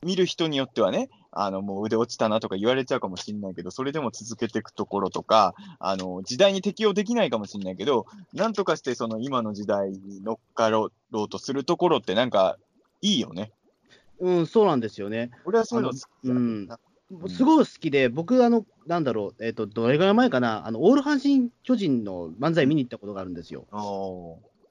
Speaker 3: 見る人によってはね、あの、もう腕落ちたなとか言われちゃうかもしれないけど、それでも続けていくところとか、あの、時代に適応できないかもしれないけど、なんとかしてその今の時代に乗っかろうとするところってなんか、いいよね。
Speaker 2: うん、そうなんですよね。
Speaker 3: 俺はそういうの好きだ
Speaker 2: うんすごい好きで、僕、あの、なんだろう、えっ、と、どれぐらい前かな、あの、オール阪神・巨人の漫才見に行ったことがあるんですよ。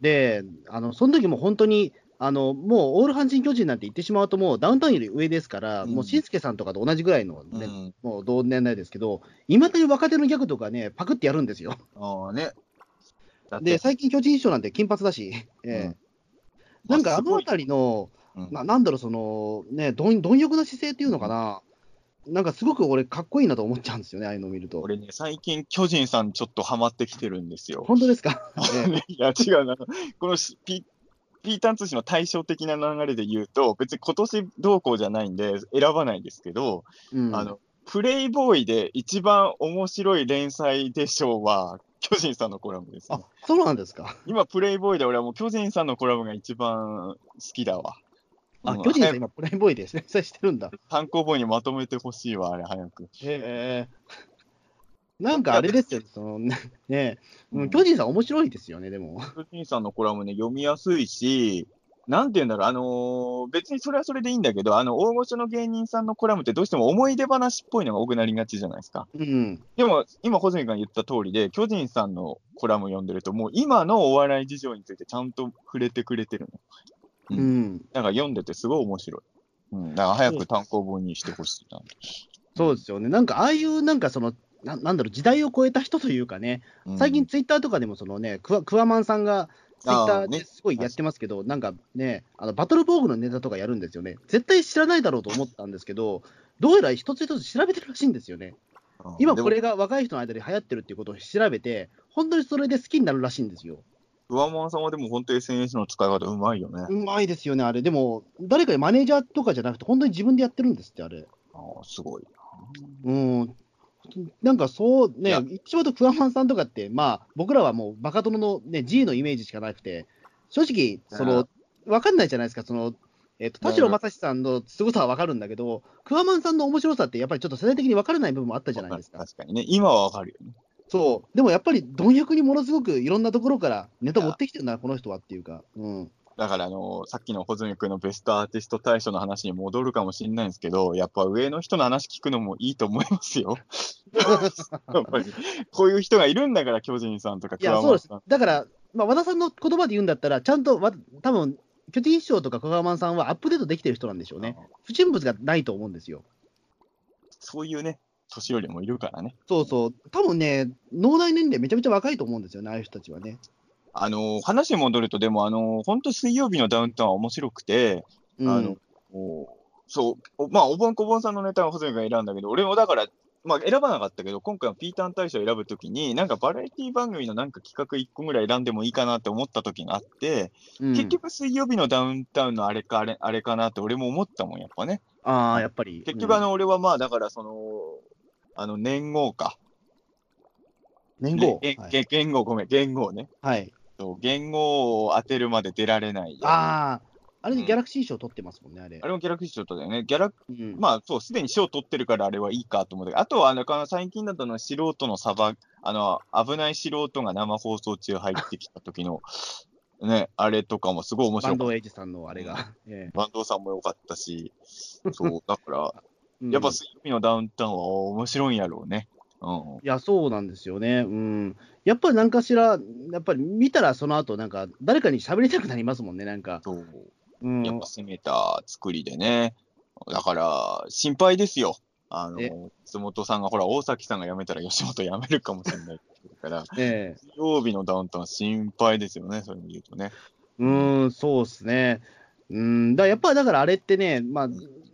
Speaker 2: で、あの、その時も本当に、あの、もうオール阪神・巨人なんて言ってしまうと、もうダウンタウンより上ですから、
Speaker 3: うん
Speaker 2: もうしんすけさんとかと同じぐらいの、ね
Speaker 3: うん
Speaker 2: もう同年代ですけど、いまだに若手のギャグとかね、パクってやるんですよ。
Speaker 3: ああね。
Speaker 2: で、最近巨人師匠なんて金髪だし、ええなんかあのあたりの、
Speaker 3: うん
Speaker 2: ななんだろう、その、ね、貪貪欲な姿勢っていうのかな、なんかすごく俺、かっこいいなと思っちゃうんですよね、ああいうのを見ると。
Speaker 3: 俺ね、最近、巨人さんちょっとハマってきてるんですよ。
Speaker 2: 本当ですか、え え
Speaker 3: いや、違うな。このしピピータン通信の対照的な流れで言うと、別に今年どうこうじゃないんで、選ばないんですけど、
Speaker 2: うん
Speaker 3: あの、プレイボーイで一番面白い連載でしょうは、巨人さんのコラムですね
Speaker 2: あ。そうなんですか。
Speaker 3: 今、プレイボーイで俺はもう巨人さんのコラムが一番好きだわ。
Speaker 2: あ、
Speaker 3: うん
Speaker 2: 巨人さん、今、プレイボーイで連載してるんだ。
Speaker 3: 単行本にまとめてほしいわ、あれ、早く。
Speaker 2: へえ。なんかあれですよ、その ね、ねう
Speaker 3: うん
Speaker 2: ん巨人さん面白いですよね、でも。
Speaker 3: 巨人さんのコラムね、読みやすいし、なんて言うんだろう、あのー別にそれはそれでいいんだけど、あの、大御所の芸人さんのコラムってどうしても思い出話っぽいのが多くなりがちじゃないですか。
Speaker 2: うん。
Speaker 3: でも、今、小泉が言った通りで、巨人さんのコラム読んでると、もう今のお笑い事情についてちゃんと触れてくれてるの。
Speaker 2: う
Speaker 3: うん
Speaker 2: ん。
Speaker 3: だから読んでてすごい面白い。うん。だから早く単行本にしてほしいな。
Speaker 2: そうですよね。なんか、ああいう、なんかその、ななんだろう、時代を超えた人というかね、
Speaker 3: うん
Speaker 2: 最近ツイッターとかでもそのね、クワクワマンさんが、ツイッタ
Speaker 3: あー
Speaker 2: ですごいやってますけど、なんかね、あのバトル防具のネタとかやるんですよね。絶対知らないだろうと思ったんですけど、どうやら一つ一つ調べてるらしいんですよね。今これ
Speaker 3: が。
Speaker 2: が若い人の間で流行ってるっていうことを調べて、本当にそれで好きになるらしいんですよ。
Speaker 3: ふわもんさんはでも本当 SNS の使い方うまいよね。
Speaker 2: うまいですよね、あれ。でも、誰かにマネージャーとかじゃなくて、本当に自分でやってるんですって、あれ。
Speaker 3: ああ、すごい
Speaker 2: うん。なんかそうね一応とクワマンさんとかって、まあ、僕らはもうバカ殿のね、G のイメージしかなくて、正直、その、わかんないじゃないですか、その、えっ、と、田代正史さんの凄さはわかるんだけど、クワマンさんの面白さって、やっぱりちょっと世代的にわからない部分もあったじゃないですか。
Speaker 3: 確かにね。今はわかるよね。
Speaker 2: そう。でもやっぱり、貪欲にものすごくいろんなところからネタ持ってきてるな、この人はっていうか。うん。
Speaker 3: だから、あのさっきの穂積君のベストアーティスト大賞の話に戻るかもしれないんですけど、やっぱ上の人の話聞くのもいいと思いますよ。こういう人がいるんだから、巨人さんとか
Speaker 2: いや、そうです。だから、まあ、和田さんの言葉で言うんだったら、ちゃんとわ、多分巨人師匠とか小川さんはアップデートできてる人なんでしょうね。不純物がないと思うんですよ。
Speaker 3: そういうね、年寄りもいるからね。
Speaker 2: そうそう。多分ね、脳内年齢めちゃめちゃ若いと思うんですよね、ああいう人たちはね。
Speaker 3: あの話に戻ると、でも、あの本当水曜日のダウンタウンは面白くて、
Speaker 2: うん、
Speaker 3: あのおそう、おまあ、おぼんこぼんさんのネタは細井が選んだけど、俺もだから、まあ、選ばなかったけど、今回はピーターン大賞を選ぶときに、なんかバラエティ番組のなんか企画1個ぐらい選んでもいいかなって思った時があって、
Speaker 2: うん
Speaker 3: 結局水曜日のダウンタウンのあれかあれあれかなって俺も思ったもん、やっぱね。
Speaker 2: ああ、やっぱり。
Speaker 3: 結局あの、俺はまあ、だからその、あの、年号か。
Speaker 2: うん、年号？
Speaker 3: ね
Speaker 2: はい
Speaker 3: げ元号、ごめん、元号ね。
Speaker 2: はい。
Speaker 3: そう元号を当てるまで出られない。
Speaker 2: ああ、あれで
Speaker 3: うん
Speaker 2: ギャラクシー賞取ってますもんね、あれ。
Speaker 3: あれもギャラクシー賞だよね。ギャラ
Speaker 2: うん、
Speaker 3: まあそう、すでに賞取ってるからあれはいいかと思うけど、あとはあのか最近だとあの素人のサバ、あの、危ない素人が生放送中入ってきた時の、ね、あれとかもすごい面白かった。
Speaker 2: ドエイジさんのあれが。え
Speaker 3: バンドさんも良かったし、そう、だから、
Speaker 2: え
Speaker 3: やっぱ
Speaker 2: うん
Speaker 3: 水曜日のダウンタウンは面白いんやろうね。うん。
Speaker 2: いや、そうなんですよね。うん。やっぱり何かしら、やっぱり見たらその後、なんか、誰かに喋りたくなりますもんね、なんか。
Speaker 3: そう。
Speaker 2: うん。
Speaker 3: やっぱ攻めた作りでね。だから、心配ですよ。あ
Speaker 2: え
Speaker 3: の、松本さんが、ほら、大崎さんが辞めたら吉本辞めるかもしれないから、
Speaker 2: ええ
Speaker 3: 水曜日のダウンタウンは心配ですよね、そういうの言うとね。
Speaker 2: うーん、そうですね。うん、だやっぱりだからあれってね、まあ、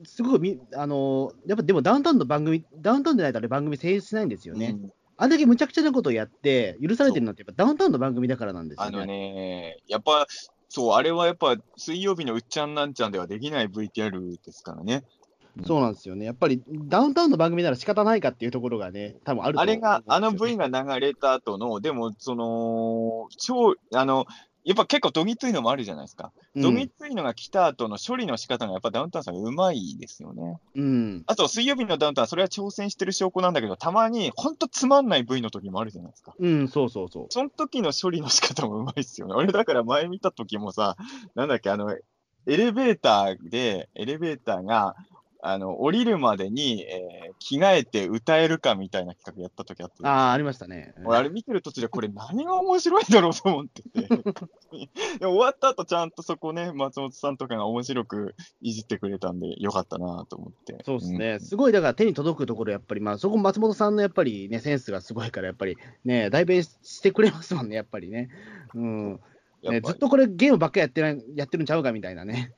Speaker 2: すごくみ、あのやっぱでもダウンタウンの番組、ダウンタウンでないとあれ番組成立しないんですよね。
Speaker 3: うん
Speaker 2: あんだけむちゃくちゃなことをやって、許されてるのって、やっぱダウンタウンの番組だからなんですよね。
Speaker 3: あのね、やっぱ、そう、あれはやっぱ、水曜日のうっちゃんなんちゃんではできない VTR ですからね。
Speaker 2: そうなんですよね。やっぱりダウンタウンの番組なら仕方ないかっていうところがね、多分あると
Speaker 3: あれが、あの
Speaker 2: 部
Speaker 3: V が流れた後の、でも、その、超、あの、やっぱ結構どぎついのもあるじゃないですか。どぎついのが来た後の処理の仕方がやっぱダウンタウンさんがうまいですよね。
Speaker 2: うん。
Speaker 3: あと、水曜日のダウンタウンはそれは挑戦してる証拠なんだけど、たまにほんとつまんない V の時もあるじゃないですか。
Speaker 2: うん、そうそうそう。
Speaker 3: その時の処理の仕方もうまいっすよね。俺だから前見た時もさ、なんだっけ、あの、エレベーターで、エレベーターが、あの、降りるまでに、えー着替えて歌えるかみたいな企画やった時あった。
Speaker 2: ああ、ありましたね。
Speaker 3: 俺、あれ見てる途中で、これ 何が面白いだろうと思って て。終わった後、ちゃんとそこね、松本さんとかが面白くいじってくれたんで、よかったなと思って。
Speaker 2: そうですね、
Speaker 3: ん
Speaker 2: すごいだから手に届くところ、やっぱり、まあ、そこ、松本さんのやっぱりね、センスがすごいから、やっぱりね、代弁してくれますもんね、やっぱりね。うんねずっとこれ、ゲームばっかりやってないやってるんちゃうかみたいなね。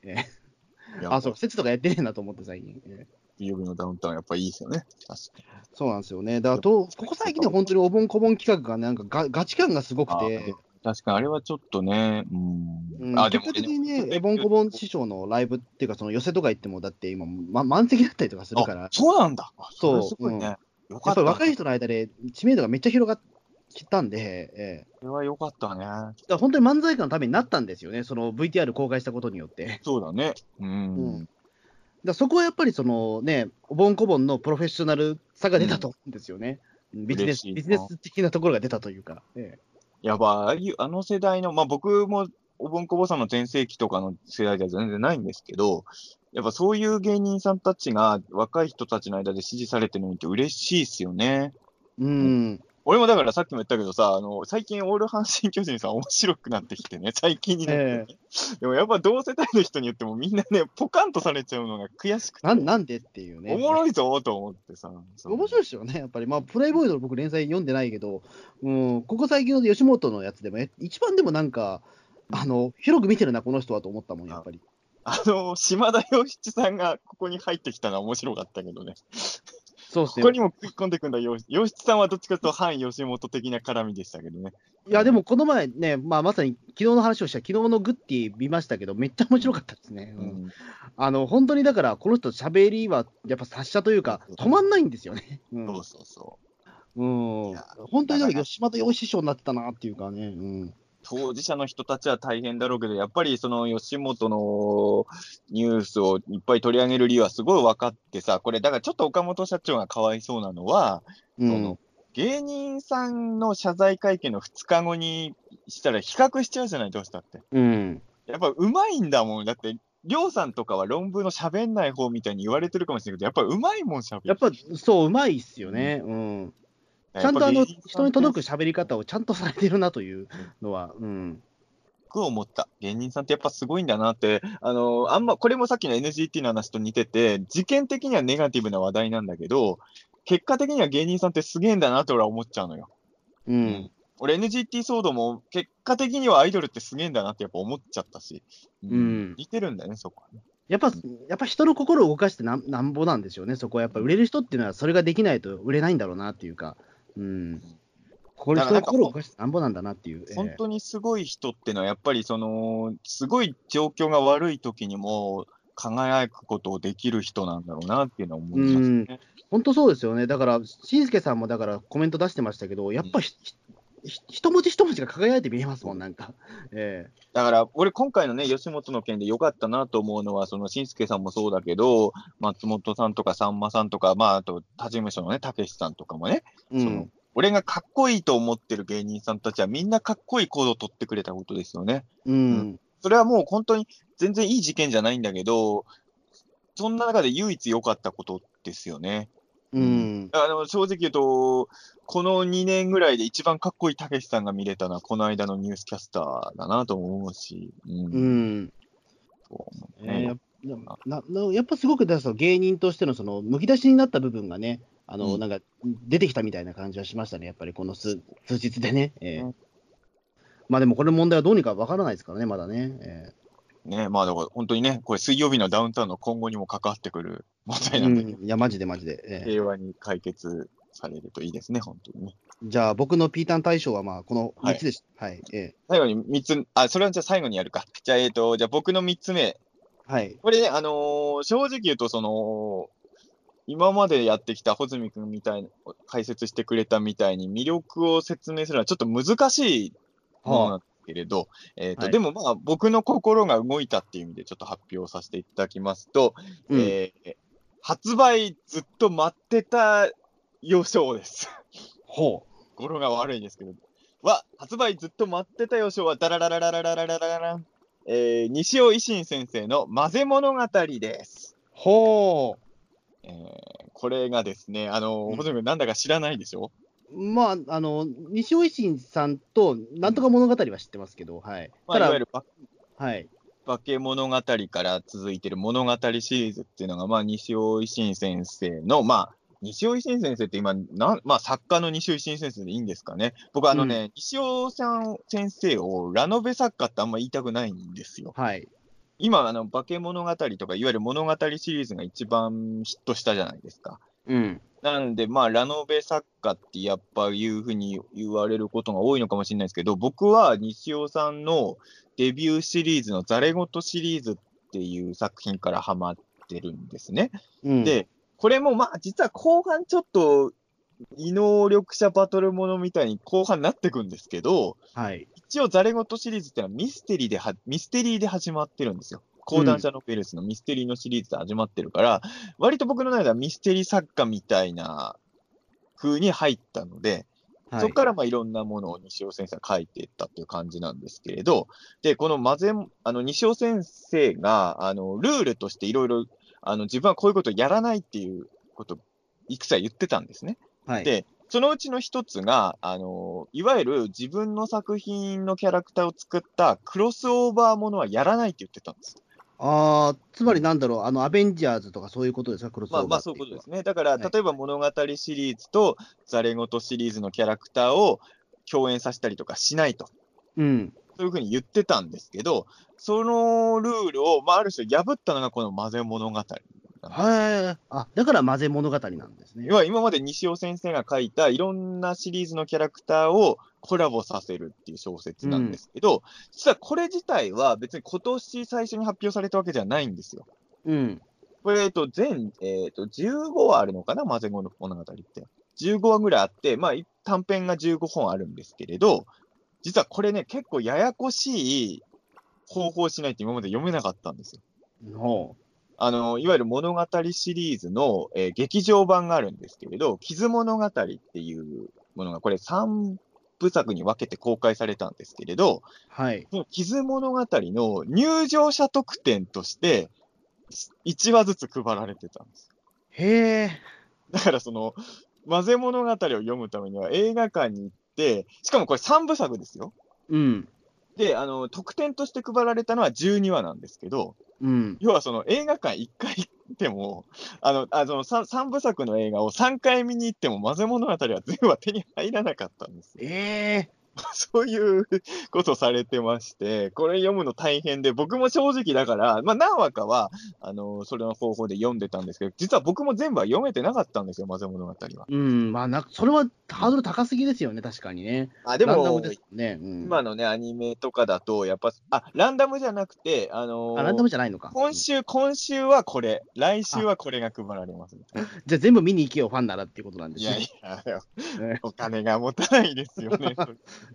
Speaker 2: あ、そう、説とかやってねえなと思って、最近。え
Speaker 3: 水曜日のダウンタウンやっぱいいですよね。
Speaker 2: そうなんですよね。だからと、ここ最近で本当にお盆こぼん企画がね、なんかガガチ感がすごくて、
Speaker 3: 確かにあれはちょっとね、うん。
Speaker 2: うん、
Speaker 3: あ、でも
Speaker 2: 的にね、エボンコボン師匠のライブっていうか、その寄せとか行っても、だって今、ま、満席だったりとかするから
Speaker 3: あ、そうなんだ。あ
Speaker 2: そう
Speaker 3: れすごいね。よか
Speaker 2: やっぱ。り若い人の間で知名度がめっちゃ広がったんで、ええ
Speaker 3: それはよかったね。
Speaker 2: 本当に漫才家のためになったんですよね、その VTR 公開したことによって。
Speaker 3: そうだね。う
Speaker 2: うんん。らそこはやっぱりそのね、おぼんこぼんのプロフェッショナルさが出たと思うんですよね。ビジネス、ビジネス的なところが出たというか。え
Speaker 3: やばい、あの世代の、まあ僕もおぼんこぼさんの全盛期とかの世代では全然ないんですけど、やっぱそういう芸人さんたちが若い人たちの間で支持されてるのって嬉しいっすよね。
Speaker 2: えうん。
Speaker 3: 俺もだからさっきも言ったけどさ、あの、最近オール阪神巨人さん面白くなってきてね、最近になってね、でもやっぱ同世代の人に言ってもみんなね、ポカンとされちゃうのが悔しくて。
Speaker 2: なんなんでっていうね。
Speaker 3: おもろいぞと思ってさ。
Speaker 2: 面白いですよね、やっぱり。まあ、プレイボーイの僕連載読んでないけど、うん、ここ最近の吉本のやつでも、え一番でもなんか、あの、広く見てるな、この人はと思ったもん、やっぱり。
Speaker 3: あの、島田洋七さんがここに入ってきたのは面白かったけどね。
Speaker 2: そうですね。
Speaker 3: ここにも食い込んでくんだ、洋洋七さんはどっちかというと反吉本的な絡みでしたけどね。
Speaker 2: いや、でもこの前ね、まあ、まさに昨日の話をした、昨日のグッティ見ましたけど、めっちゃ面白かったですね。うん
Speaker 3: うん
Speaker 2: あの、本当にだから、この人、喋りは、やっぱ達者というか、止まんないんですよね。うん
Speaker 3: そうそうそう。
Speaker 2: うん本当に
Speaker 3: だから
Speaker 2: 吉本洋師匠になってたなっていうかね。うん。
Speaker 3: 当事者の人たちは大変だろうけど、やっぱりその吉本のニュースをいっぱい取り上げる理由はすごい分かってさ、これ、だからちょっと岡本社長がかわいそうなのは、
Speaker 2: うん
Speaker 3: その芸人さんの謝罪会見の2日後にしたら比較しちゃうじゃない、どうしたって。
Speaker 2: うん。
Speaker 3: やっぱうまいんだもん。だって、りょうさんとかは論文の喋んない方みたいに言われてるかもしれないけど、やっぱうまいもん喋る。
Speaker 2: やっぱ、そう、うまいっすよね。うん。ちゃんとあの、人に届く喋り方をちゃんとされてるなというのは、うん。
Speaker 3: く思った。芸人さんってやっぱすごいんだなって、あの、あんま、これもさっきの NGT の話と似てて、事件的にはネガティブな話題なんだけど、結果的には芸人さんってすげえんだなって俺は思っちゃうのよ。
Speaker 2: うん。
Speaker 3: 俺 NGT 騒動も結果的にはアイドルってすげえんだなってやっぱ思っちゃったし、
Speaker 2: うん
Speaker 3: 似てるんだよね、そこはね。
Speaker 2: やっぱ、やっぱ人の心を動かしてなんなんぼなんでしょうね、そこはやっぱ売れる人っていうのは、それができないと売れないんだろうなっていうか、うん。これ、人の心を動かしてなんぼなんだなっていう。ええ
Speaker 3: 本当にすごい人ってのは、やっぱりその、すごい状況が悪い時にも輝くことをできる人なんだろうなっていうのは思いますね。
Speaker 2: 本当そうですよね。だから、しんすけさんもだからコメント出してましたけど、やっぱひ、ひ一文字一文字が輝いて見えますもん、なんか。え
Speaker 3: だから、俺、今回のね、吉本の件で良かったなと思うのは、その、しんすけさんもそうだけど、松本さんとかさんまさんとか、まあ、あと、他事務所のね、たけしさんとかもね、
Speaker 2: えう
Speaker 3: その
Speaker 2: ん。
Speaker 3: 俺がかっこいいと思ってる芸人さんたちは、みんなかっこいい行動を取ってくれたことですよね。
Speaker 2: うん。
Speaker 3: それはもう本当に全然いい事件じゃないんだけど、そんな中で唯一良かったことですよね。
Speaker 2: うん。
Speaker 3: だからでも正直言うと、この2年ぐらいで一番かっこいいたけしさんが見れたのは、この間のニュースキャスターだなと思うし、うん
Speaker 2: うん。
Speaker 3: そう
Speaker 2: えななやっぱすごくその芸人としてのそのむき出しになった部分がね、あの
Speaker 3: うん
Speaker 2: なんか出てきたみたいな感じはしましたね、やっぱりこの数数日でね。えー
Speaker 3: うん
Speaker 2: まあでもこれ問題はどうにかわからないですからね、まだね。え
Speaker 3: ね、まあだから本当にね、これ水曜日のダウンタウンの今後にも関わってくる問
Speaker 2: ー
Speaker 3: 題なんで、
Speaker 2: うん、いや、マジでマジで。えー
Speaker 3: 平和に解決されるといいですね、本当にね。
Speaker 2: じゃあ、僕のピータン大賞はまあこの
Speaker 3: はい
Speaker 2: 3つでした。はい。え
Speaker 3: 最後に3つ、あ、それはじゃあ最後にやるか。じゃあ、えっ、と、じゃあ僕の3つ目。
Speaker 2: ーはい。
Speaker 3: これね、あのー正直言うと、その、今までやってきた穂積君みたいな、解説してくれたみたいに魅力を説明するのはちょっと難しいものなんですけれど、えっ、と、
Speaker 2: はい
Speaker 3: でもまあ僕の心が動いたっていう意味でちょっと発表させていただきますと、
Speaker 2: うん
Speaker 3: えー発売ずっと待ってた予想です。
Speaker 2: ほ
Speaker 3: 語呂が悪いですけど。は、発売ずっと待ってた予想は、ダララララララララララ。えー、西尾維新先生の混ぜ物語です。
Speaker 2: う。ほ
Speaker 3: えー、これがですね、あの
Speaker 2: うん
Speaker 3: ー、ほとんどなんだか知らないでしょ
Speaker 2: う。まあ、あの、西尾維新さんと、なんとか物語は知ってますけど、はい。
Speaker 3: まあ、い
Speaker 2: ただ
Speaker 3: わゆる化
Speaker 2: はい。
Speaker 3: 化け物語から続いてる物語シリーズっていうのが、まあ、西尾維新先生の、まあ、西尾維新先生って今、なんまあ、作家の西尾維新先生でいいんですかね。僕、あのね、西尾さん先生をラノベ作家ってあんま言いたくないんですよ。
Speaker 2: はい。
Speaker 3: 今、あの、化け物語とか、いわゆる物語シリーズが一番ヒットしたじゃないですか。
Speaker 2: うん。
Speaker 3: なんで、まあ、ラノベ作家ってやっぱいうふうに言われることが多いのかもしれないですけど、僕は西尾さんのデビューシリーズのザレゴトシリーズっていう作品からハマってるんですね。
Speaker 2: うん、
Speaker 3: で、これもまあ、実は後半ちょっと、異能力者バトルものみたいに後半になってくんですけど、
Speaker 2: はい。
Speaker 3: 一応、ザレゴトシリーズってのはミステリーでは、ミステリーで始まってるんですよ。講談社ノベルスのミステリーのシリーズで始まってるから、割と僕の中ではミステリー作家みたいな風に入ったので、
Speaker 2: はい、
Speaker 3: そこからまあいろんなものを西尾先生が書いていったという感じなんですけれど、で、この混ぜ、あの、西尾先生が、あの、ルールとしていろいろ、あの、自分はこういうことをやらないっていうこと、いくつか言ってたんですね。
Speaker 2: はい、
Speaker 3: で、そのうちの一つが、あの、いわゆる自分の作品のキャラクターを作ったクロスオーバーものはやらないって言ってたんです。
Speaker 2: ああ、つまりなんだろう、あの、アベンジャーズとかそういうことですか、クロスオーバー
Speaker 3: まあまあそういうことですね。だから、
Speaker 2: はい
Speaker 3: 例えば物語シリーズとザレゴトシリーズのキャラクターを共演させたりとかしないと。
Speaker 2: うん。
Speaker 3: そういうふうに言ってたんですけど、そのルールを、まあ、ある種破ったのがこの混ぜ物語。
Speaker 2: はい。あ、だから混ぜ物語なんですね
Speaker 3: 要。は今まで西尾先生が書いたいろんなシリーズのキャラクターをコラボさせるっていう小説なんですけど、実はこれ自体は別に今年最初に発表されたわけじゃないんですよ。
Speaker 2: うん。
Speaker 3: これ、えっと、全、えっと、15話あるのかな混ぜ物物語って。15話ぐらいあって、まあ、い短編が15本あるんですけれど、実はこれね、結構ややこしい方法をしないと今まで読めなかったんですよ。
Speaker 2: ほ
Speaker 3: あの、いわゆる物語シリーズの、えー劇場版があるんですけれど、傷物語っていうものが、これ3部作に分けて公開されたんですけれど、
Speaker 2: う。はい。
Speaker 3: 傷物語の入場者特典として、1話ずつ配られてたんです。
Speaker 2: へえ。
Speaker 3: だからその、混ぜ物語を読むためには映画館に行って、しかもこれ3部作ですよ。
Speaker 2: うん。
Speaker 3: で、あの、特典として配られたのは12話なんですけど、
Speaker 2: うん。
Speaker 3: 要はその映画館1回行っても、あの、あの 3, 3部作の映画を3回見に行っても混ぜ物語は全部は手に入らなかったんですよ。
Speaker 2: ええ。
Speaker 3: そういうことされてまして、これ読むの大変で、僕も正直だから、まあ何話かは、あの、それの方法で読んでたんですけど、実は僕も全部は読めてなかったんですよ、混ぜ物語は。
Speaker 2: うん。まあな、それはハードル高すぎですよね、確かにね。
Speaker 3: あ、でも
Speaker 2: ですね。うん。
Speaker 3: 今のね、アニメとかだと、やっぱ、あ、ランダムじゃなくて、あのー
Speaker 2: あ、ランダムじゃないのか。
Speaker 3: 今週、今週はこれ、来週はこれが配られます。
Speaker 2: じゃあ全部見に行けよ、ファンならっていうことなんです
Speaker 3: いやい
Speaker 2: ね。
Speaker 3: や、
Speaker 2: ね
Speaker 3: お金が持たないですよね。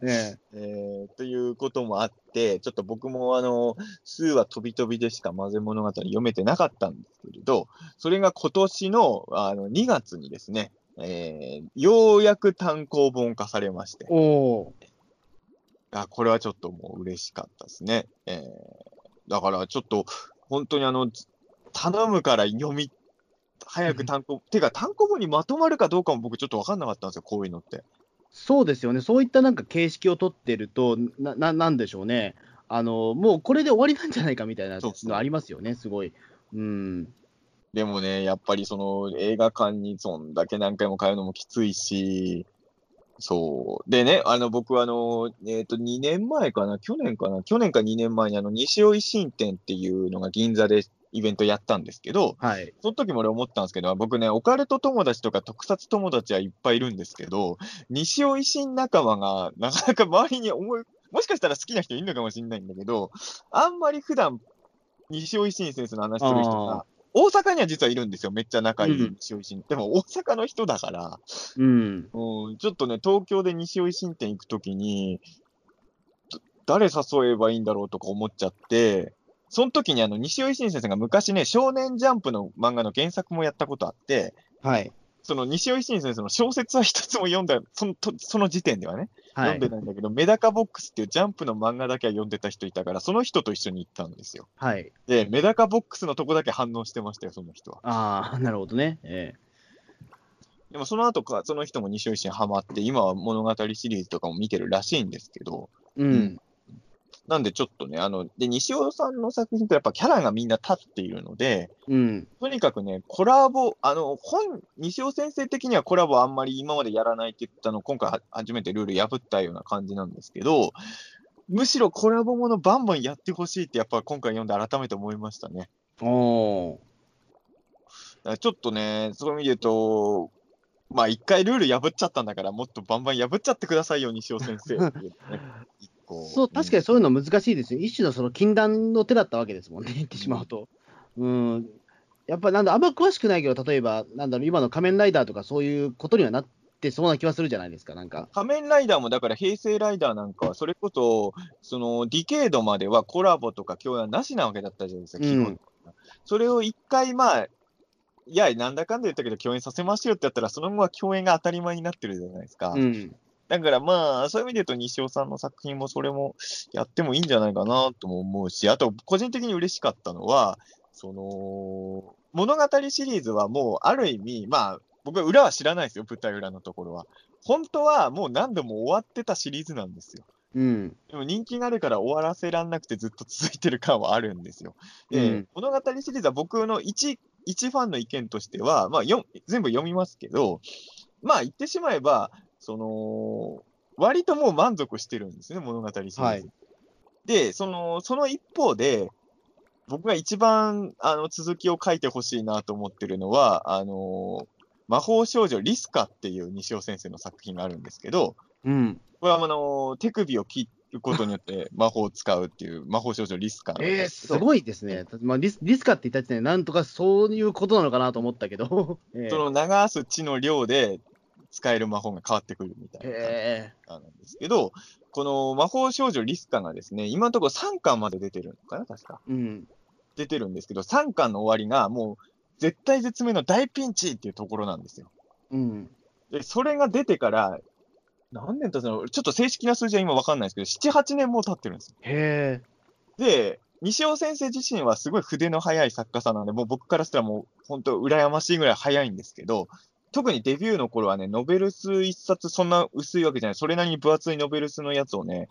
Speaker 2: ね
Speaker 3: えーということもあって、ちょっと僕もあの、数は飛び飛びでしか混ぜ物語読めてなかったんですけれど、それが今年のあの2月にですね、えーようやく単行本化されまして、
Speaker 2: おお
Speaker 3: あこれはちょっともう嬉しかったですね。えーだからちょっと、本当にあの、頼むから読み、早く単行、てか単行本にまとまるかどうかも僕ちょっと分かんなかったんですよ、こういうのって。
Speaker 2: そうですよね。そういったなんか形式を取ってると、な、ななんでしょうね。あの、もうこれで終わりなんじゃないかみたいなのありますよね、すごい。うん。
Speaker 3: でもね、やっぱりその映画館にそんだけ何回も通うのもきついし、そう。でね、あの僕はあの、えっ、と、2年前かな、去年かな、去年か2年前にあの、西尾維新店っていうのが銀座でイベントやったんですけど、
Speaker 2: はい。
Speaker 3: その時も俺思ったんですけど、僕ね、オカルト友達とか特撮友達はいっぱいいるんですけど、西尾維新仲間がなかなか周りに思い、もしかしたら好きな人いるのかもしれないんだけど、あんまり普段西尾維新先生の話する人
Speaker 2: あ
Speaker 3: が、大阪には実はいるんですよ。めっちゃ仲いい
Speaker 2: うん
Speaker 3: 西尾維新。でも大阪の人だから、
Speaker 2: うん。
Speaker 3: うん、ちょっとね、東京で西尾維新店行くときに、ど誰誘えばいいんだろうとか思っちゃって、その時にあの、西尾維新先生が昔ね、少年ジャンプの漫画の原作もやったことあって、
Speaker 2: はい。
Speaker 3: その西尾維新先生の小説は一つも読んだ、そのとその時点ではね、
Speaker 2: はい
Speaker 3: 読んで。ないんだけど、メダカボックスっていうジャンプの漫画だけは読んでた人いたから、その人と一緒に行ったんですよ。
Speaker 2: はい。
Speaker 3: で、メダカボックスのとこだけ反応してましたよ、その人は。
Speaker 2: ああ、なるほどね。え
Speaker 3: でもその後か、その人も西尾維新ハマって、今は物語シリーズとかも見てるらしいんですけど、
Speaker 2: えうん。
Speaker 3: なんでちょっとね、あの、で、西尾さんの作品ってやっぱキャラがみんな立っているので、
Speaker 2: うん。
Speaker 3: とにかくね、コラボ、あの、本、西尾先生的にはコラボあんまり今までやらないって言ったの、今回は初めてルール破ったような感じなんですけど、むしろコラボものバンバンやってほしいって、やっぱ今回読んで改めて思いましたね。
Speaker 2: お
Speaker 3: ちょっとね、そういう意味で言うと、まあ一回ルール破っちゃったんだから、もっとバンバン破っちゃってくださいよ、西尾先生
Speaker 2: そう、確かにそういうの難しいですよ。一種のその禁断の手だったわけですもんね、言ってしまうと。うん。やっぱなんだ、あんま詳しくないけど、例えば、なんだろう、今の仮面ライダーとかそういうことにはなってそうな気はするじゃないですか、なんか。
Speaker 3: 仮面ライダーも、だから平成ライダーなんかは、それこそ、そのディケードまではコラボとか共演はなしなわけだったじゃないですか、基本、
Speaker 2: うん
Speaker 3: それを一回、まあ、いや、なんだかんだ言ったけど、共演させましょうってやったら、その後は共演が当たり前になってるじゃないですか。
Speaker 2: うん。
Speaker 3: だからまあ、そういう意味で言うと、西尾さんの作品もそれもやってもいいんじゃないかなとも思うし、あと、個人的に嬉しかったのは、その、物語シリーズはもう、ある意味、まあ、僕は裏は知らないですよ、舞台裏のところは。本当はもう何度も終わってたシリーズなんですよ。
Speaker 2: うん。
Speaker 3: でも人気があるから終わらせらんなくてずっと続いてる感はあるんですよ。で、
Speaker 2: うん
Speaker 3: 物語シリーズは僕の一、一ファンの意見としては、まあ、よ全部読みますけど、まあ言ってしまえば、その、割ともう満足してるんですね、物語シリーズ。
Speaker 2: はい
Speaker 3: で、その、その一方で、僕が一番、あの、続きを書いてほしいなと思ってるのは、あの、魔法少女リスカっていう西尾先生の作品があるんですけど、
Speaker 2: うん。
Speaker 3: これはあの、手首を切ることによって 魔法を使うっていう魔法少女リスカ
Speaker 2: えー、
Speaker 3: です
Speaker 2: ごいですね。まあ、リスリスカって言った時点で、なんとかそういうことなのかなと思ったけど。え
Speaker 3: その流す血の量で使える魔法が変わってくるみたいな
Speaker 2: え
Speaker 3: 感じなんですけど、この魔法少女リスカがですね、今のところ3巻まで出てるのかな、確か。
Speaker 2: ー、うん。
Speaker 3: 出てるんですけど、3巻の終わりがもう絶対絶命の大ピンチっていうところなんですよ。
Speaker 2: うん。
Speaker 3: で、それが出てから、何年経つの？ちょっと正式な数字は今わかんないですけど、7、8年もう経ってるんですよ。
Speaker 2: へえ。
Speaker 3: で、西尾先生自身はすごい筆の速い作家さんなんで、もう僕からしたらもう本当羨ましいぐらい速いんですけど、特にデビューの頃はね、ノベルス一冊そんな薄いわけじゃない、それなりに分厚いノベルスのやつをね、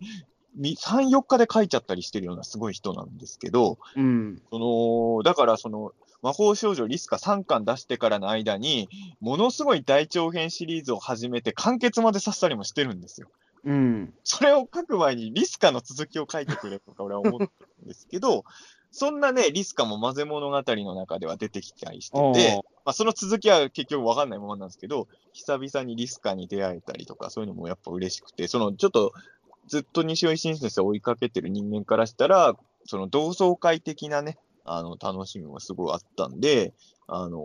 Speaker 3: み3、4日で書いちゃったりしてるようなすごい人なんですけど、
Speaker 2: うん。
Speaker 3: その、だからその、魔法少女リスカ3巻出してからの間に、ものすごい大長編シリーズを始めて完結までさせたりもしてるんですよ。
Speaker 2: うん。
Speaker 3: それを書く前にリスカの続きを書いてくれとか俺は思ってるんですけど、そんなね、リスカも混ぜ物語の中では出てきたりして
Speaker 2: お
Speaker 3: て
Speaker 2: ー、
Speaker 3: まあ、その続きは結局わかんないままなんですけど、久々にリスカに出会えたりとか、そういうのもやっぱ嬉しくて、そのちょっとずっと西尾維新先生を追いかけてる人間からしたら、その同窓会的なね、あの、楽しみもすごいあったんで、あの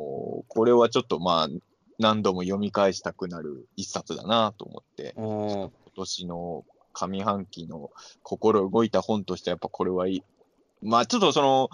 Speaker 3: これはちょっとまあ、何度も読み返したくなる一冊だなと思って、今年の上半期の心動いた本としてやっぱこれはいい。まあちょっとその、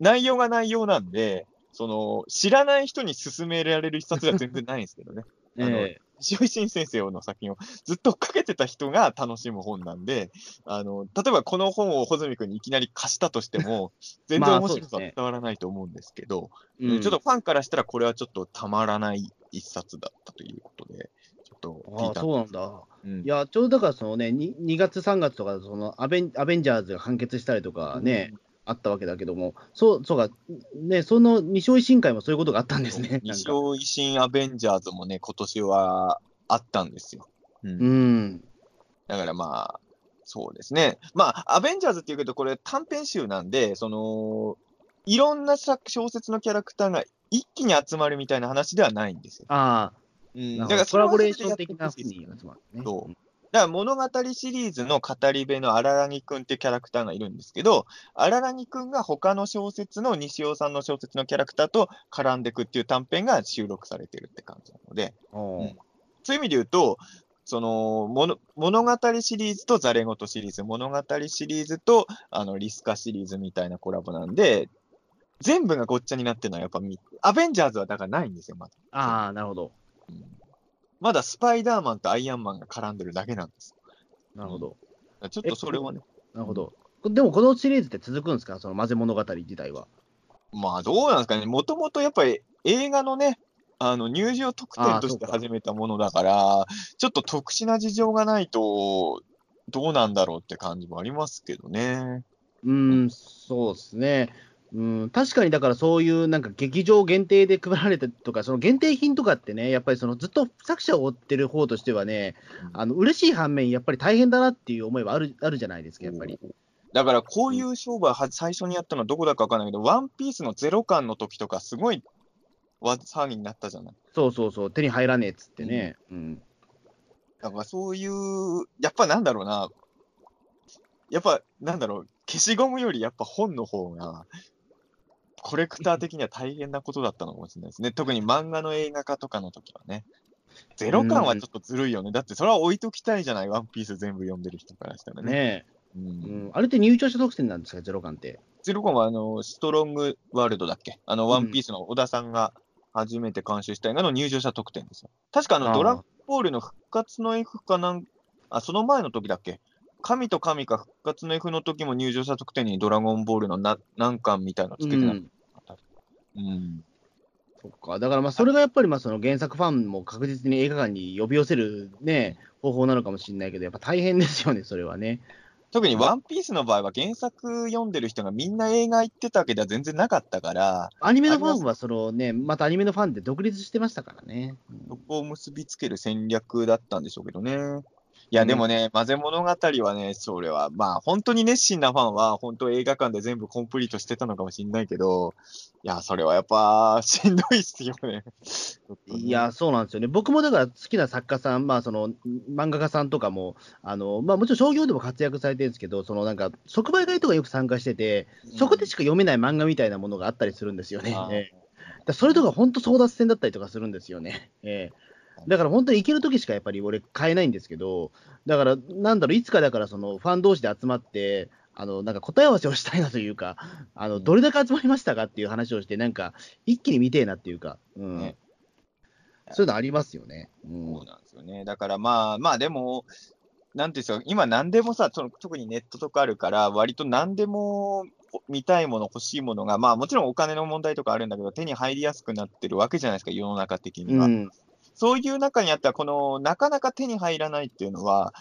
Speaker 3: 内容が内容なんで、その、知らない人に勧められる一冊では全然ないんですけどね。あの
Speaker 2: え
Speaker 3: 石井新先生の作品をずっとかけてた人が楽しむ本なんで、あの、例えばこの本を穂積君にいきなり貸したとしても、全然
Speaker 2: まあ
Speaker 3: 面白さは伝わらないと思うんですけど、
Speaker 2: え
Speaker 3: ちょっとファンからしたらこれはちょっとたまらない一冊だったということで、ちょっと
Speaker 2: ああ、そうなんだ。
Speaker 3: うん。
Speaker 2: いや、ちょうどだからそのね、2, 2月、3月とか、そのアベンアベンジャーズが完結したりとかね、あったわけだけども、そう、そうか、ね、その西尾維新会もそういうことがあったんですね。なんか
Speaker 3: 西尾維新アベンジャーズもね、今年はあったんですよ。うん
Speaker 2: うん。
Speaker 3: だからまあ、そうですね。まあ、アベンジャーズっていうけど、これ短編集なんで、その、いろんな作小説のキャラクターが一気に集まるみたいな話ではないんですよ。
Speaker 2: あ
Speaker 3: うん
Speaker 2: あ、
Speaker 3: だから
Speaker 2: コラボレーション的なね。
Speaker 3: そうだから物語シリーズの語り部の荒木くんっていうキャラクターがいるんですけど、荒木くんが他の小説の西尾さんの小説のキャラクターと絡んでいくっていう短編が収録されてるって感じなので、
Speaker 2: おー
Speaker 3: そういう意味で言うと、その物物語シリーズとザレ言シリーズ、物語シリーズとあのリスカシリーズみたいなコラボなんで、全部がごっちゃになってるのはやっぱみ、アベンジャーズはだからないんですよ、まだ。
Speaker 2: ああ、なるほど。
Speaker 3: うんまだスパイダーマンとアイアンマンが絡んでるだけなんです。
Speaker 2: なるほど。
Speaker 3: ちょっとそれはね、
Speaker 2: なるほど。でも、このシリーズって続くんですか？その混ぜ物語自体は。
Speaker 3: まあどうなんですかね、もともとやっぱり映画のね、あの入場特典として始めたものだから、ちょっと特殊な事情がないと、どうなんだろうって感じもありますけどね。
Speaker 2: うーん、そうですね。うん、確かにだからそういうなんか劇場限定で配られたとか、その限定品とかってね、やっぱりそのずっと作者を追ってる方としてはね、あの嬉しい反面、やっぱり大変だなっていう思いはあるあるじゃないですか、やっぱり。
Speaker 3: だからこういう商売は最初にやったのはどこだかわかんないけど、ワンピースのゼロ巻の時とかすごいわ騒ぎになったじゃない。
Speaker 2: そうそうそう、手に入らねえっつってね。うん。
Speaker 3: だからそういう、やっぱなんだろうな、やっぱなんだろう、消しゴムよりやっぱ本の方が、コレクター的には大変なことだったのかもしれないですね。特に漫画の映画化とかの時はね。ゼロ巻はちょっとずるいよね。だってそれは置いときたいじゃない、ワンピース全部読んでる人からしたらね。
Speaker 2: ね
Speaker 3: う
Speaker 2: え、
Speaker 3: ん
Speaker 2: うん。あれって入庁者特典なんですか、ゼロ感って。
Speaker 3: ゼロ巻はあの、ストロングワールドだっけ？あの、ワンピースの小田さんが初めて監修した映画の入場者特典ですよ。確かあの、ドラゴンボールの復活の F かなん、あ、その前の時だっけ？神と神か復活の F の時も入場者特典にドラゴンボールのな何巻みたいなのつけてな
Speaker 2: うん。
Speaker 3: うん。
Speaker 2: そっか。だからまあ、それがやっぱりまあその原作ファンも確実に映画館に呼び寄せるね、方法なのかもしれないけど、やっぱ大変ですよね、それはね。
Speaker 3: 特にワンピースの場合は原作読んでる人がみんな映画行ってたわけでは全然なかったから、
Speaker 2: アニメのファンはそのね、またアニメのファンで独立してましたからね。うん
Speaker 3: そこを結びつける戦略だったんでしょうけどね。いや、でもね、混ぜ物語はね、それは、まあ、本当に熱心なファンは、本当映画館で全部コンプリートしてたのかもしれないけど、いや、それはやっぱ、しんどいっすよね。
Speaker 2: いや、そうなんですよね。僕もだから好きな作家さん、まあ、その、漫画家さんとかも、あの、まあ、もちろん商業でも活躍されてるんですけど、そのなんか、即売会とかよく参加してて、そこでしか読めない漫画みたいなものがあったりするんですよね。ええだそれとか本当争奪戦だったりとかするんですよね。ええだから本当に行けるときしかやっぱり俺買えないんですけど、だからなんだろう、いつかだからそのファン同士で集まって、あの、なんか答え合わせをしたいなというか、あの、どれだけ集まりましたかっていう話をして、なんか一気に見てえなっていうか、うん。
Speaker 3: ね
Speaker 2: そういうのありますよね。うん
Speaker 3: そうなんですよね。だからまあ、まあでも、なんていうんですか、今何でもさ、その特にネットとかあるから、割と何でも見たいもの、欲しいものが、まあもちろんお金の問題とかあるんだけど、手に入りやすくなってるわけじゃないですか、世の中的には。
Speaker 2: うん。
Speaker 3: そういう中にあったら、この、なかなか手に入らないっていうのは、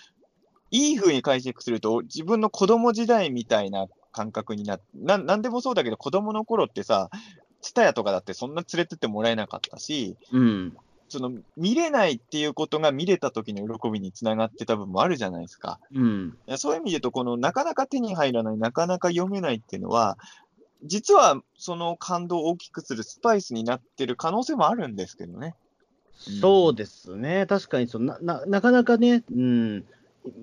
Speaker 3: いい風に解釈すると、自分の子供時代みたいな感覚になって、ななんでもそうだけど、子供の頃ってさ、ツタヤとかだってそんな連れてってもらえなかったし、
Speaker 2: うん。
Speaker 3: その見れないっていうことが見れた時の喜びにつながってた部分もあるじゃないですか。
Speaker 2: うん。
Speaker 3: そういう意味で言うと、このなかなか手に入らない、なかなか読めないっていうのは、実はその感動を大きくするスパイスになってる可能性もあるんですけどね。
Speaker 2: そうですね。確かにそなな、なかなかね、うん。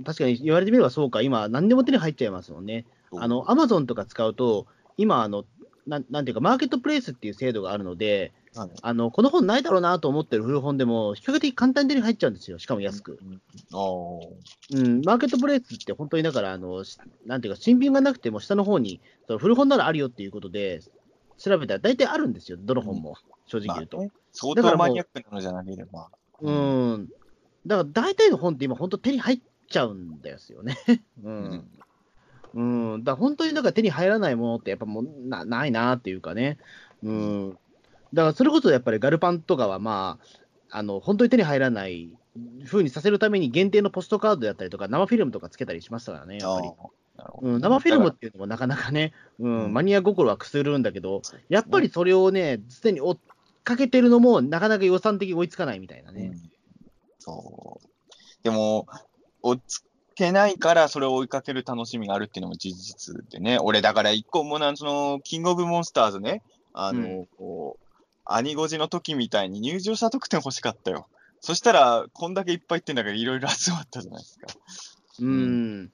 Speaker 2: 確かに言われてみればそうか、今、何でも手に入っちゃいますもんね。あの、アマゾンとか使うと、今、あの、なんなんていうか、マーケットプレイスっていう制度があるので、
Speaker 3: はい
Speaker 2: あの、この本ないだろうなと思ってる古本でも、比較的簡単に手に入っちゃうんですよ。しかも安く。
Speaker 3: うん
Speaker 2: うん、マーケットプレイスって本当にだから、あの、しなんていうか、新品がなくても下の方に、その古本ならあるよっていうことで、調べたら大体あるんですよ。どの本も、正直言うと。
Speaker 3: まあね相
Speaker 2: だからもう
Speaker 3: 当マニアックなのじゃなければ。
Speaker 2: うん。だから大体の本って今本当手に入っちゃうんですよね。う。
Speaker 3: うん
Speaker 2: うん。だから本当にだから手に入らないものってやっぱもうなないなっていうかね。うん。だからそれこそやっぱりガルパンとかはまあ、あの、本当に手に入らない風にさせるために限定のポストカードだったりとか生フィルムとかつけたりしましたからね、やっぱり。うん、生フィルムっていうのもなかなかね、うん
Speaker 3: うん
Speaker 2: マニア心はくするんだけど、やっぱりそれをね、すでに追っかけてるのも、なかなか予算的に追いつかないみたいなね。
Speaker 3: うんそう。でも、追っつけないから、それを追いかける楽しみがあるっていうのも事実でね。俺、だから一個もなん、その、キングオブモンスターズね、あの、
Speaker 2: うん
Speaker 3: こう、兄御寺の時みたいに入場者特典欲しかったよ。そしたら、こんだけいっぱい言ってんだから、いろいろ集まったじゃないですか。
Speaker 2: うん。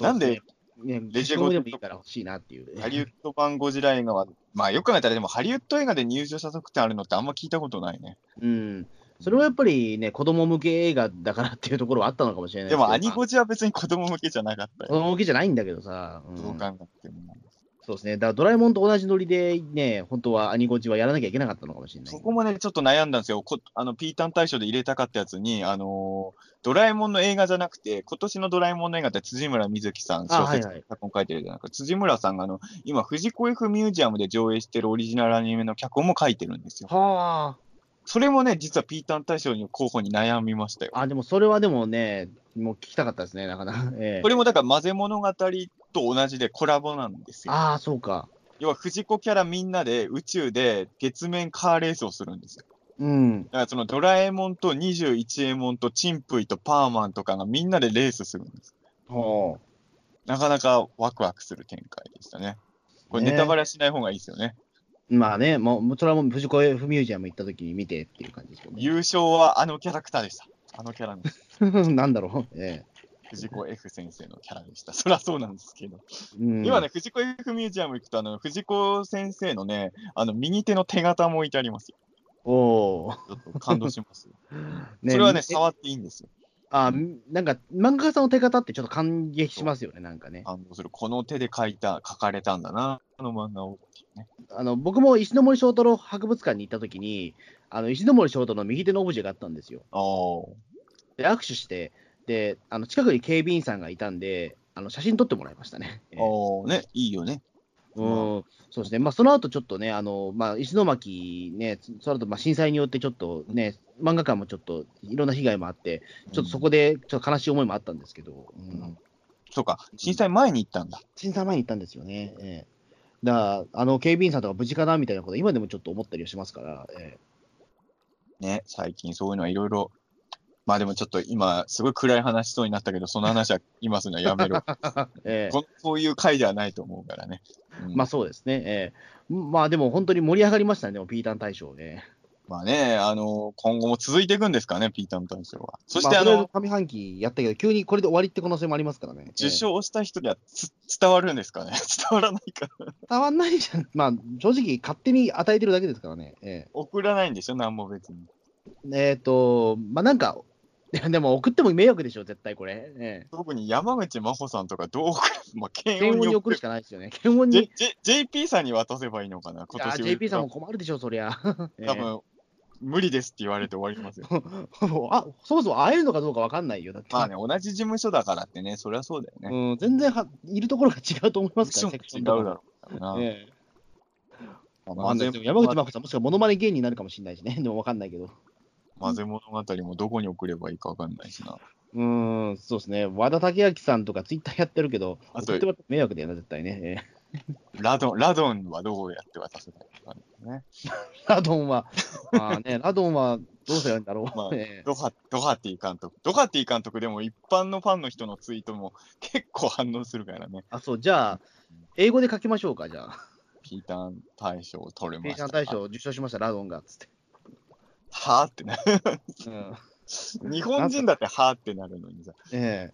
Speaker 3: なんで
Speaker 2: そうですね、ね、
Speaker 3: レジェゴ
Speaker 2: でもいいから欲しいなっていう。
Speaker 3: ハリウッド版ゴジラ映画は、まあよく考えたら、でもハリウッド映画で入場者特典あるのってあんま聞いたことないね。
Speaker 2: うん。それはやっぱりね、子供向け映画だからっていうところはあったのかもしれない
Speaker 3: でも、ア
Speaker 2: 兄
Speaker 3: ニゴジは別に子供向けじゃなかった
Speaker 2: 子
Speaker 3: よ。
Speaker 2: 供向けじゃないんだけどさ。うん
Speaker 3: どう考えても。
Speaker 2: そうですね。だからドラえもんと同じノリでね、本当はアニゴジはやらなきゃいけなかったのかもしれない。
Speaker 3: そこもね、ちょっと悩んだんですよ。こあの、ピータン大賞で入れたかったやつに、あのードラえもんの映画じゃなくて、今年のドラえもんの映画って辻村瑞希さん、小説
Speaker 2: あはいはい
Speaker 3: 脚本書いてるじゃないですか。辻村さんが、あの、今、藤子 F ミュージアムで上映してるオリジナルアニメの脚本も書いてるんですよ。
Speaker 2: は
Speaker 3: それもね、実はピータン大賞の候補に悩みましたよ。
Speaker 2: あ。あ、でもそれはでもね、もう聞きたかったですね、なかなか。ええ
Speaker 3: これもだから、混ぜ物語と同じでコラボなんですよ。
Speaker 2: ああ、そうか。
Speaker 3: 要は、藤子キャラみんなで宇宙で月面カーレースをするんですよ。
Speaker 2: うん。
Speaker 3: だからそのドラえもんと21エモンとチンプイとパーマンとかがみんなでレースするんです。
Speaker 2: ほ
Speaker 3: なかなかワクワクする展開でしたね。これ
Speaker 2: ね
Speaker 3: ネタバレはしない方がいいですよね。
Speaker 2: う。まあね、もう、それはもう藤子 F ミュージアム行った時に見てっていう感じですけどね。
Speaker 3: 優勝はあのキャラクターでした。あのキャラの
Speaker 2: なんだろう。え
Speaker 3: 藤子 F 先生のキャラでした。そりゃそうなんですけど。
Speaker 2: えうん、
Speaker 3: 今ね、藤子 F ミュージアム行くと、あの、藤子先生のね、あの、右手の手形も置いてありますよ。
Speaker 2: おー
Speaker 3: ちょっと感動しますよ。
Speaker 2: ね
Speaker 3: それはね、
Speaker 2: え
Speaker 3: 触っていいんですよ。
Speaker 2: あ、なんか、漫画家さんの手形ってちょっと感激しますよね、なんかね。
Speaker 3: 感動する。この手で描いた、描かれたんだな、あの漫画を。ね、
Speaker 2: あの僕も石ノ森章太郎博物館に行った時に、あの石ノ森章太郎の右手のオブジェがあったんですよ。で、握手して、で、あの近くに警備員さんがいたんで、あの写真撮ってもらいましたね。ええ
Speaker 3: あー、ね、いいよね。
Speaker 2: うん、そうですね、まあ、その後ちょっとね、あのまあ、石巻ね、その後まあ震災によってちょっとね、漫画館もちょっといろんな被害もあって、ちょっとそこでちょっと悲しい思いもあったんですけど、うん
Speaker 3: うんそうか、震災前に行ったんだ。
Speaker 2: 震災前に行ったんですよね。ええだから、あの警備員さんとか無事かなみたいなこと、今でもちょっと思ったりはしますから、え
Speaker 3: ね、最近そういうのはいろいろまあでもちょっと今、すごい暗い話しそうになったけど、その話は今するのはやめろ。
Speaker 2: ええ
Speaker 3: こそういう回ではないと思うからね。うん
Speaker 2: まあそうですね。ええまあでも本当に盛り上がりましたね、でもピータン大賞ね。
Speaker 3: まあね、あの、今後も続いていくんですかね、ピーターン大賞は。そして、あ
Speaker 2: まとりえず
Speaker 3: の、
Speaker 2: 上半期やったけど、急にこれで終わりって可能性もありますからね。
Speaker 3: 受賞した人にはつ伝わるんですかね？伝わらないかな
Speaker 2: ええ伝わんないじゃん。まあ正直勝手に与えてるだけですからね。え
Speaker 3: 送らないんでしょ？何も別に。
Speaker 2: ええーと、まあなんか、でも送っても迷惑でしょ、絶対これ。え
Speaker 3: 特に山口真帆さんとかどう送る まあ、
Speaker 2: え
Speaker 3: 検
Speaker 2: 検温に
Speaker 3: 送る
Speaker 2: しかないですよね。検温に。
Speaker 3: J JP さんに渡せばいいのかな今年
Speaker 2: JP さんも困るでしょ、そりゃ。え え
Speaker 3: 多分、無理ですって言われて終わりますよ。
Speaker 2: あそもそも会えるのかどうか分かんないよ。だって。
Speaker 3: まあね、同じ事務所だからってね、そりゃそうだよね。
Speaker 2: うん、全然はいるところが違うと思いますから、
Speaker 3: セクション違うだろうな。
Speaker 2: ええ
Speaker 3: まあ
Speaker 2: 山口真帆さん、もしくはモノマネ芸人になるかもしれないしね。でも分かんないけど。
Speaker 3: 混ぜ物語もどこに送ればいいかわかんないしな。
Speaker 2: うーん、そうですね。和田武明さんとかツイッターやってるけど、
Speaker 3: あ
Speaker 2: 送ってもらって迷惑だよな、絶対ね。え
Speaker 3: ラドン、ラドンはどうやって渡せばいいかね。
Speaker 2: え ラドンは、まあね、ラドンはどうすればいいんだろう。
Speaker 3: まあ
Speaker 2: ええ
Speaker 3: ドハドハティ監督。ドハティ監督でも一般のファンの人のツイートも結構反応するからね。
Speaker 2: あ、そう、じゃあ、英語で書きましょうか、じゃあ。
Speaker 3: ピーターン大賞を取れました。
Speaker 2: ペイシャン大賞受賞しました、ラドンが、つって。
Speaker 3: はぁってね。
Speaker 2: うん、
Speaker 3: 日本人だってはぁってなるのにさ。
Speaker 2: え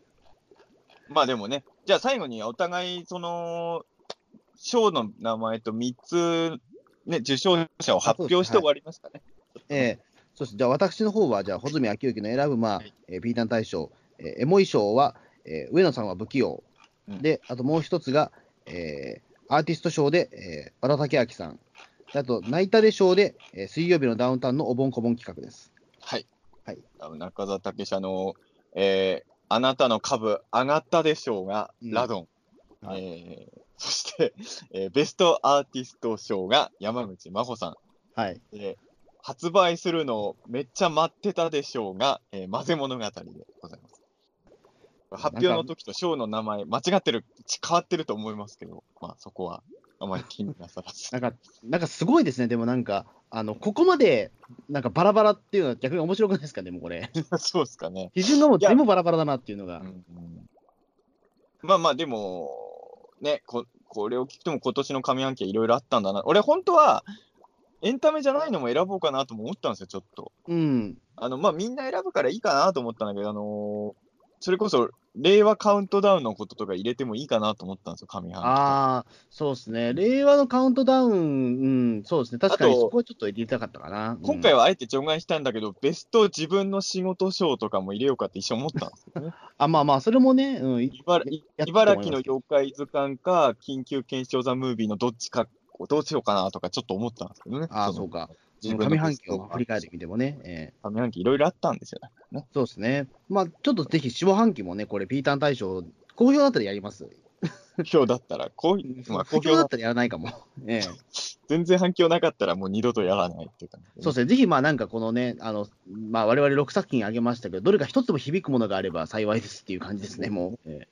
Speaker 3: まあでもね、じゃあ最後にお互い、その、賞の名前と3つ、ね、受賞者を発表して終わりますかね。
Speaker 2: えええそうです。じゃあ、私の方は、じゃあ、穂積昭之の選ぶ、まあ
Speaker 3: はい、
Speaker 2: えーピータン大賞、えーエモい賞は、えー上野さんは不器用。
Speaker 3: うん
Speaker 2: で、あともう一つが、えーアーティスト賞で、えー和田武明さん。であと、ナイタレ賞で、えー水曜日のダウンタウンのおぼんこぼん企画です。
Speaker 3: はい。
Speaker 2: はい
Speaker 3: あの中澤武史の、えーあなたの株上がったでしょうが、
Speaker 2: うん
Speaker 3: ラドン。
Speaker 2: はい
Speaker 3: えー そして、えーベストアーティスト賞が山口真帆さん。
Speaker 2: はい。
Speaker 3: えー発売するのをめっちゃ待ってたでしょうが、えー混ぜ物語でございます。発表の時と賞の名前、間違ってる、変わってると思いますけど、まあそこはあまり気になさらず。
Speaker 2: なんか、なんかすごいですね。でもなんか、あの、ここまで、なんかバラバラっていうのは逆に面白くないですか？でもこれ。
Speaker 3: そうですかね。
Speaker 2: 基準がもう全部バラバラだなっていうのが。
Speaker 3: うんまあまあ、でも、ねこ、これを聞くとも今年の上半期はいろいろあったんだな。俺、本当は、エンタメじゃないのも選ぼうかなとも思ったんですよ、ちょっと。
Speaker 2: うん。
Speaker 3: あの、まあ、みんな選ぶからいいかなと思ったんだけど、あのーそれこそ、令和カウントダウンのこととか入れてもいいかなと思ったんですよ、上半期。
Speaker 2: ああ、そうですね。令和のカウントダウン、うん、そうですね。確かにそこはちょっと入れたかったかな。
Speaker 3: 今回
Speaker 2: は、
Speaker 3: はあえて除外したんだけど、ベスト自分の仕事賞とかも入れようかって一緒に思ったんですよね。
Speaker 2: あ、まあまあ、それもね、うん、い
Speaker 3: 茨茨城の妖怪図鑑か、緊急検証ザムービーのどっちか、どうしようかなとかちょっと思ったんですけどね。
Speaker 2: ああ、
Speaker 3: の
Speaker 2: そうか。
Speaker 3: 自分の
Speaker 2: 上半期を振り返ってみてもね、えー
Speaker 3: 上半期いろいろあったんですよね。
Speaker 2: そうですね。まあ、ちょっとぜひ下半期もね、これ、ピーターン大賞、好評だったらやります。
Speaker 3: 不評だったら、こう、まあ、好評だ
Speaker 2: ったらやらないかも。ええ
Speaker 3: 全然反響なかったらもう二度とやらないっていう感じでね、
Speaker 2: そうですね。ぜひ、まあなんかこのね、あの、まあ我々6作品あげましたけど、どれか一つでも響くものがあれば幸いですっていう感じですね、もう。ええ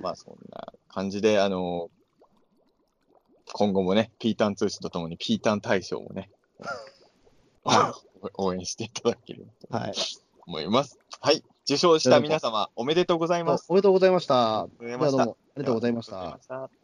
Speaker 3: まあそんな感じで、あの今後もね、ピーターン通信とともにピーターン大賞もね、
Speaker 2: は
Speaker 3: 応援していただければと
Speaker 2: はい。
Speaker 3: 思います。はい。受賞した皆様、おめでとうございます。
Speaker 2: おめでとうございました。
Speaker 3: ありがとうございました
Speaker 2: ありがとうござい
Speaker 3: ま。した。